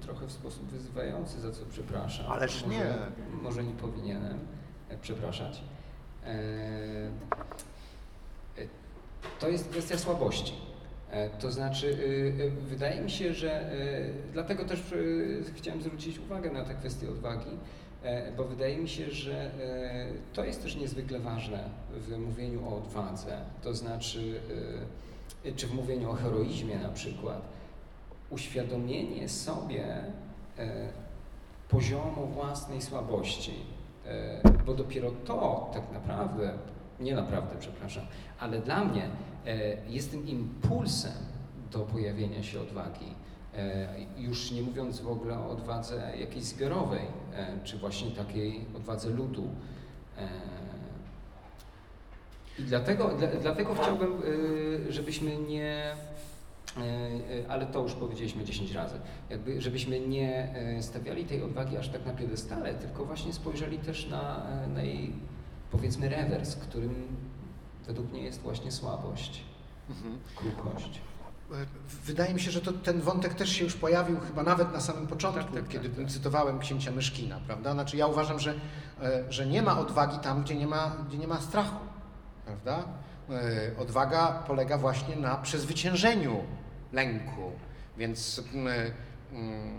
trochę w sposób wyzywający, za co przepraszam. Ależ może, nie. Może nie powinienem e, przepraszać. To jest kwestia słabości. To znaczy, wydaje mi się, że dlatego też chciałem zwrócić uwagę na tę kwestię odwagi, bo wydaje mi się, że to jest też niezwykle ważne w mówieniu o odwadze. To znaczy, czy w mówieniu o heroizmie na przykład, uświadomienie sobie e, poziomu własnej słabości, e, bo dopiero to tak naprawdę, nie naprawdę, przepraszam, ale dla mnie e, jest tym impulsem do pojawienia się odwagi. Już nie mówiąc w ogóle o odwadze jakiejś zbiorowej, czy właśnie takiej odwadze ludu. I dlatego, dlatego chciałbym, żebyśmy nie E, e, ale to już powiedzieliśmy 10 razy. Jakby, żebyśmy nie e, stawiali tej odwagi aż tak na piedestale, tylko właśnie spojrzeli też na, na jej, powiedzmy, rewers, którym według mnie jest właśnie słabość, mhm. kruchość. Wydaje mi się, że to, ten wątek też się już pojawił chyba nawet na samym początku, tak, tak, kiedy tak, tak. cytowałem księcia Myszkina, prawda? Znaczy ja uważam, że, że nie ma odwagi tam, gdzie nie ma, gdzie nie ma strachu, prawda? Odwaga polega właśnie na przezwyciężeniu lęku. Więc mm, mm,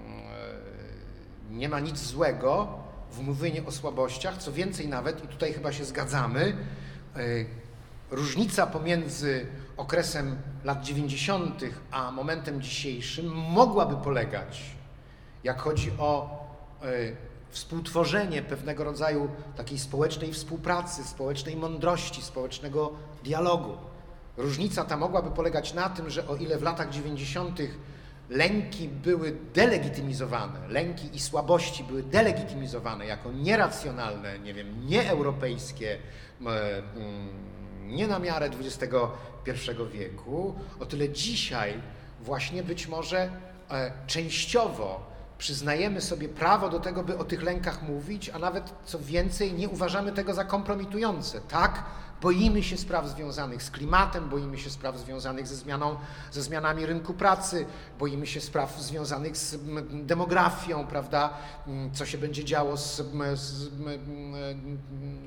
nie ma nic złego w mówieniu o słabościach. Co więcej, nawet, i tutaj chyba się zgadzamy, e, różnica pomiędzy okresem lat 90. a momentem dzisiejszym mogłaby polegać, jak chodzi o e, współtworzenie pewnego rodzaju takiej społecznej współpracy, społecznej mądrości, społecznego dialogu. Różnica ta mogłaby polegać na tym, że o ile w latach 90. lęki były delegitymizowane, lęki i słabości były delegitymizowane jako nieracjonalne, nie wiem, nieeuropejskie, mm, nie na miarę XXI wieku, o tyle dzisiaj właśnie być może e, częściowo przyznajemy sobie prawo do tego, by o tych lękach mówić, a nawet co więcej, nie uważamy tego za kompromitujące. Tak, Boimy się spraw związanych z klimatem, boimy się spraw związanych ze, zmianą, ze zmianami rynku pracy, boimy się spraw związanych z demografią, prawda? Co się będzie działo z, z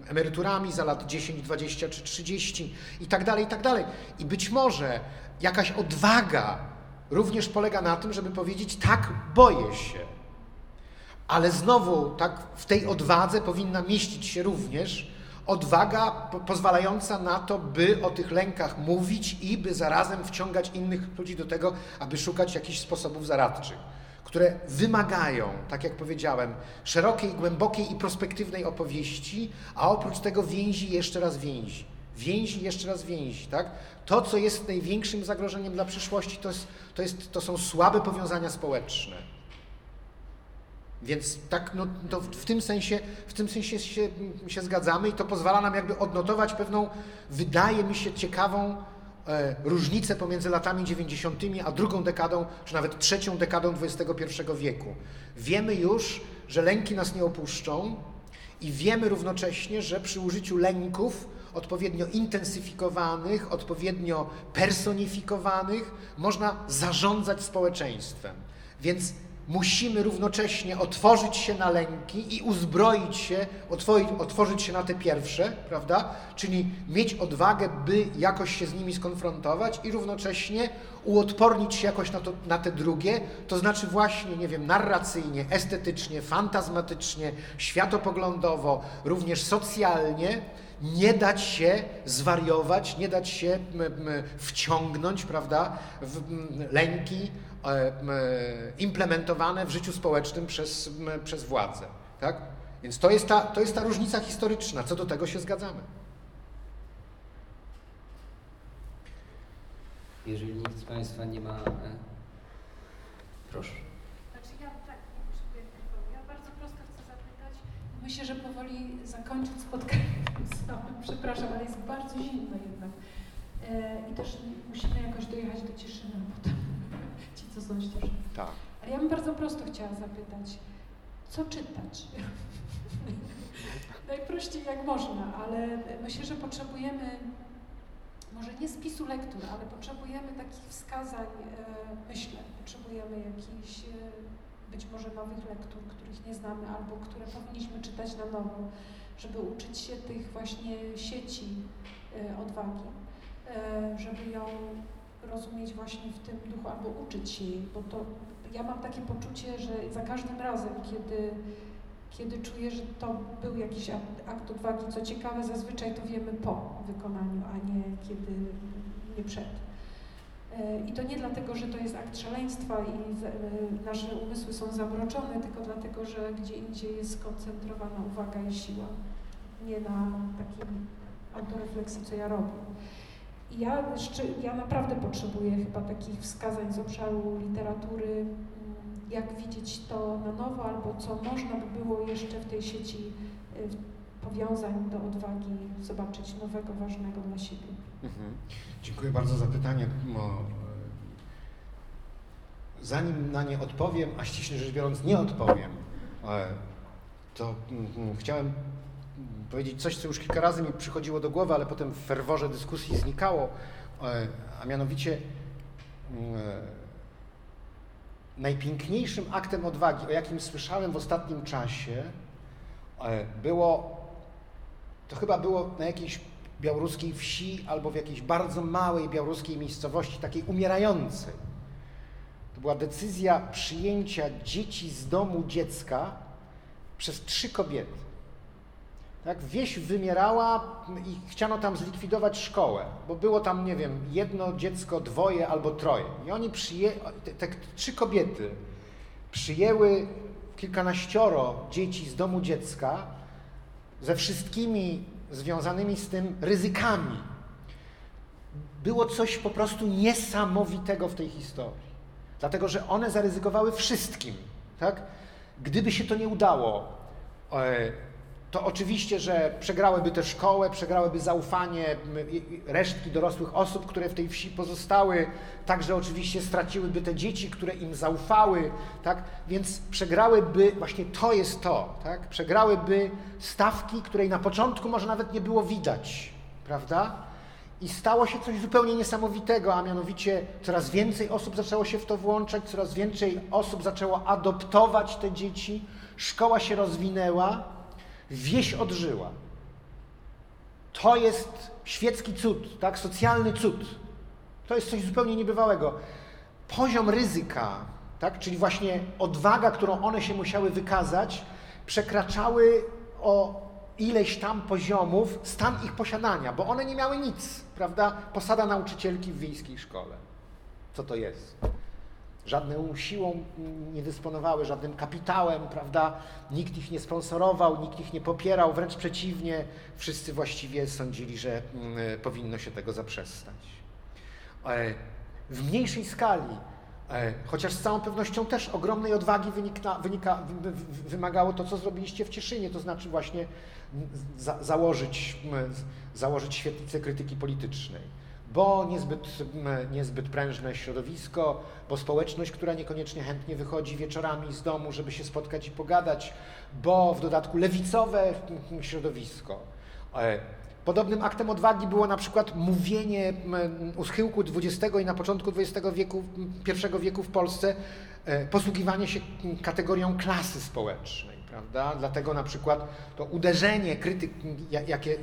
emeryturami za lat 10, 20 czy 30 i tak dalej, i tak dalej. I być może jakaś odwaga również polega na tym, żeby powiedzieć tak, boję się. Ale znowu tak w tej odwadze powinna mieścić się również odwaga pozwalająca na to, by o tych lękach mówić i by zarazem wciągać innych ludzi do tego, aby szukać jakichś sposobów zaradczych, które wymagają, tak jak powiedziałem, szerokiej, głębokiej i prospektywnej opowieści, a oprócz tego więzi jeszcze raz więzi. Więzi jeszcze raz więzi, tak? To, co jest największym zagrożeniem dla przyszłości, to, jest, to, jest, to są słabe powiązania społeczne. Więc tak, no, to w, tym sensie, w tym sensie się, się zgadzamy i to pozwala nam jakby odnotować pewną, wydaje mi się, ciekawą e, różnicę pomiędzy latami 90. a drugą dekadą, czy nawet trzecią dekadą XXI wieku. Wiemy już, że lęki nas nie opuszczą i wiemy równocześnie, że przy użyciu lęków odpowiednio intensyfikowanych, odpowiednio personifikowanych, można zarządzać społeczeństwem. Więc musimy równocześnie otworzyć się na lęki i uzbroić się, otworzyć, się na te pierwsze, prawda? Czyli mieć odwagę, by jakoś się z nimi skonfrontować i równocześnie uodpornić się jakoś na, to, na te drugie, to znaczy właśnie, nie wiem, narracyjnie, estetycznie, fantazmatycznie, światopoglądowo, również socjalnie, nie dać się zwariować, nie dać się wciągnąć, prawda, w lęki implementowane w życiu społecznym przez, przez władzę. Tak? Więc to jest, ta, to jest ta różnica historyczna, co do tego się zgadzamy. Jeżeli nikt z Państwa nie ma... E, proszę. Znaczy ja tak, nie potrzebuję Ja bardzo prosto chcę zapytać. Myślę, że powoli zakończyć spotkanie *laughs* Przepraszam, ale jest bardzo zimno jednak. E, I też musimy jakoś dojechać do Cieszyna, bo Tak. Ale ja bym bardzo prosto chciała zapytać, co czytać? *laughs* Najprościej jak można, ale myślę, że potrzebujemy może nie spisu lektur, ale potrzebujemy takich wskazań, e, myślę, potrzebujemy jakichś e, być może nowych lektur, których nie znamy albo które powinniśmy czytać na nowo żeby uczyć się tych właśnie sieci e, odwagi, e, żeby ją rozumieć właśnie w tym duchu albo uczyć się jej, bo to ja mam takie poczucie, że za każdym razem, kiedy, kiedy czuję, że to był jakiś akt odwagi, co ciekawe, zazwyczaj to wiemy po wykonaniu, a nie kiedy, nie przed. E, I to nie dlatego, że to jest akt szaleństwa i nasze umysły są zamroczone, tylko dlatego, że gdzie indziej jest skoncentrowana uwaga i siła nie na takim autorefleksji, co ja robię. Ja, ja naprawdę potrzebuję chyba takich wskazań z obszaru literatury, mm, jak widzieć to na nowo, albo co można by było jeszcze w tej sieci y, powiązań do odwagi zobaczyć nowego, ważnego dla siebie. Mhm. Dziękuję bardzo za pytanie. Zanim na nie odpowiem, a ściśle rzecz biorąc nie odpowiem, e, to mm, mm, chciałem powiedzieć coś, co już kilka razy mi przychodziło do głowy, ale potem w ferworze dyskusji znikało, e, a mianowicie mm, e, najpiękniejszym aktem odwagi, o jakim słyszałem w ostatnim czasie, e, było, to chyba było na jakiejś białoruskiej wsi albo w jakiejś bardzo małej białoruskiej miejscowości, takiej umierającej. To była decyzja przyjęcia dzieci z domu dziecka przez trzy kobiety. Tak, wieś wymierała i chciano tam zlikwidować szkołę, bo było tam, nie wiem, jedno dziecko, dwoje albo troje. I oni przyjęli, te, te trzy kobiety przyjęły kilkanaścioro dzieci z domu dziecka ze wszystkimi związanymi z tym ryzykami. Było coś po prostu niesamowitego w tej historii. Dlatego, że one zaryzykowały wszystkim. Tak? Gdyby się to nie udało, e, to oczywiście, że przegrałyby tę szkołę, przegrałyby zaufanie resztki dorosłych osób, które w tej wsi pozostały, także oczywiście straciłyby te dzieci, które im zaufały, tak? Więc przegrałyby, właśnie to jest to, tak? Przegrałyby stawki, której na początku może nawet nie było widać, prawda? I stało się coś zupełnie niesamowitego, a mianowicie coraz więcej osób zaczęło się w to włączać, coraz więcej osób zaczęło adoptować te dzieci, szkoła się rozwinęła, wieś odżyła. To jest świecki cud, tak? socjalny cud. To jest coś zupełnie niebywałego. Poziom ryzyka, tak? czyli właśnie odwaga, którą one się musiały wykazać, przekraczały o ileś tam poziomów stan ich posiadania, bo one nie miały nic, prawda? Posada nauczycielki w wiejskiej szkole. Co to jest? Żadną siłą nie dysponowały, żadnym kapitałem, prawda? Nikt ich nie sponsorował, nikt ich nie popierał, wręcz przeciwnie, wszyscy właściwie sądzili, że mm, powinno się tego zaprzestać. E, w mniejszej skali, e, chociaż z całą pewnością też ogromnej odwagi wynika, wynika, wymagało to, co zrobiliście w Cieszynie, to znaczy właśnie za, założyć, założyć świetlicę krytyki politycznej bo niezbyt, niezbyt prężne środowisko, bo społeczność, która niekoniecznie chętnie wychodzi wieczorami z domu, żeby się spotkać i pogadać, bo w dodatku lewicowe środowisko. E, podobnym aktem odwagi było na przykład mówienie u schyłku XX i na początku XX wieku, I wieku w Polsce, e, posługiwanie się kategorią klasy społecznej prawda? Dlatego na przykład to uderzenie krytyk, jakie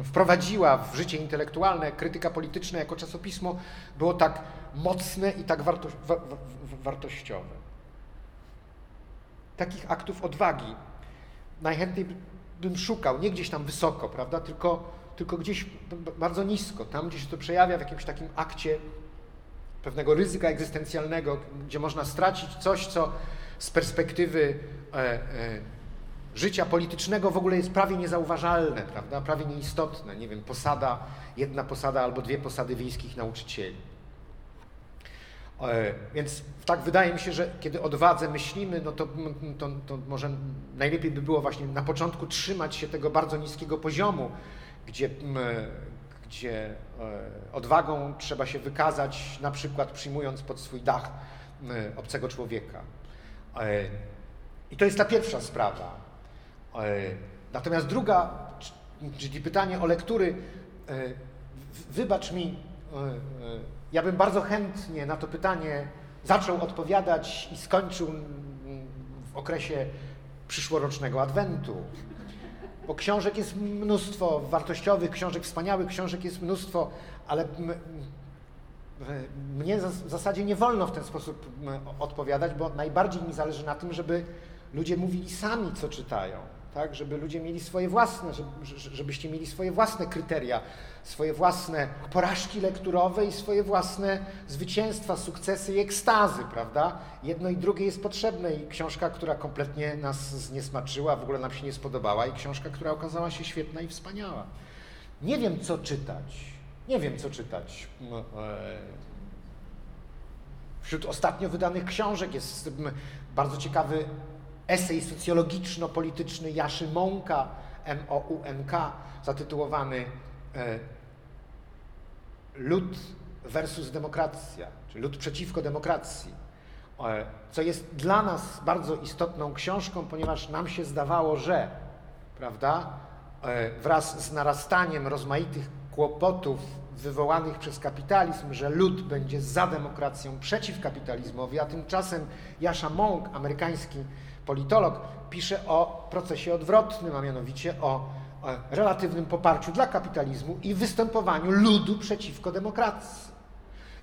e, wprowadziła w życie intelektualne krytyka polityczna jako czasopismo, było tak mocne i tak warto, wartościowe. Takich aktów odwagi najchętniej bym szukał, nie gdzieś tam wysoko, prawda, tylko, tylko gdzieś bardzo nisko, tam gdzieś to przejawia w jakimś takim akcie pewnego ryzyka egzystencjalnego, gdzie można stracić coś, co z perspektywy e, e, życia politycznego w ogóle jest prawie niezauważalne, prawda? prawie nieistotne. Nie wiem, posada, jedna posada albo dwie posady wiejskich nauczycieli. E, więc tak wydaje mi się, że kiedy o odwadze myślimy, no to, to, to może najlepiej by było właśnie na początku trzymać się tego bardzo niskiego poziomu, gdzie, gdzie odwagą trzeba się wykazać, na przykład przyjmując pod swój dach obcego człowieka. E, I to jest ta pierwsza sprawa. E, natomiast druga, czyli pytanie o lektury, e, wybacz mi, ja bym bardzo chętnie na to pytanie zaczął odpowiadać i skończył w okresie przyszłorocznego adwentu. Bo książek jest mnóstwo, wartościowych książek, wspaniałych książek jest mnóstwo, ale mnie w zasadzie nie wolno w ten sposób odpowiadać, bo najbardziej mi zależy na tym, żeby ludzie mówili sami, co czytają, tak? żeby ludzie mieli swoje własne, żebyście mieli swoje własne kryteria, swoje własne porażki lekturowe i swoje własne zwycięstwa, sukcesy i ekstazy, prawda? Jedno i drugie jest potrzebne i książka, która kompletnie nas zniesmaczyła, w ogóle nam się nie spodobała i książka, która okazała się świetna i wspaniała. Nie wiem, co czytać nie wiem, co czytać. No, e, wśród ostatnio wydanych książek jest bardzo ciekawy esej socjologiczno-polityczny Jaszy Mąka, M-O-U-N-K, zatytułowany e, Lud versus demokracja, czyli lud przeciwko demokracji, e, co jest dla nas bardzo istotną książką, ponieważ nam się zdawało, że, prawda, wraz z narastaniem rozmaitych kłopotów wywołanych przez kapitalizm, że lud będzie za demokracją, przeciw kapitalizmowi, a tymczasem Jasza Monk, amerykański politolog, pisze o procesie odwrotnym, a mianowicie o relatywnym poparciu dla kapitalizmu i występowaniu ludu przeciwko demokracji.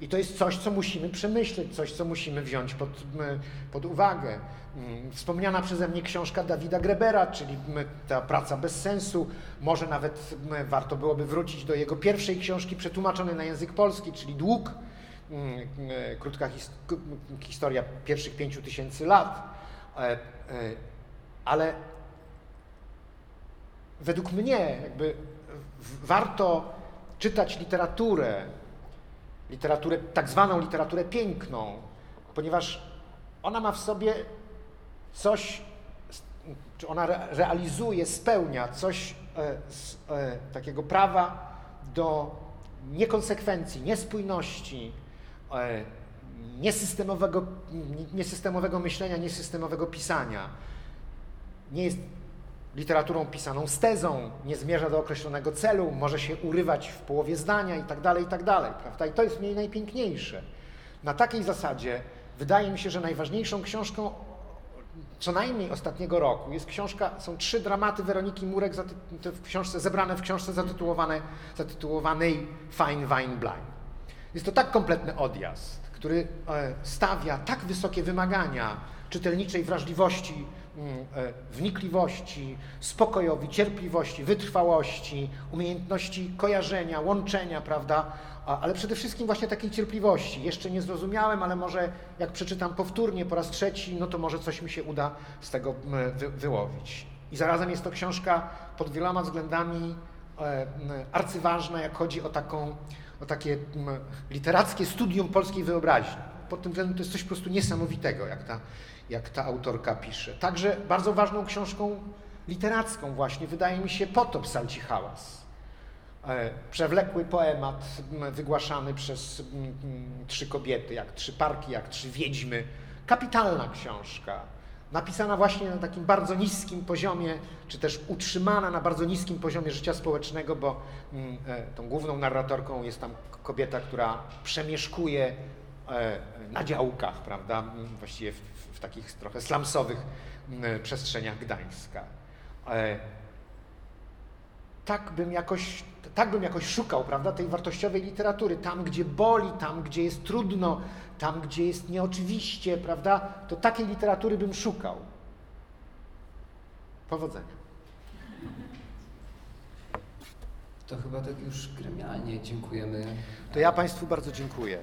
I to jest coś, co musimy przemyśleć, coś, co musimy wziąć pod, pod uwagę. Mm, wspomniana przeze mnie książka Dawida Grebera, czyli ta praca bez sensu. Może nawet warto byłoby wrócić do jego pierwszej książki przetłumaczonej na język polski, czyli Dług. Mm, krótka historia pierwszych pięciu tysięcy lat. E, e, ale według mnie jakby warto czytać literaturę, literaturę, tak zwaną literaturę piękną, ponieważ ona ma w sobie coś, czy ona realizuje, spełnia coś e, z e, takiego prawa do niekonsekwencji, niespójności, e, niesystemowego, niesystemowego myślenia, niesystemowego pisania. Nie jest literaturą pisaną z tezą, nie zmierza do określonego celu, może się urywać w połowie zdania i tak dalej, i tak prawda? I to jest w niej najpiękniejsze. Na takiej zasadzie wydaje mi się, że najważniejszą książką co najmniej ostatniego roku jest książka, są trzy dramaty Weroniki Murek w książce, zebrane w książce zatytułowane, zatytułowanej Fine Wine Blind. Jest to tak kompletny odjazd, który e, stawia tak wysokie wymagania czytelniczej wrażliwości mm, e, wnikliwości, spokojowi, cierpliwości, wytrwałości, umiejętności kojarzenia, łączenia, prawda? Ale przede wszystkim właśnie takiej cierpliwości. Jeszcze nie zrozumiałem, ale może jak przeczytam powtórnie po raz trzeci, no to może coś mi się uda z tego wy, wyłowić. I zarazem jest to książka pod wieloma względami e, arcyważna, jak chodzi o, taką, o takie literackie studium polskiej wyobraźni. Pod tym względem to jest coś po prostu niesamowitego, jak ta, jak ta autorka pisze. Także bardzo ważną książką literacką właśnie wydaje mi się Potop Salci Hałas. E, Przewlekły poemat wygłaszany przez m, m, trzy kobiety, jak trzy parki, jak trzy wiedźmy. Kapitalna książka napisana właśnie na takim bardzo niskim poziomie, czy też utrzymana na bardzo niskim poziomie życia społecznego, bo mm, e, tą główną narratorką jest tam kobieta, która przemieszkuje e, na działkach, prawda, mm, właściwie w, w takich trochę slumsowych mm, przestrzeniach Gdańska. Tak bym jakoś, tak bym jakoś szukał, prawda, tej wartościowej literatury, tam gdzie boli, tam gdzie jest trudno, tam gdzie jest nieoczywiście, prawda, to takiej literatury bym szukał. Powodzenia. To chyba tak już gremialnie dziękujemy. To ja Państwu bardzo dziękuję.